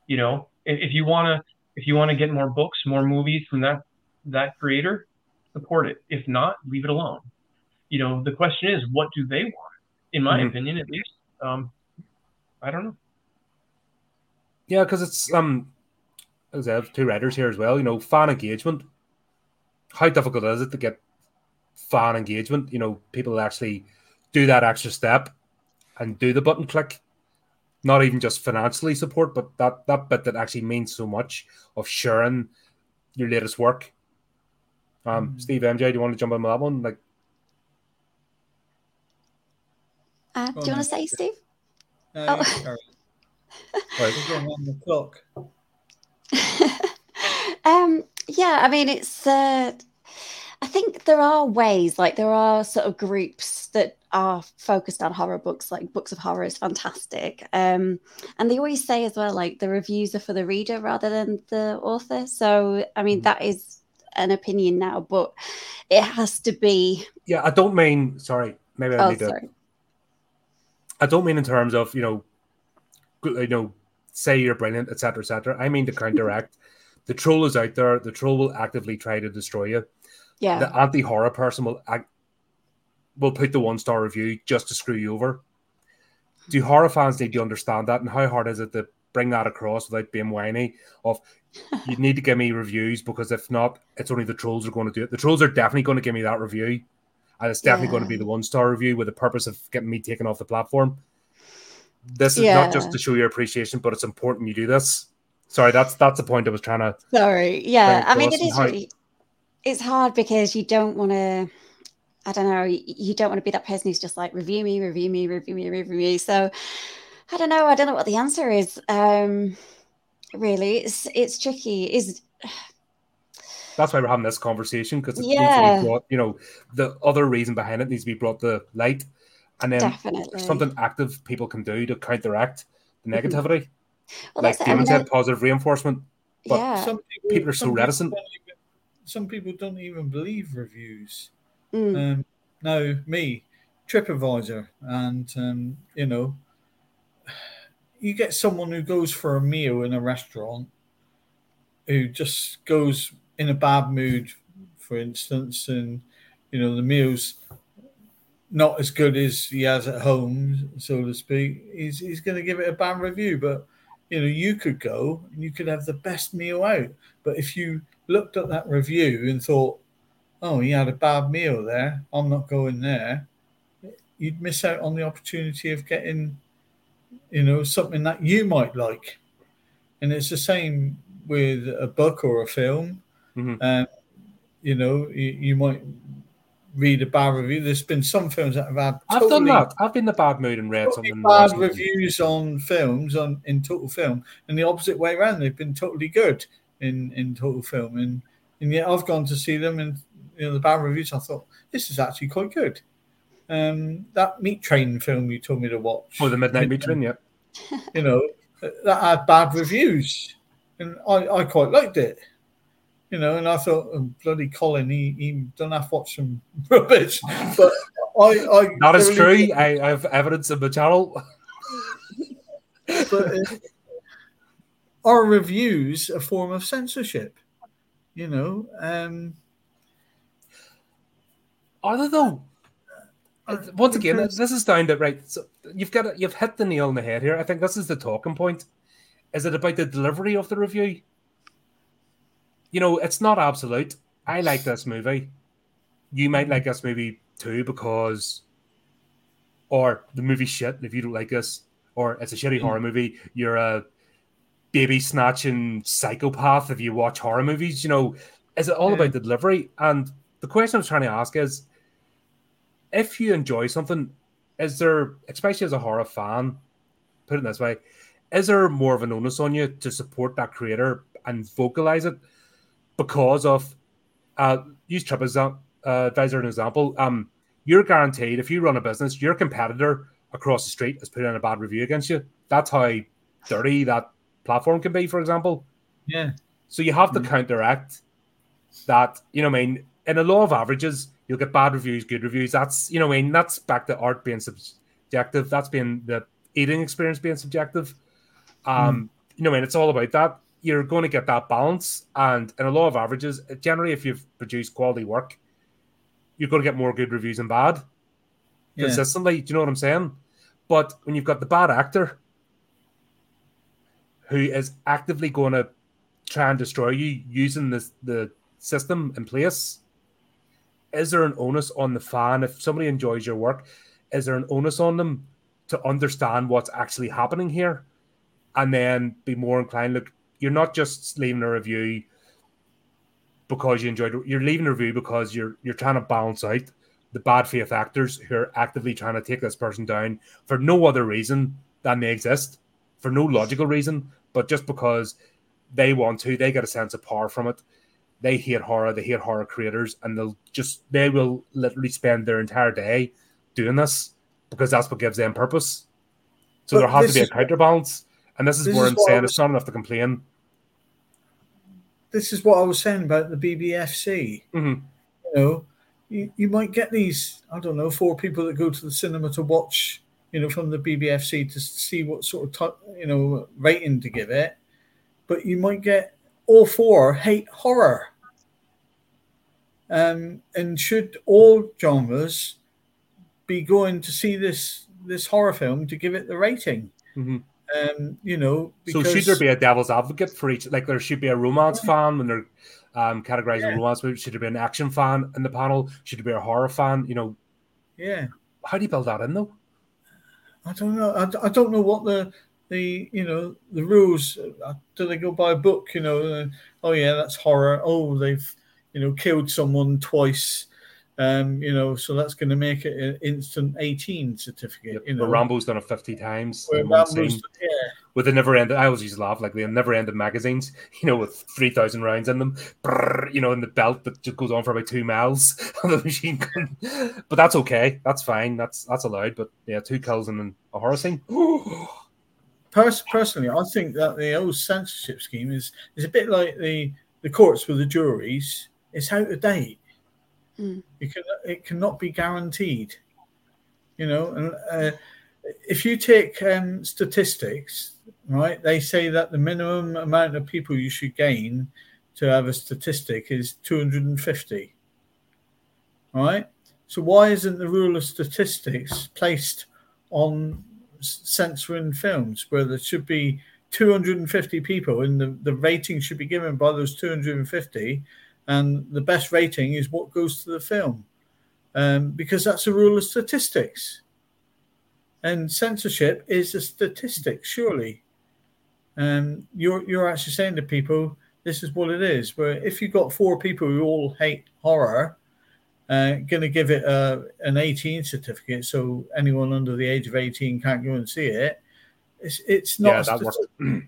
You know, if, if you want to, if you want to get more books, more movies from that, that creator, support it. If not, leave it alone. You know, the question is, what do they want? In my Mhm. opinion, at least, um, I don't know. Yeah, because it's um, as I have two writers here as well. You know, fan engagement. How difficult is it to get fan engagement? You know, people actually do that extra step and do the button click. Not even just financially support, but that that bit that actually means so much of sharing your latest work. Um, Mm. Steve MJ, do you want to jump on that one? Like, Uh, do you want to say, Steve? No, Oh. you carry on. right, We're going on the clock. um, yeah, I mean, it's. Uh, I think there are ways, like there are sort of groups that are focused on horror books, like Books of Horror is fantastic. Um, and they always say as well, like the reviews are for the reader rather than the author. So, I mean, Mhm. that is an opinion now, but it has to be. yeah, I don't mean. Sorry, maybe I Oh, need to. I don't mean in terms of you know, you know, say you're brilliant, etc., etc. I mean to counteract. the troll is out there. The troll will actively try to destroy you. Yeah. The anti-horror person will act, will put the one-star review just to screw you over. Do horror fans need to understand that, and how hard is it to bring that across without being whiny? Of you need to give me reviews because if not, it's only the trolls are going to do it. The trolls are definitely going to give me that review, and it's definitely going to be the one-star review with the purpose of getting me taken off the platform. This is Yeah. not just to show your appreciation, but it's important you do this. Sorry, that's that's the point I was trying to. Sorry. Yeah. I mean, it is how- really, it's hard because you don't want to, I don't know, you don't want to be that person who's just like, review me, review me, review me, review me. So I don't know. I don't know what the answer is. Um, really, it's, it's tricky. Is That's why we're having this conversation because it needs to Yeah. be brought. You know, the other reason behind it needs to be brought to light, and then definitely something active people can do to counteract the Mhm. negativity. Well, like that's it. Damon said, positive reinforcement. but yeah. Some people, people are so some reticent. even- some people don't even believe reviews. Mm, Um, no, me, TripAdvisor, and um, you know, you get someone who goes for a meal in a restaurant, who just goes in a bad mood, for instance, and you know the meal's not as good as he has at home, so to speak. He's he's going to give it a bad review, but you know you could go and you could have the best meal out, but if you looked at that review and thought oh, he had a bad meal there. I'm not going there. You'd miss out on the opportunity of getting, you know, something that you might like. And it's the same with a book or a film. Mhm. Um, you know, you, you might read a bad review. There's been some films that have had I've done that. I've been in the bad mood and read totally something. bad reviews on films on in total film and the opposite way around they've been totally good in in total film and and yet i've gone to see them and you know the bad reviews i thought this is actually quite good um that meat train film you told me to watch Oh, the Midnight Meat Train, yeah. you know that had bad reviews and i i quite liked it you know and i thought oh, bloody colin he, he don't have to watch some rubbish but i i That is true. I, I have evidence in the channel. but uh, are reviews a form of censorship? You know, um, Are they though? Once again, this is down to right. So you've got it. You've hit the nail on the head here. I think this is the talking point. Is it about the delivery of the review? You know, it's not absolute. I like this movie. You might like this movie too because, or the movie shit if you don't like this, or it's a shitty horror mm. movie. You're a baby snatching psychopath if you watch horror movies. You know, is it all Yeah. about the delivery? And the question I'm trying to ask is if you enjoy something, is there, especially as a horror fan, put it this way, is there more of an onus on you to support that creator and vocalize it because of uh use trip as uh, advisor an example um you're guaranteed if you run a business your competitor across the street has put in a bad review against you that's how dirty that platform can be for example Yeah. so you have to Mhm. counteract that you know what i mean in a law of averages you'll get bad reviews good reviews. That's you know i mean? That's back to art being subjective. That's being the eating experience being subjective. Um you know I mean? It's all about that. You're going to get that balance. And in a law of averages generally if you've produced quality work you're going to get more good reviews than bad Yeah. consistently. Do you know what i'm saying? But when you've got the bad actor who is actively going to try and destroy you using this the system in place is there an onus on the fan if somebody enjoys your work is there an onus on them to understand what's actually happening here? And then be more inclined look you're not just leaving a review because you enjoyed it you're leaving a review because you're you're trying to balance out the bad faith actors who are actively trying to take this person down for no other reason than they exist for no logical reason but just because they want to they get a sense of power from it they hate horror they hate horror creators and they'll just they will literally spend their entire day doing this because that's what gives them purpose so But there has to be a counterbalance and this is this where is i'm saying was- it's not enough to complain This is what I was saying about the BBFC. Mhm. You know, you, you might get these, I don't know, four people that go to the cinema to watch, you know, from the BBFC to see what sort of, type, you know, rating to give it. But you might get all four hate horror. Um, and should all genres be going to see this this horror film to give it the rating? Mhm. Um, you know, so should there be a devil's advocate for each like there should be a romance fan when they're um, categorizing romance movies should there be an action fan in the panel should there be a horror fan you know yeah. how do you build that in though I don't know. I, I don't know what the the you know the rules. uh, Do they go by a book? You know, uh, oh yeah, that's horror. Oh, they've you know killed someone twice. Um, you know, so that's going to make it an instant eighteen certificate. You know, but Rambo's done it 50 times Where in one Rambo's- scene. yeah, with the never ended. I always used to laugh like the never ended magazines, you know, with three thousand rounds in them, Brrr, you know, in the belt that just goes on for about two miles on the machine gun. But that's okay, that's fine, that's that's allowed. But yeah, two kills in a horror scene. Pers- personally, I think that the old censorship scheme is is a bit like the the courts with the juries. It's out of date. Mm. You can it cannot be guaranteed. You know, and uh, if you take um, statistics, right, they say that the minimum amount of people you should gain to have a statistic is 250. Right? So why isn't the rule of statistics placed on censoring films where there should be 250 people and the, the rating should be given by those 250 and the best rating is what goes to the film. Um, because that's a rule of statistics. And censorship is a statistic surely. Um, you're, you're actually saying to people this is what it is. Where if you've got four people who all hate horror uh, going to give it a, an 18 certificate so anyone under the age of 18 can't go and see it. It's, it's not Yeah,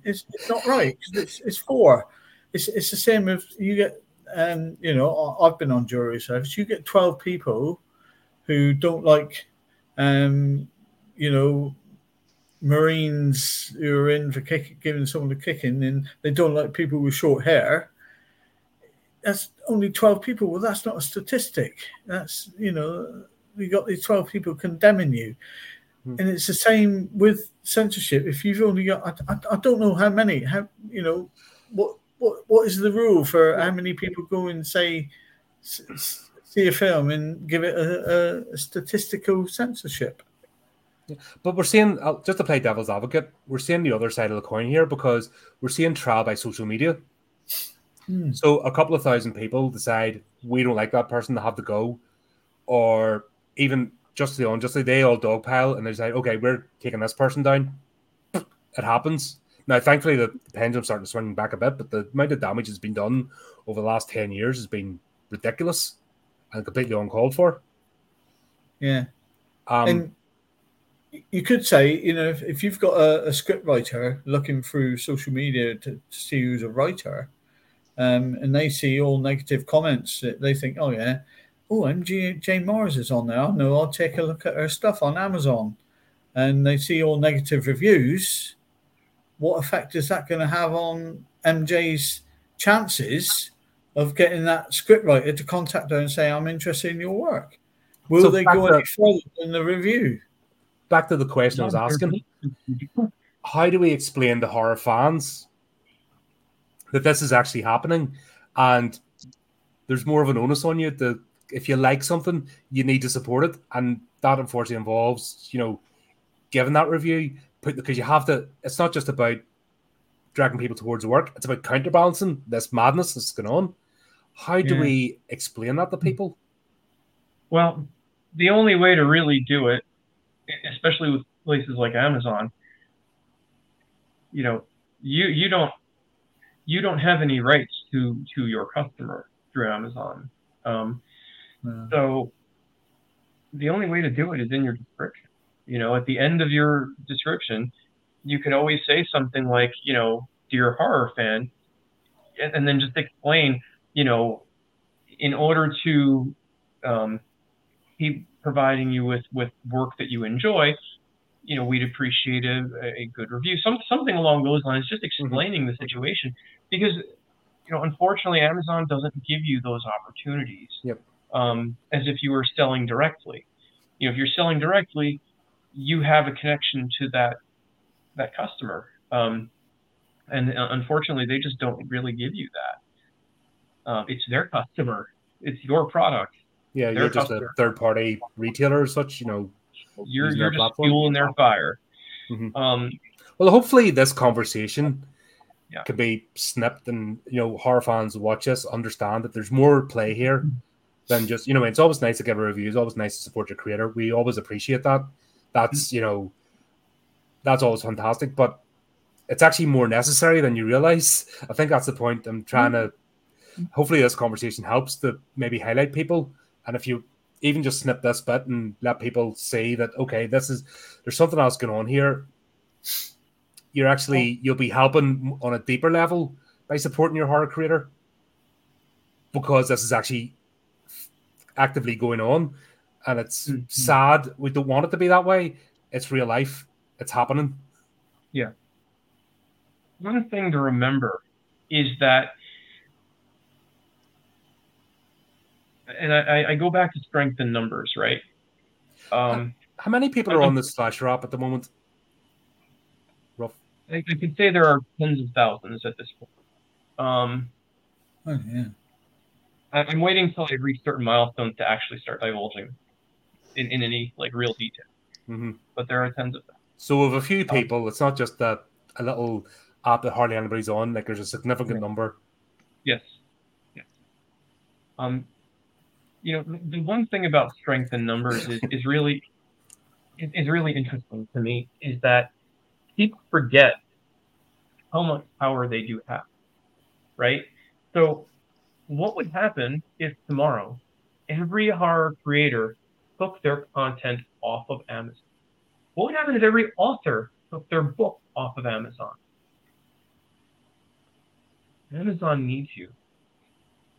it's, it's not right it's, it's four. It's, it's the same if you get um, you know i've been on jury service. You get 12 people who don't like um, you know marines who are in for kick, giving someone a kicking and they don't like people with short hair that's only 12 people. Well that's not a statistic. That's you know you got these 12 people condemning you. Hmm. and it's the same with censorship. If you've only got I, I, I don't know how many how you know what what what is the rule for how many people go and say see a film and give it a, a, a statistical censorship? But we're seeing uh, just to play devil's advocate, we're seeing the other side of the coin here because we're seeing trial by social media. Hmm. So a couple of thousand people decide we don't like that person to have to go, or even just the unjustly they all dogpile and they decide, okay, we're taking this person down. It happens. Now, thankfully, the pendulum's starting to swing back a bit, but the amount of damage that's been done over the last 10 years has been ridiculous and completely uncalled for. Yeah. Um, and you could say, you know, if, if you've got a, a script writer looking through social media to, to see who's a writer, um, and they see all negative comments, that they think, oh yeah, oh MG Jane Morris is on there. I know I'll take a look at her stuff on Amazon, and they see all negative reviews. What effect is that going to have on MJ's chances of getting that scriptwriter to contact her and say, "I'm interested in your work"? Will So they go to- any further than the review? back to the question I was asking how do we explain to horror fans that this is actually happening. And there's more of an onus on you to if you like something you need to support it. And that unfortunately involves you know giving that review put because you have to it's not just about dragging people towards work. It's about counterbalancing this madness that's going on. How do Yeah. we explain that to people? Well, the only way to really do it, especially with places like Amazon, you know, you you don't you don't have any rights to to your customer through Amazon. Um, Uh, so the only way to do it is in your description. You know, at the end of your description, you can always say something like, you know, dear horror fan, and, and then just explain, you know, in order to um, keep providing you with, with work that you enjoy, you know, we'd appreciate a, a good review, some something along those lines, just explaining the situation, because you know, unfortunately, Amazon doesn't give you those opportunities. Yep. Um, as if you were selling directly. You know, if you're selling directly, you have a connection to that that customer. Um, and uh, unfortunately, they just don't really give you that. Um, it's their customer. It's your product. yeah you're just a third party retailer or such you know You're Using you're just platform? fueling their fire. Mhm. Um, Well, hopefully this conversation Yeah. can be snipped, and you know, horror fans watch us understand that there's more play here than just you know. It's always nice to give a review. It's always nice to support your creator. We always appreciate that. That's you know, that's always fantastic. But it's actually more necessary than you realize. I think that's the point. I'm trying to. Hopefully, this conversation helps to maybe highlight people, and if you even just snip this bit and let people see that okay, this is there's something else going on here. You're actually you'll be helping on a deeper level by supporting your horror creator because this is actually actively going on and it's Mhm. sad. We don't want it to be that way. It's real life. It's happening. Yeah. one thing to remember is that, and I, I- I go back to strength in numbers, right? Um, how many people are on this slasher app at the moment rough I, I could say there are tens of thousands at this point. Um, oh, yeah. I, I'm waiting until I reach certain milestones to actually start divulging in, in any like real detail. hmm But there are tens of them. so with a few people it's not just a, a little app that hardly anybody's on like there's a significant Right. number Yes. Yes. Um, you know, the- one thing about strength in numbers is, is really is really interesting to me is that people forget how much power they do have, right? So, what would happen if tomorrow every horror creator took their content off of Amazon? What would happen if every author took their book off of Amazon? Amazon needs you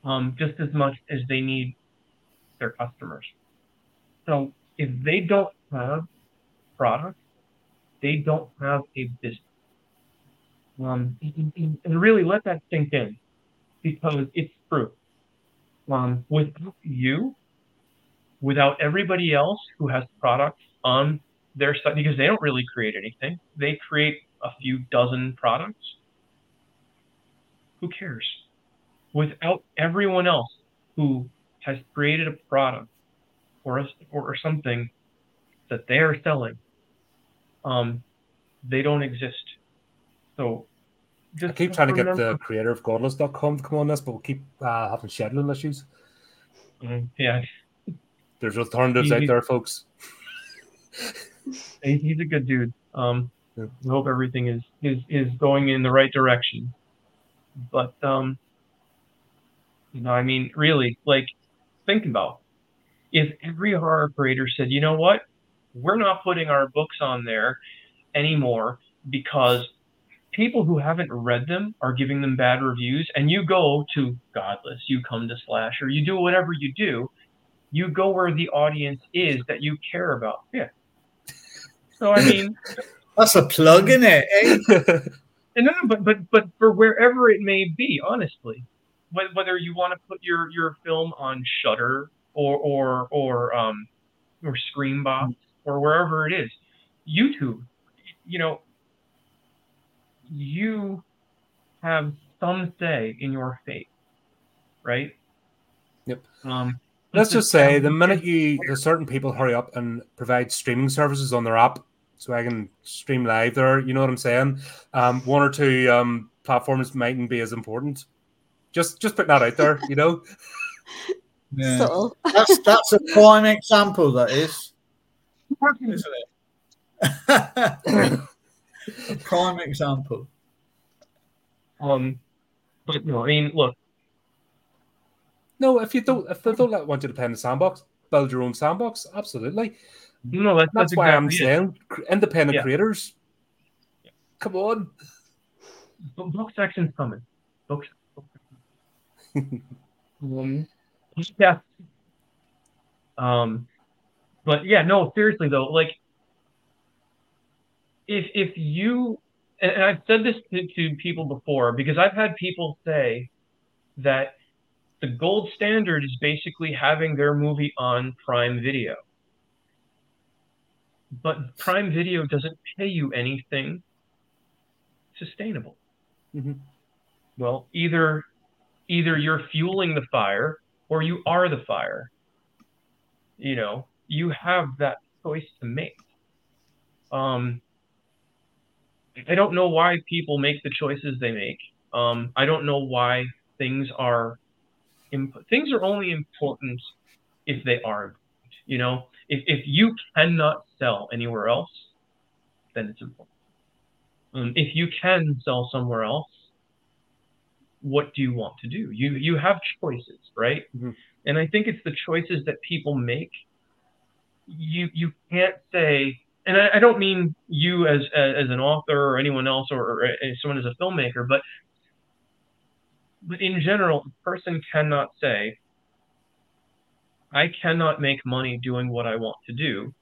um, just as much as they need their customers. So if they don't have products, they don't have a business. Um, and really let that sink in because it's true. Um, without you, without everybody else who has products on their site, because they don't really create anything, they create a few dozen products. Who cares? Without everyone else who has created a product or, a, or, something that they are selling, um, they don't exist. So just I keep trying to get the creator of godless.com to come on this but we'll keep uh, having scheduling issues Mhm, yeah, there's alternatives He- out there folks he's a good dude. Um, I hope everything is is is going in the right direction. But um, you know, I mean, really, like, think about if every horror creator said, you know what, we're not putting our books on there anymore because people who haven't read them are giving them bad reviews, and you go to Godless, you come to Slasher, you do whatever you do, you go where the audience is that you care about. Yeah. So I mean, that's a plug in it. Eh? no, but but but for wherever it may be, honestly, whether you want to put your your film on Shudder or or or um or Screambox or wherever it is, YouTube, you know, you have some say in your fate, right? Yep. Um, Let's just say the minute you the certain people hurry up and provide streaming services on their app, so I can stream live there. You know what I'm saying? Um, one or two um, platforms mightn't be as important. Just just put that out there. You know. Yeah. So. That's that's a prime example. That is, isn't it? a prime example. Um, but no, I mean, look. No, if you don't, if they don't want you to play in the sandbox, build your own sandbox. Absolutely. No, that's, that's, that's why exactly I'm saying independent yeah. creators. Yeah. Come on. Book section's coming. Book. Um, yeah. Um, but yeah, no, seriously though, like if if you and I've said this to, to people before because I've had people say that the gold standard is basically having their movie on Prime Video. But Prime Video doesn't pay you anything sustainable. Mm-hmm. Well, either either you're fueling the fire or you are the fire. You know, you have that choice to make. Um, I don't know why people make the choices they make. Um, I don't know why things are imp- things are only important if they are important. You know, if if you cannot sell anywhere else, then it's important. Um, if you can sell somewhere else, what do you want to do? You you have choices, right? Mm-hmm. And I think it's the choices that people make. You you can't say and I, I, don't mean you as, as an author or anyone else or, or someone as a filmmaker, but but in general, a person cannot say, I cannot make money doing what I want to do,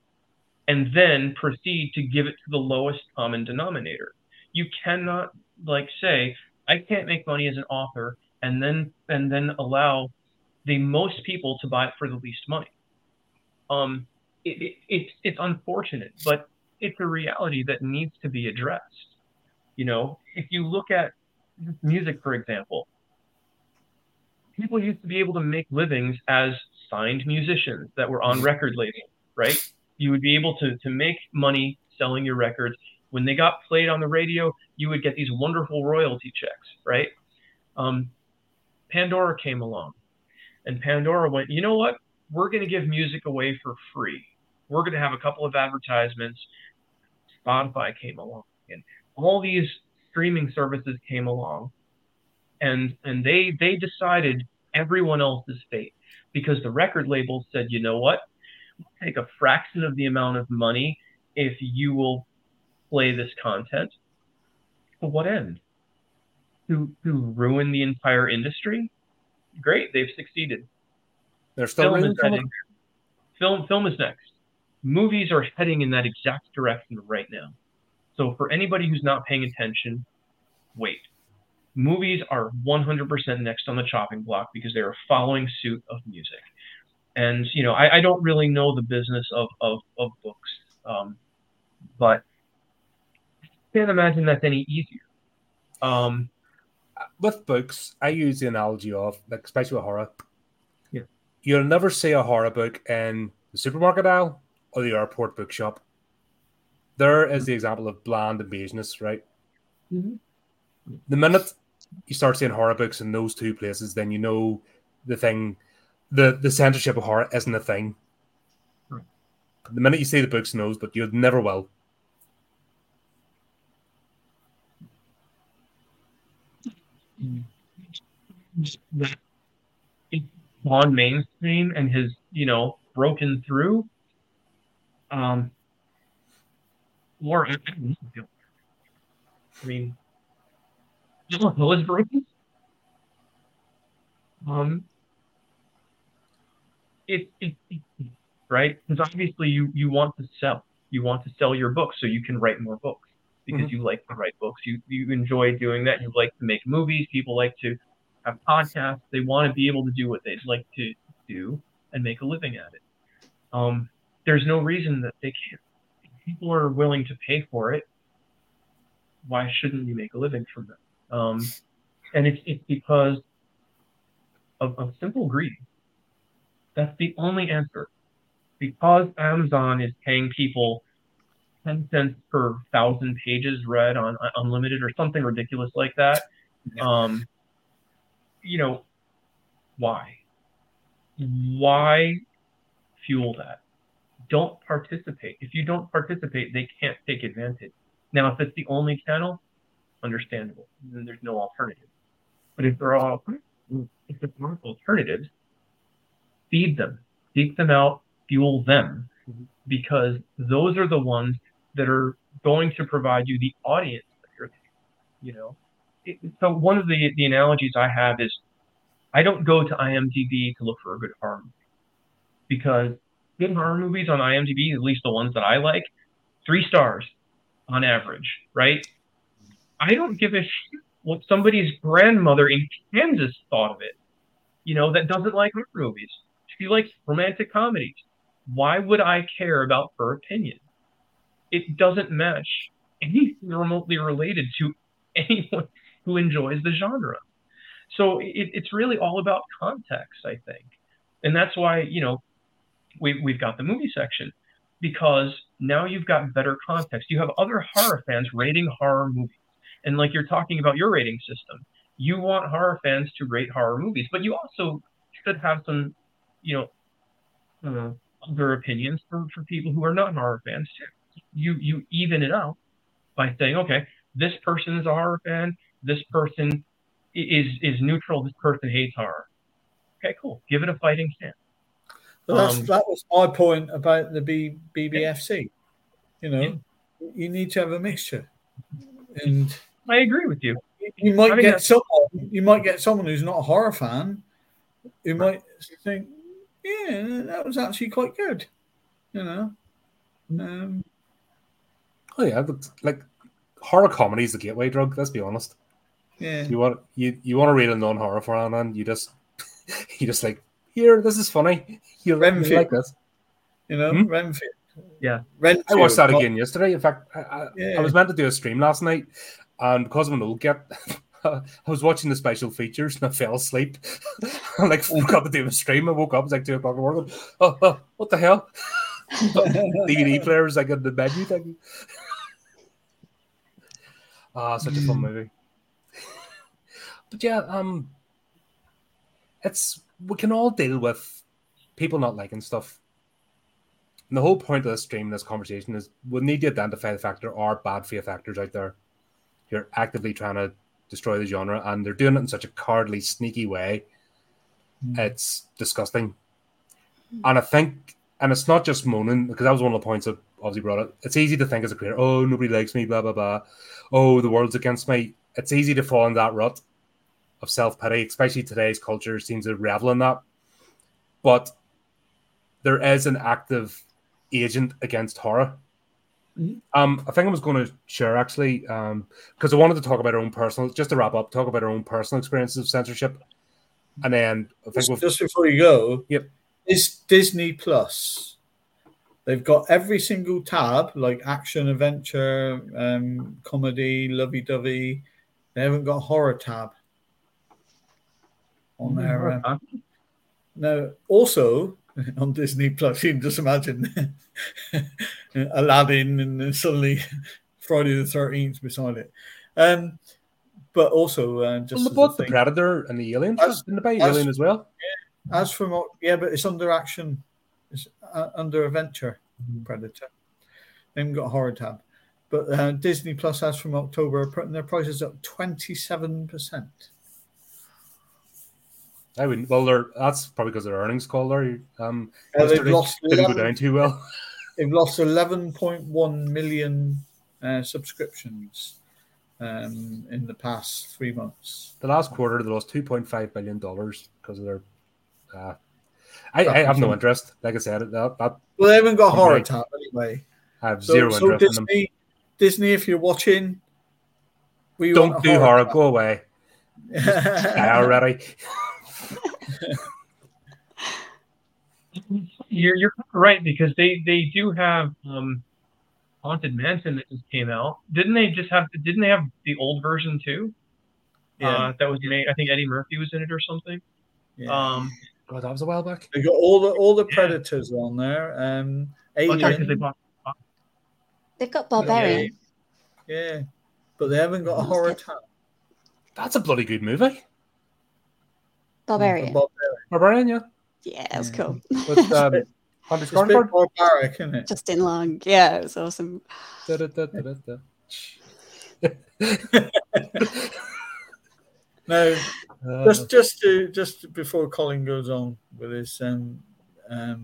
and then proceed to give it to the lowest common denominator. You cannot like say, I can't make money as an author and then and then allow the most people to buy it for the least money. Um, it, it, it's it's unfortunate, but it's a reality that needs to be addressed. You know, if you look at music, for example, people used to be able to make livings as signed musicians that were on record labels, right? You would be able to to make money selling your records. When they got played on the radio, you would get these wonderful royalty checks, right? Um, Pandora came along, and Pandora went, you know what? We're going to give music away for free we're going to have a couple of advertisements. Spotify came along, and all these streaming services came along, and and they they decided everyone else's fate because the record labels said, you know what, we'll take a fraction of the amount of money if you will play this content. To what end? To to ruin the entire industry? Great, they've succeeded. They're still film is, film film is next movies are heading in that exact direction right now. So for anybody who's not paying attention, wait. Movies are 100% next on the chopping block because they are following suit of music. And you know, I, I don't really know the business of of, of books, um, but can't imagine that's any easier. Um, with books, I use the analogy of like, especially with horror. Yeah, you'll never see a horror book in the supermarket aisle or the airport bookshop. There is the example of bland invasionist, right? Mm-hmm. The minute you start seeing horror books in those two places, then you know the thing, the the censorship of horror isn't a thing. Right. The minute you see the books in those, but you never will. That it's mainstream and has you know broken through. Um, or I mean, Hill is broken. Um, it, it, it right because obviously you you want to sell you want to sell your book so you can write more books because Mhm. you like to write books. You you enjoy doing that. You like to make movies. People like to have podcasts. They want to be able to do what they'd like to do and make a living at it. Um there's no reason that they can't. If people are willing to pay for it why shouldn't you make a living from that um and it's it's because of, of simple greed. That's the only answer. Because Amazon is paying people 10 cents per thousand pages read on on unlimited or something ridiculous like that. Um, you know, why? Why fuel that? Don't participate. If you don't participate, they can't take advantage. Now, if it's the only channel, understandable. Then there's no alternative. But if there are if there are alternatives, feed them, seek them out, fuel them, Mhm. because those are the ones that are going to provide you the audience that you're, you know. It, so one of the the analogies I have is, I don't go to IMDb to look for a good horror movie, because good horror movies on IMDb, at least the ones that I like, three stars on average, right? I don't give a shit what somebody's grandmother in Kansas thought of it. You know, that doesn't like horror movies. She likes romantic comedies. Why would I care about her opinion? It doesn't match anything remotely related to anyone who enjoys the genre. So it, it's really all about context, I think. And that's why, you know, we, we've got the movie section because now you've got better context. You have other horror fans rating horror movies. And like you're talking about your rating system, you want horror fans to rate horror movies, but you also should have some, you know, uh, other opinions for, for people who are not horror fans too. You you even it out by saying, okay, this person is a horror fan, this person is is neutral, this person hates horror. Okay, cool. Give it a fighting chance. But that's, Um, that was my point about the B, BBFC. You know, you need to have a mixture, and I agree with you. you might I think get someone. You might get someone who's not a horror fan, who might think, "Yeah, that was actually quite good." You know, um, Oh yeah, but like horror comedy is the gateway drug. Let's be honest. yeah. You want you you want to read a non horror fan, and you just you just like here. This is funny. You, you Renfield. like this? You know, Hmm? Renfield. Yeah. Renfield. I watched that again yesterday. In fact, I, I, Yeah. I was meant to do a stream last night, and because I'm an old get, I was watching the special features and I fell asleep. I like woke up to do a stream. I woke up, it was like two o'clock in the morning. Oh, oh, what the hell? DVD players like in the menu thing. Ah, such a fun movie. But yeah, um, it's we can all deal with people not liking stuff. And the whole point of this stream, this conversation, is we need to identify the fact there are bad faith actors out there who are actively trying to destroy the genre, and they're doing it in such a cowardly, sneaky way. It's disgusting. And I think, and it's not just moaning, because that was one of the points that obviously brought it. It's easy to think as a creator, oh, nobody likes me, blah, blah, blah. Oh, the world's against me. It's easy to fall in that rut of self pity, especially today's culture seems to revel in that. But there is an active agent against horror. Mhm. Um, I think I was going to share actually, because I wanted to talk about our own personal, just to wrap up, talk about our own personal experiences of censorship, and then I think Just, we've just before you go, Yep. is Disney Plus. They've got every single tab, like action, adventure, um, comedy, lovey dovey. They haven't got a horror tab on there. Um, Huh? now, also on Disney Plus, you can just imagine Aladdin and then suddenly Friday the Thirteenth beside it. Um, but also, uh, just well, as they a bought the Predator and the Alien. As- Didn't they as- Alien as well? As from yeah, but it's under action. Uh, under adventure predator. They haven't got a horror tab, but uh, Disney Plus has from October are putting their prices up twenty seven percent. I wouldn't. Well, they're, that's probably because their earnings call there. Um, Uh, they've lost didn't go down too well. They've lost 11.1 million uh, subscriptions um, in the past three months. The last quarter, they lost two point five billion dollars because of their. Uh, I, I have no interest. Like I said, that, that Well, they haven't got horror Right. tap anyway. I have So, zero so interest in them. Disney, Disney, if you're watching, we Don't a do horror. tap. Go away. I already. You're you're right because they they do have um, Haunted Mansion that just came out. Didn't they just have? Didn't they have the old version too? yeah, Uh, that was made. I think Eddie Murphy was in it or something. yeah. Um, God, that was a while back. they got all the all the Yeah. predators on there. Um, well, they Alien, bought. They've got Barbarian. yeah, but they haven't got a horror good. tap. That's a bloody good movie. Barbarian. Barbarian. Barbarian, yeah. Yeah, it was Yeah. cool. With um, Andy It's a bit barbaric, isn't it? Justin Long. Yeah, it was awesome. Da-da-da-da-da. No, Uh, just just to just before Colin goes on with his um, um,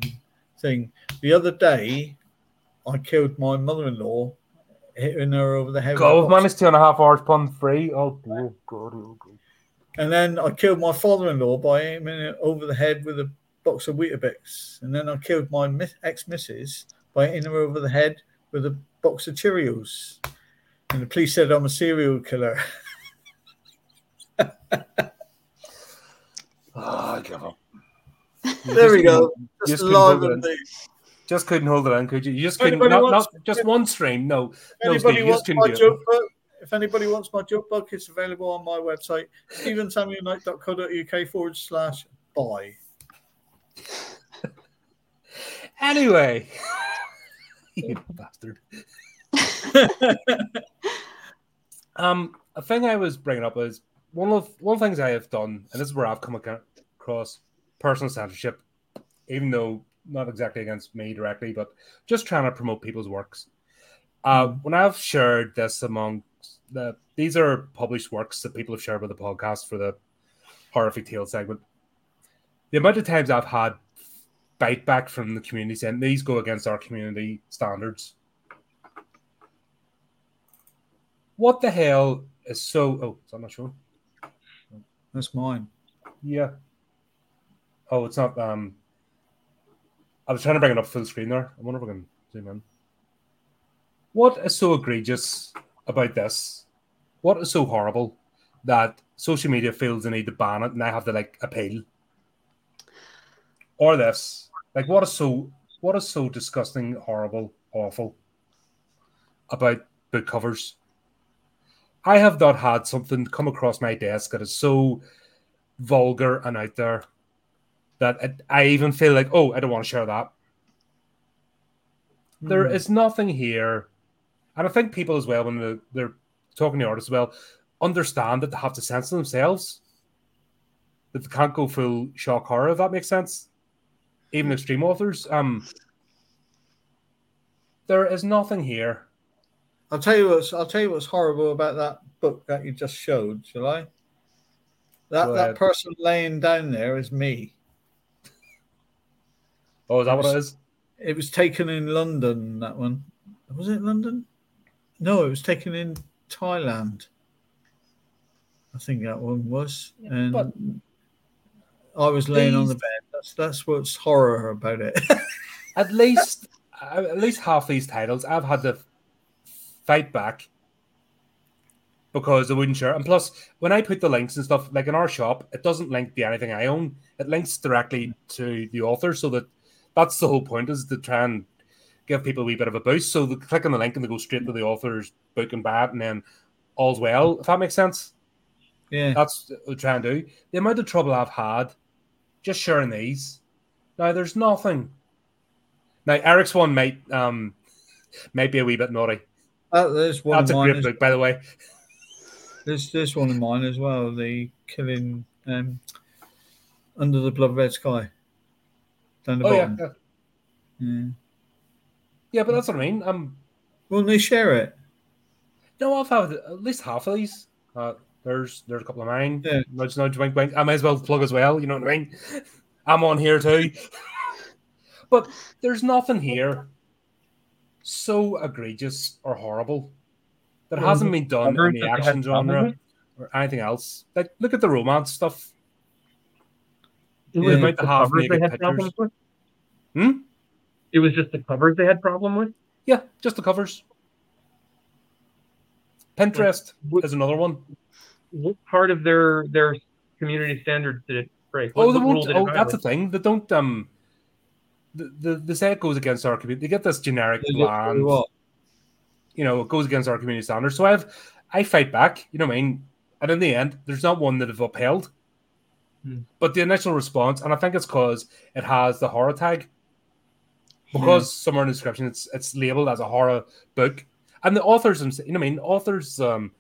thing, the other day I killed my mother-in-law, hitting her over the head. God, managed two and a half hours pun free. Oh, dear God. oh, God. And then I killed my father-in-law by aiming it over the head with a box of Weetabix. And then I killed my ex-missus by hitting her over the head with a box of Cheerios. And the police said I'm a serial killer. Oh, I give up. There just we go. Just just couldn't hold it and in. Just couldn't hold it in, could you? You just couldn't. Not, wants- not just one stream. No, If no, anybody Steve, you wants just my couldn't do it. joke book, if anybody wants my joke book, it's available on my website, stephensamuelknight.co.uk forward slash buy. Anyway, you bastard. um, a thing I was bringing up is one of one of the things I have done, and this is where I've come across personal censorship, even though not exactly against me directly, but just trying to promote people's works. Uh, when I've shared this among the, these are published works that people have shared with the podcast for the Horrorific tale segment. The amount of times I've had bite back from the community saying these go against our community standards. What the hell is so? Oh, that not showing? That's mine. Yeah. Oh, it's not. Um, I was trying to bring it up full screen there. I wonder if I can zoom in. What is so egregious about this? What is so horrible that social media feels the need to ban it and I have to like appeal? Or this? Like, what is so what is so disgusting, horrible, awful about book covers? I have not had something come across my desk that is so vulgar and out there that it, I even feel like, oh, I don't want to share that. There Hmm. is nothing here, and I think people as well when they're, they're talking to artists as well understand that they have to censor themselves. That they can't go full shock horror. If that makes sense, even extreme authors. Um, there is nothing here. I'll tell you what's I'll tell you what's horrible about that book that you just showed, shall I? That that person laying down there is me. Oh, is that what it is? It was taken in London, that one. Was it London? No, it was taken in Thailand. I think that one was. and but I was laying on the bed. That's that's what's horror about it. at least at least half these titles I've had to fight back because I wouldn't share. And plus, when I put the links and stuff, like in our shop, it doesn't link to anything I own. It links directly to the author, so that that's the whole point is to try and give people a wee bit of a boost. So they click on the link and they go straight to the author's book and buy it, and then all's well. If that makes sense, yeah. that's what we try and do. The amount of trouble I've had just sharing these. Now there's nothing. Now Eric's one might um might be a wee bit naughty. Uh, there's one That's of a great book, by the way. There's there's one of mine as well. The killing um, under the blood red sky. Down the Oh yeah, bottom. yeah, yeah. yeah, but that's what I mean. Um, Won't they share it? no, I've had at least half of these. Uh, There's there's a couple of mine. Yeah. Nudge, nudge, wink, wink. I might as well plug as well. You know what I mean? I'm on here too. but there's nothing here so egregious or horrible that hasn't been done in the action genre or anything else. Like, look at the romance stuff. It Yeah, was might just the covers they naked with. Hmm? It was just the covers they had problem with. Yeah, just the covers. Pinterest What- is another one. What part of their their community standards did it break? What, Oh, they won't. Oh, that's the thing. They don't. Um, the, the the say goes against our community. They get this generic They bland. You know, it goes against our community standards. So I've I fight back. You know what I mean? And in the end, there's not one that have upheld. Hmm. But the initial response, and I think it's because it has the horror tag. Because somewhere in the description it's it's labeled as a horror book, and the authors, themselves- you know, what I mean, authors um,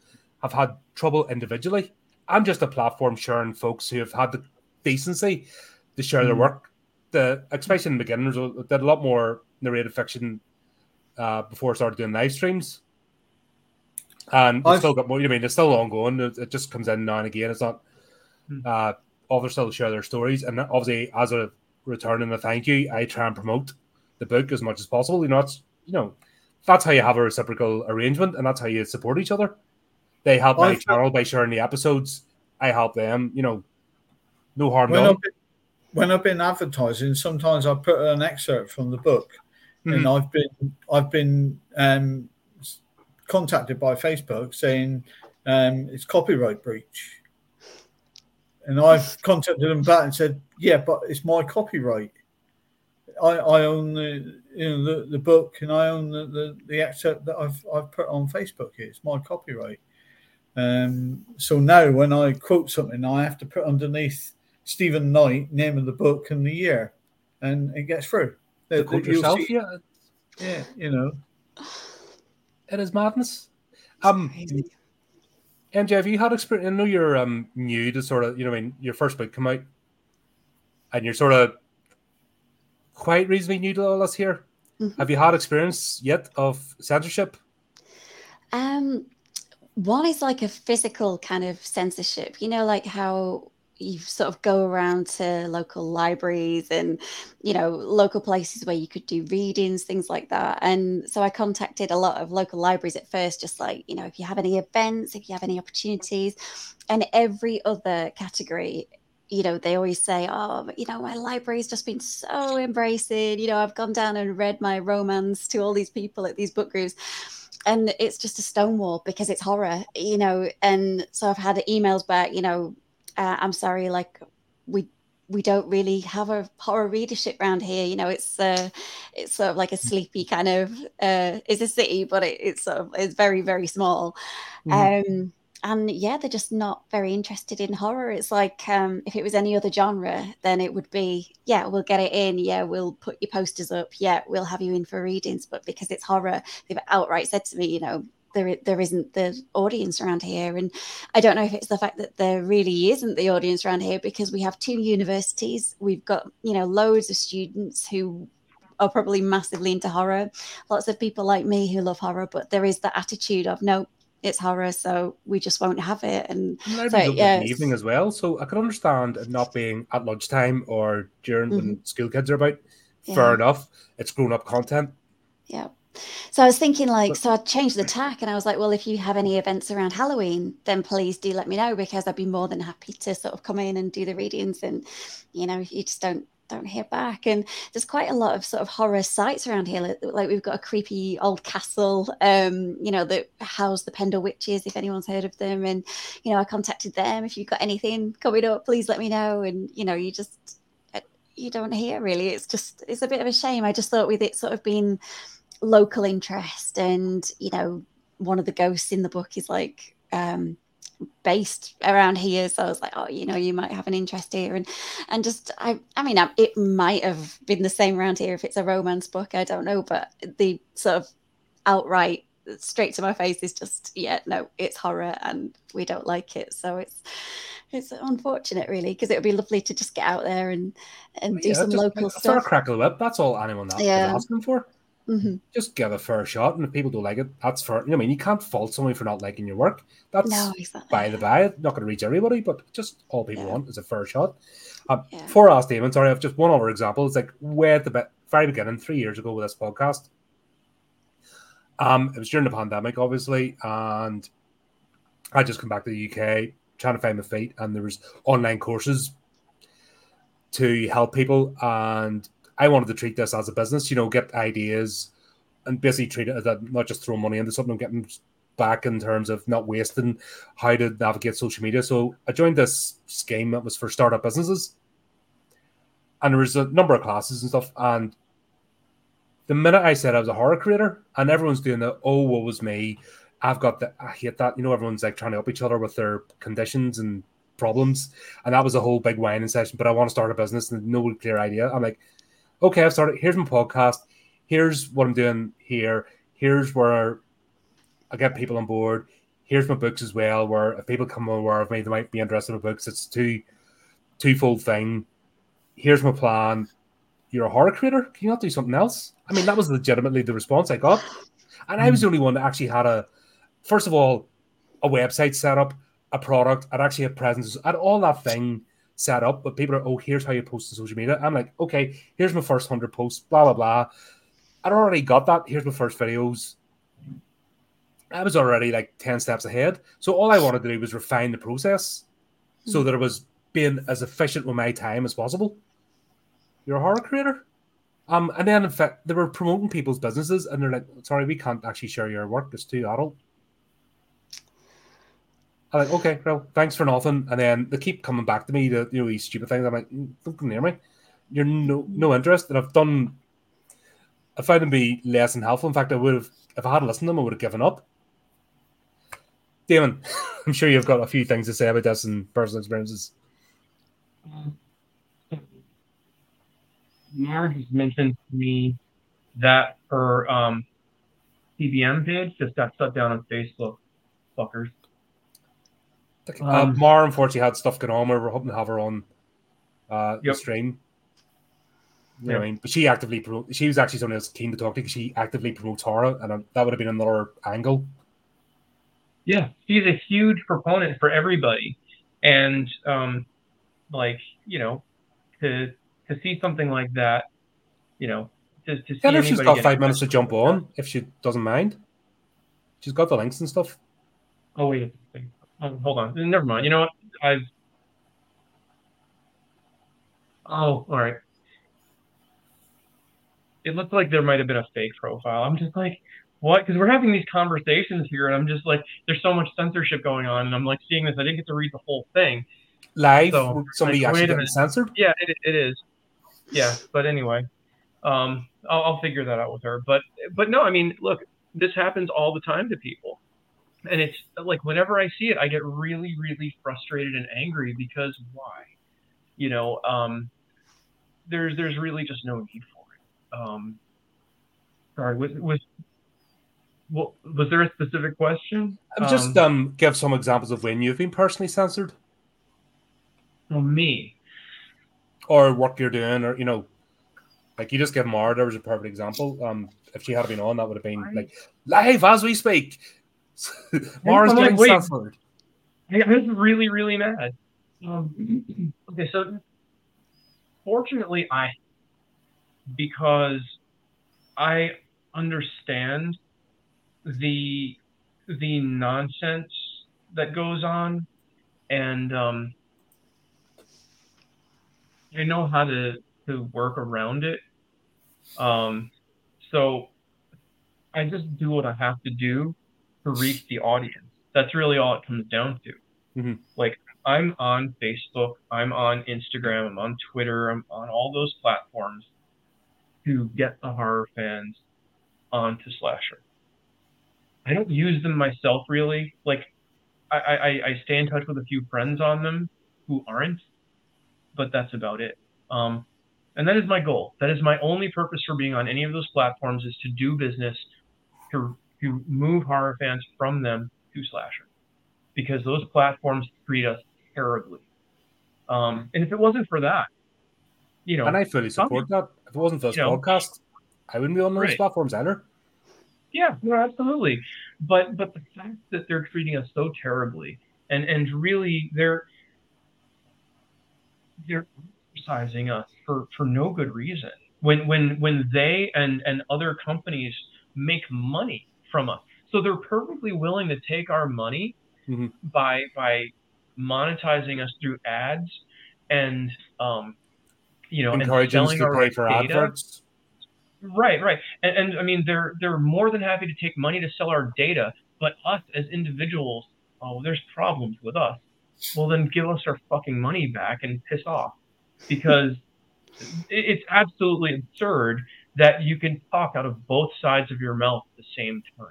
have had trouble individually. I'm just a platform sharing folks who have had the decency to share their Mhm. work. The especially in the beginners uh, did a lot more narrative fiction uh, before I started doing live streams, and I've- still got more. You know, I mean, it's still ongoing. It, it just comes in now and again. It's not. Hmm. Uh, authors still share their stories, and obviously, as a return and a thank you, I try and promote the book as much as possible. You know, it's you know, that's how you have a reciprocal arrangement, and that's how you support each other. They help my I've- channel by sharing the episodes. I help them. You know, no harm done. Been, when I've been advertising, sometimes I put an excerpt from the book, and Mhm. I've been I've been um, contacted by Facebook saying um, it's copyright breach, and I've contacted them back and said, yeah, but it's my copyright. I, I own the you know the, the book and I own the, the, the excerpt that I've I've put on Facebook. It's my copyright. Um, so now when I quote something, I have to put underneath Stephen Knight, name of the book and the year, and it gets through. The The- quote yourself, see- yeah, yeah, you know. it is madness. Um, Crazy. MJ, have you had experience? I know you're um new to sort of, you know, I mean, your first book come out, and you're sort of quite reasonably new to all this here. Mhm. Have you had experience yet of censorship? Um, one is like a physical kind of censorship, you know, like how you sort of go around to local libraries and, you know, local places where you could do readings, things like that. And so I contacted a lot of local libraries at first, just like, you know, if you have any events, if you have any opportunities, and every other category you know, they always say, oh, you know, my library's just been so embracing. You know, I've gone down and read my romance to all these people at these book groups. And it's just a stonewall because it's horror, you know. And so I've had emails back, you know, uh, I'm sorry, like we we don't really have a horror readership around here. You know, it's uh, it's sort of like a sleepy kind of uh, it's a city, but it, it's sort of it's very very small. Um, and yeah, they're just not very interested in horror. It's like um, if it was any other genre, then it would be, yeah, we'll get it in. Yeah, we'll put your posters up. Yeah, we'll have you in for readings. But because it's horror, they've outright said to me, you know, there there isn't the audience around here. And I don't know if it's the fact that there really isn't the audience around here because we have two universities. We've got you know loads of students who are probably massively into horror. Lots of people like me who love horror, but there is that attitude of no, it's horror, so we just won't have it. And So, in yeah, the evening as well, so I can understand it not being at lunchtime or during when mm-hmm. school kids are about. Fair enough. It's grown up content. yeah. So I was thinking, like, so I changed the tack and I was like, well, if you have any events around Halloween, then please do let me know because I'd be more than happy to sort of come in and do the readings. And, you know, you just don't don't hear back. And there's quite a lot of sort of horror sites around here. Like, we've got a creepy old castle, um, you know, that house the Pendle Witches, if anyone's heard of them. And, you know, I contacted them. If you've got anything coming up, please let me know. And, you know, you just uh, you don't hear really. It's just it's a bit of a shame. I just thought with it sort of being local interest and you know one of the ghosts in the book is like um based around here so i was like oh you know you might have an interest here and and just i i mean I- it might have been the same around here if it's a romance book i don't know but the sort of outright straight to my face is just yeah no it's horror and we don't like it so it's it's unfortunate really because it would be lovely to just get out there and and do Yeah, some just local a stuff crack of the whip. That's all anyone that Yeah. asking for. Mhm. Just give it a fair shot, and if people don't like it, that's fair. You know, I mean, you can't fault someone for not liking your work. That's No, exactly. by the by. Not going to reach everybody, but just all people Yeah. want is a fair shot. Um, Yeah. For us, Damon, sorry, I've just one other example. It's like way at the be- very beginning, three years ago with this podcast. Um, it was during the pandemic, obviously, and I just come back to the UK trying to find my feet, and there was online courses to help people, and I wanted to treat this as a business, you know, get ideas and basically treat it as a, not just throw money into something, and getting back in terms of not wasting how to navigate social media. So I joined this scheme that was for startup businesses, and there was a number of classes and stuff. And the minute I said I was a horror creator, and everyone's doing the oh, what was me? I've got the I hate that. You know, everyone's like trying to help each other with their conditions and problems, and that was a whole big whining session. But I want to start a business and no clear idea. I'm like, okay, I've started. Here's my podcast. Here's what I'm doing here. Here's where I get people on board. Here's my books as well. Where if people come aware of me, they might be interested in my books. It's two twofold thing. Here's my plan. You're a horror creator. Can you not do something else? I mean, that was legitimately the response I got, and I was hmm. the only one that actually had a. First of all, a website set up, a product. I'd actually have presence. I'd all that thing set up, but people are, oh, here's how you post on social media. I'm like, okay, here's my first hundred posts, blah blah blah. I'd already got that. Here's my first videos. I was already like 10 steps ahead. So all I wanted to do was refine the process so that it was being as efficient with my time as possible. You're a horror creator? Um, and then in fact they were promoting people's businesses and they're like, sorry, we can't actually share your work, it's too adult. I'm like, okay, well, thanks for nothing. And then they keep coming back to me to you know these stupid things. I'm like, "Mm, don't come near me. You're no no interest. And I've done I found them be less than helpful. In fact, I would have if I hadn't listened to them, I would have given up. Damon, I'm sure you've got a few things to say about this and personal experiences. Mara has mentioned to me that her um, CBM page just got shut down on Facebook. Fuckers. Uh, Um, Mar unfortunately had stuff going on. We were hoping to have her on uh, the stream. You know Yep. what I mean? But she actively promote. She was actually someone I was keen to talk to because she actively promotes horror, and um, that would have been another angle. Yeah, she's a huge proponent for everybody, and um, like you know, to to see something like that, you know, to, to see Yeah, if she's got five minutes to jump on, if she doesn't mind. She's got the links and stuff. Oh wait. Oh, hold on. Never mind. You know what? I've. Oh, all right. It looked like there might have been a fake profile. I'm just like, what? Because we're having these conversations here, and I'm just like, there's so much censorship going on, and I'm like seeing this. I didn't get to read the whole thing. Live, So, somebody like, actually wait a getting minute. censored. Yeah, it, it is. Yeah, but anyway, um, I'll, I'll figure that out with her. But but no, I mean, look, this happens all the time to people, and it's like whenever I see it, I get really really frustrated and angry because why? You know, um, there's there's really just no need for it. Um, sorry, was was well, was there a specific question? I would just um, give some examples of when you've been personally censored well, me. or work you're doing, or you know, like you just give Mara. There was a perfect example. Um, if she had been on, that would have been Right. like live as we speak. Mara's I'm like, getting wait. censored. I I was really, really mad. Um, okay, so fortunately, I because I understand the the nonsense that goes on, and um, I know how to to work around it. Um, so I just do what I have to do to reach the audience. That's really all it comes down to. Mhm. Like I'm on Facebook, I'm on Instagram, I'm on Twitter, I'm on all those platforms to get the horror fans onto slasher. I don't use them myself really. Like I, I, I stay in touch with a few friends on them who aren't, but that's about it. Um, and that is my goal. That is my only purpose for being on any of those platforms is to do business, to to move horror fans from them to slasher, because those platforms treat us terribly. Um, and if it wasn't for that, you know, And I fully support that. If it wasn't for this You know. podcast, I wouldn't be on those Right. platforms either. Yeah, no, absolutely. But but the fact that they're treating us so terribly, and and really they're they're criticizing us for for no good reason. When when when they and and other companies make money from us, so they're perfectly willing to take our money Mhm. by by monetizing us through ads and um you know and Encouraging us selling to pay for data. adverts. Right, right. And, and I mean, they're they're more than happy to take money to sell our data, but us as individuals, oh, there's problems with us. Well, then give us our fucking money back and piss off, because it's absolutely absurd that you can talk out of both sides of your mouth at the same time.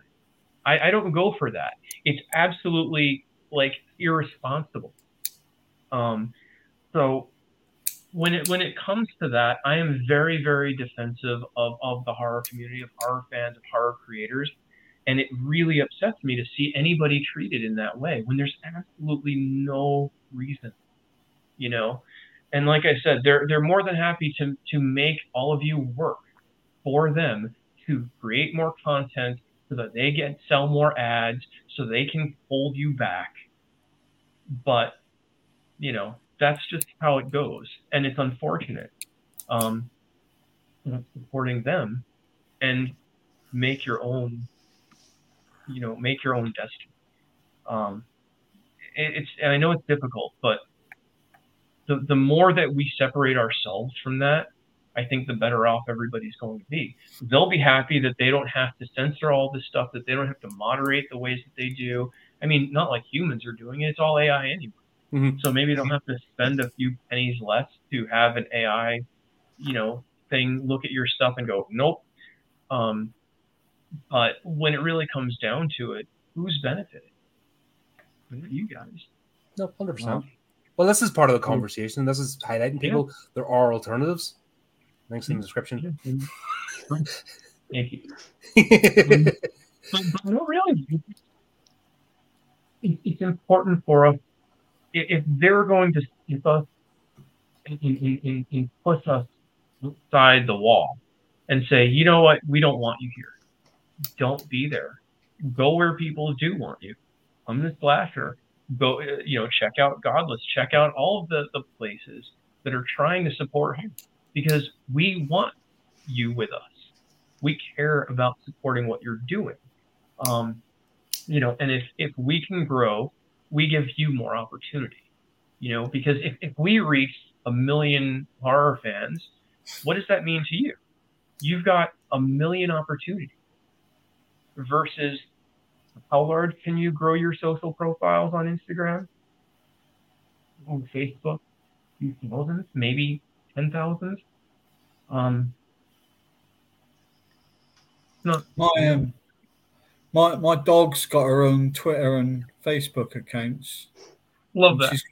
I, I don't go for that. It's absolutely like irresponsible. Um, so when it when it comes to that, I am very very defensive of of the horror community, of horror fans, of horror creators, and it really upsets me to see anybody treated in that way when there's absolutely no reason, you know. And like I said, they're they're more than happy to to make all of you work for them to create more content so that they get sell more ads so they can hold you back. But you know that's just how it goes, and it's unfortunate. Um, supporting them, and make your own, you know, make your own destiny. Um, it, it's and I know it's difficult, but the the more that we separate ourselves from that, I think the better off everybody's going to be. They'll be happy that they don't have to censor all this stuff, that they don't have to moderate the ways that they do. I mean, not like humans are doing it; it's all AI anyway. Mhm. So maybe they don't have to spend a few pennies less to have an AI, you know, thing look at your stuff and go, nope. Um, but when it really comes down to it, who's benefiting? You guys. No, hundred percent. Well, this is part of the conversation. This is highlighting Yeah. people. There are alternatives. Links in the description. Thank you. but, but no, really, it, it's important for us if, they're going to keep us and, and, and, and push us outside the wall and say, you know what, we don't want you here. Don't be there. Go where people do want you. I'm the slasher. Go, uh, you know, check out Godless. Check out all of the, the places that are trying to support him because we want you with us. We care about supporting what you're doing. Um, you know, and if, if we can grow, we give you more opportunity. You know, because if, if we reach a million horror fans, what does that mean to you? You've got a million opportunities versus how large can you grow your social profiles on Instagram? On Facebook? Few thousands, maybe ten thousand. Um, no, My um, my my dog's got her own Twitter and Facebook accounts. love that. She's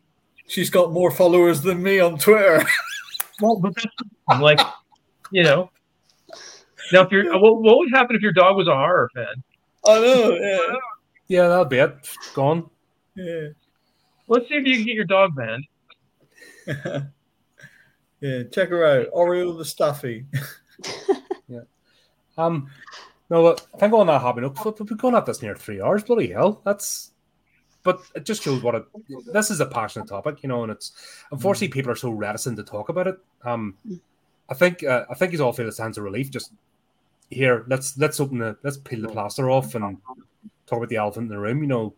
she's got more followers than me on Twitter. Well, but that's I'm like, you know. Now, if you're, what, what would happen if your dog was a horror fan? I know. Yeah. yeah, that'll be it. Gone. Yeah. Let's see if you can get your dog banned. yeah. Check her out. Oriole the Staffy. Um, no, but I think on that note, we've going at this near three hours. Bloody hell, that's. But it just shows what it. This is a passionate topic, you know, and it's unfortunately people are so reticent to talk about it. Um, I think uh, I think he's all feel a sense of relief. Just here, let's let's open the let's peel the plaster off and talk about the elephant in the room. You know,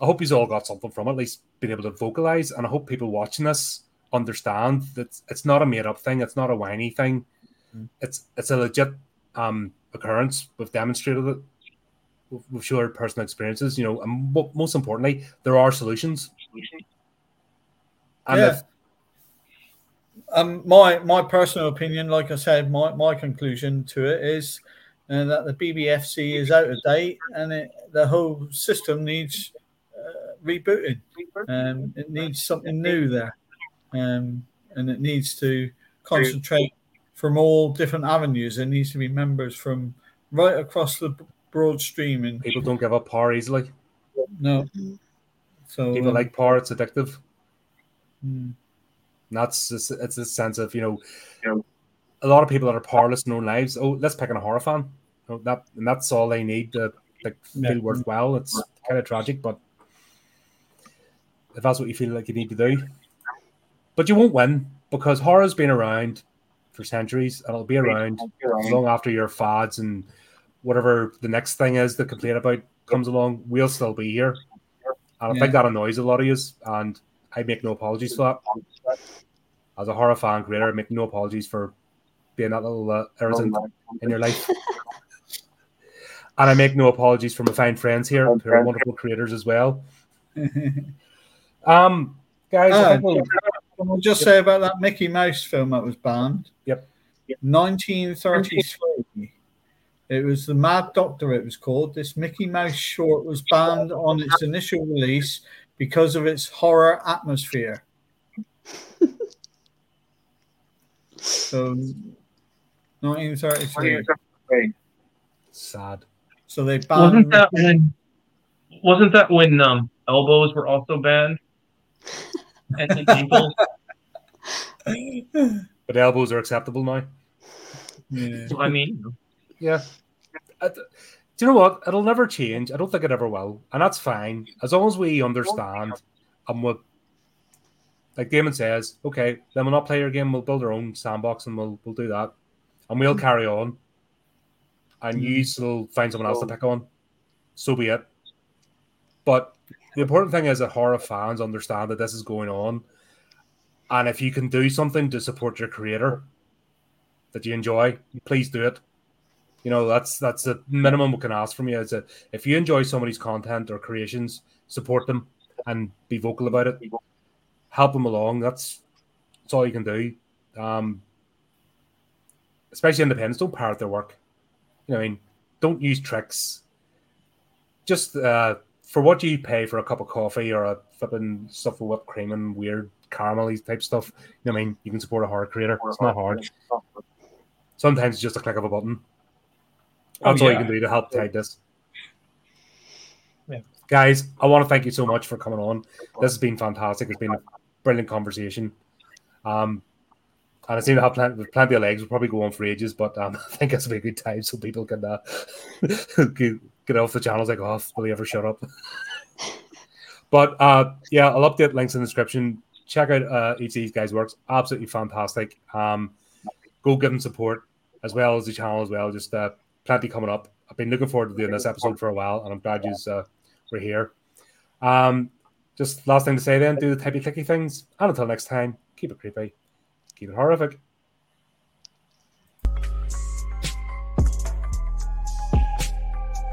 I hope he's all got something from it, at least being able to vocalize, and I hope people watching this understand that it's not a made up thing. It's not a whiny thing. It's it's a legit um, occurrence. We've demonstrated it. We've, we've shared personal experiences. You know, and mo- most importantly, there are solutions. And Yeah. if- Um, my my personal opinion, like I said, my, my conclusion to it is uh, that the BBFC is out of date and it, the whole system needs uh, rebooting. Um, it needs something new there, um, and it needs to concentrate from all different avenues. There needs to be members from right across the broad stream. And people don't give up power easily. no, so People um, like power; it's addictive. mm, And that's just, it's a sense of you know, a lot of people that are powerless in their own lives. Oh, let's pick on a horror fan. You know, that and that's all they need to like, feel Yeah. worthwhile. It's kind of tragic, but if that's what you feel like you need to do, but you won't win because horror's been around for centuries and it'll be around long after your fads and whatever the next thing is to complain about comes along. We'll still be here, and I Yeah. think that annoys a lot of you. And I make no apologies for that. As a horror fan creator, I make no apologies for being that little uh, irritant in your life. and I make no apologies for my fine friends here who are wonderful creators as well. Um, guys, I think we'll- Can I just say about that Mickey Mouse film that was banned? Yep. 1933. It was The Mad Doctor, it was called. This Mickey Mouse short was banned on its initial release because of its horror atmosphere. so, 1933. sad. So they banned. Wasn't that when? Wasn't that when um, elbows were also banned? and, and ankles. But elbows are acceptable now. Yeah. I mean, Yeah. I do you know what? It'll never change. I don't think it ever will, and that's fine as long as we understand and we like Damon says, okay, then we'll not play your game. We'll build our own sandbox and we'll we'll do that, and we'll mm-hmm. carry on. And you mm-hmm. will find someone else to oh. pick on. So be it. But the important thing is that horror fans understand that this is going on, and if you can do something to support your creator that you enjoy, please do it. You know, that's that's the minimum we can ask from you. Is that if you enjoy somebody's content or creations, support them and be vocal about it. Help them along. That's that's all you can do. Um, especially independents, don't parrot their work. You know, I mean, don't use tricks. Just uh, for what do you pay for a cup of coffee or a flipping stuff with whipped cream and weird caramelly type stuff. You know, what I mean, you can support a horror creator. It's not hard. Sometimes it's just a click of a button. That's Oh, all you can do to help tide this. Yeah. Guys, I want to thank you so much for coming on. This has been fantastic. It's been a brilliant conversation. Um, and I seem to have plenty, plenty of legs. We'll probably go on for ages, but um, I think it's a good time so people can uh, get, off the channels like, off. will you ever shut up? but uh, yeah, I'll update links in the description. Check out uh, each of these guys' works. Absolutely fantastic. Um, go give them support as well as the channel as well. Just uh, plenty coming up. I've been looking forward to doing this episode for a while, and I'm glad you uh, we're here. Um, just last thing to say then, do the typey clicky things, and until next time, keep it creepy, keep it horrorific.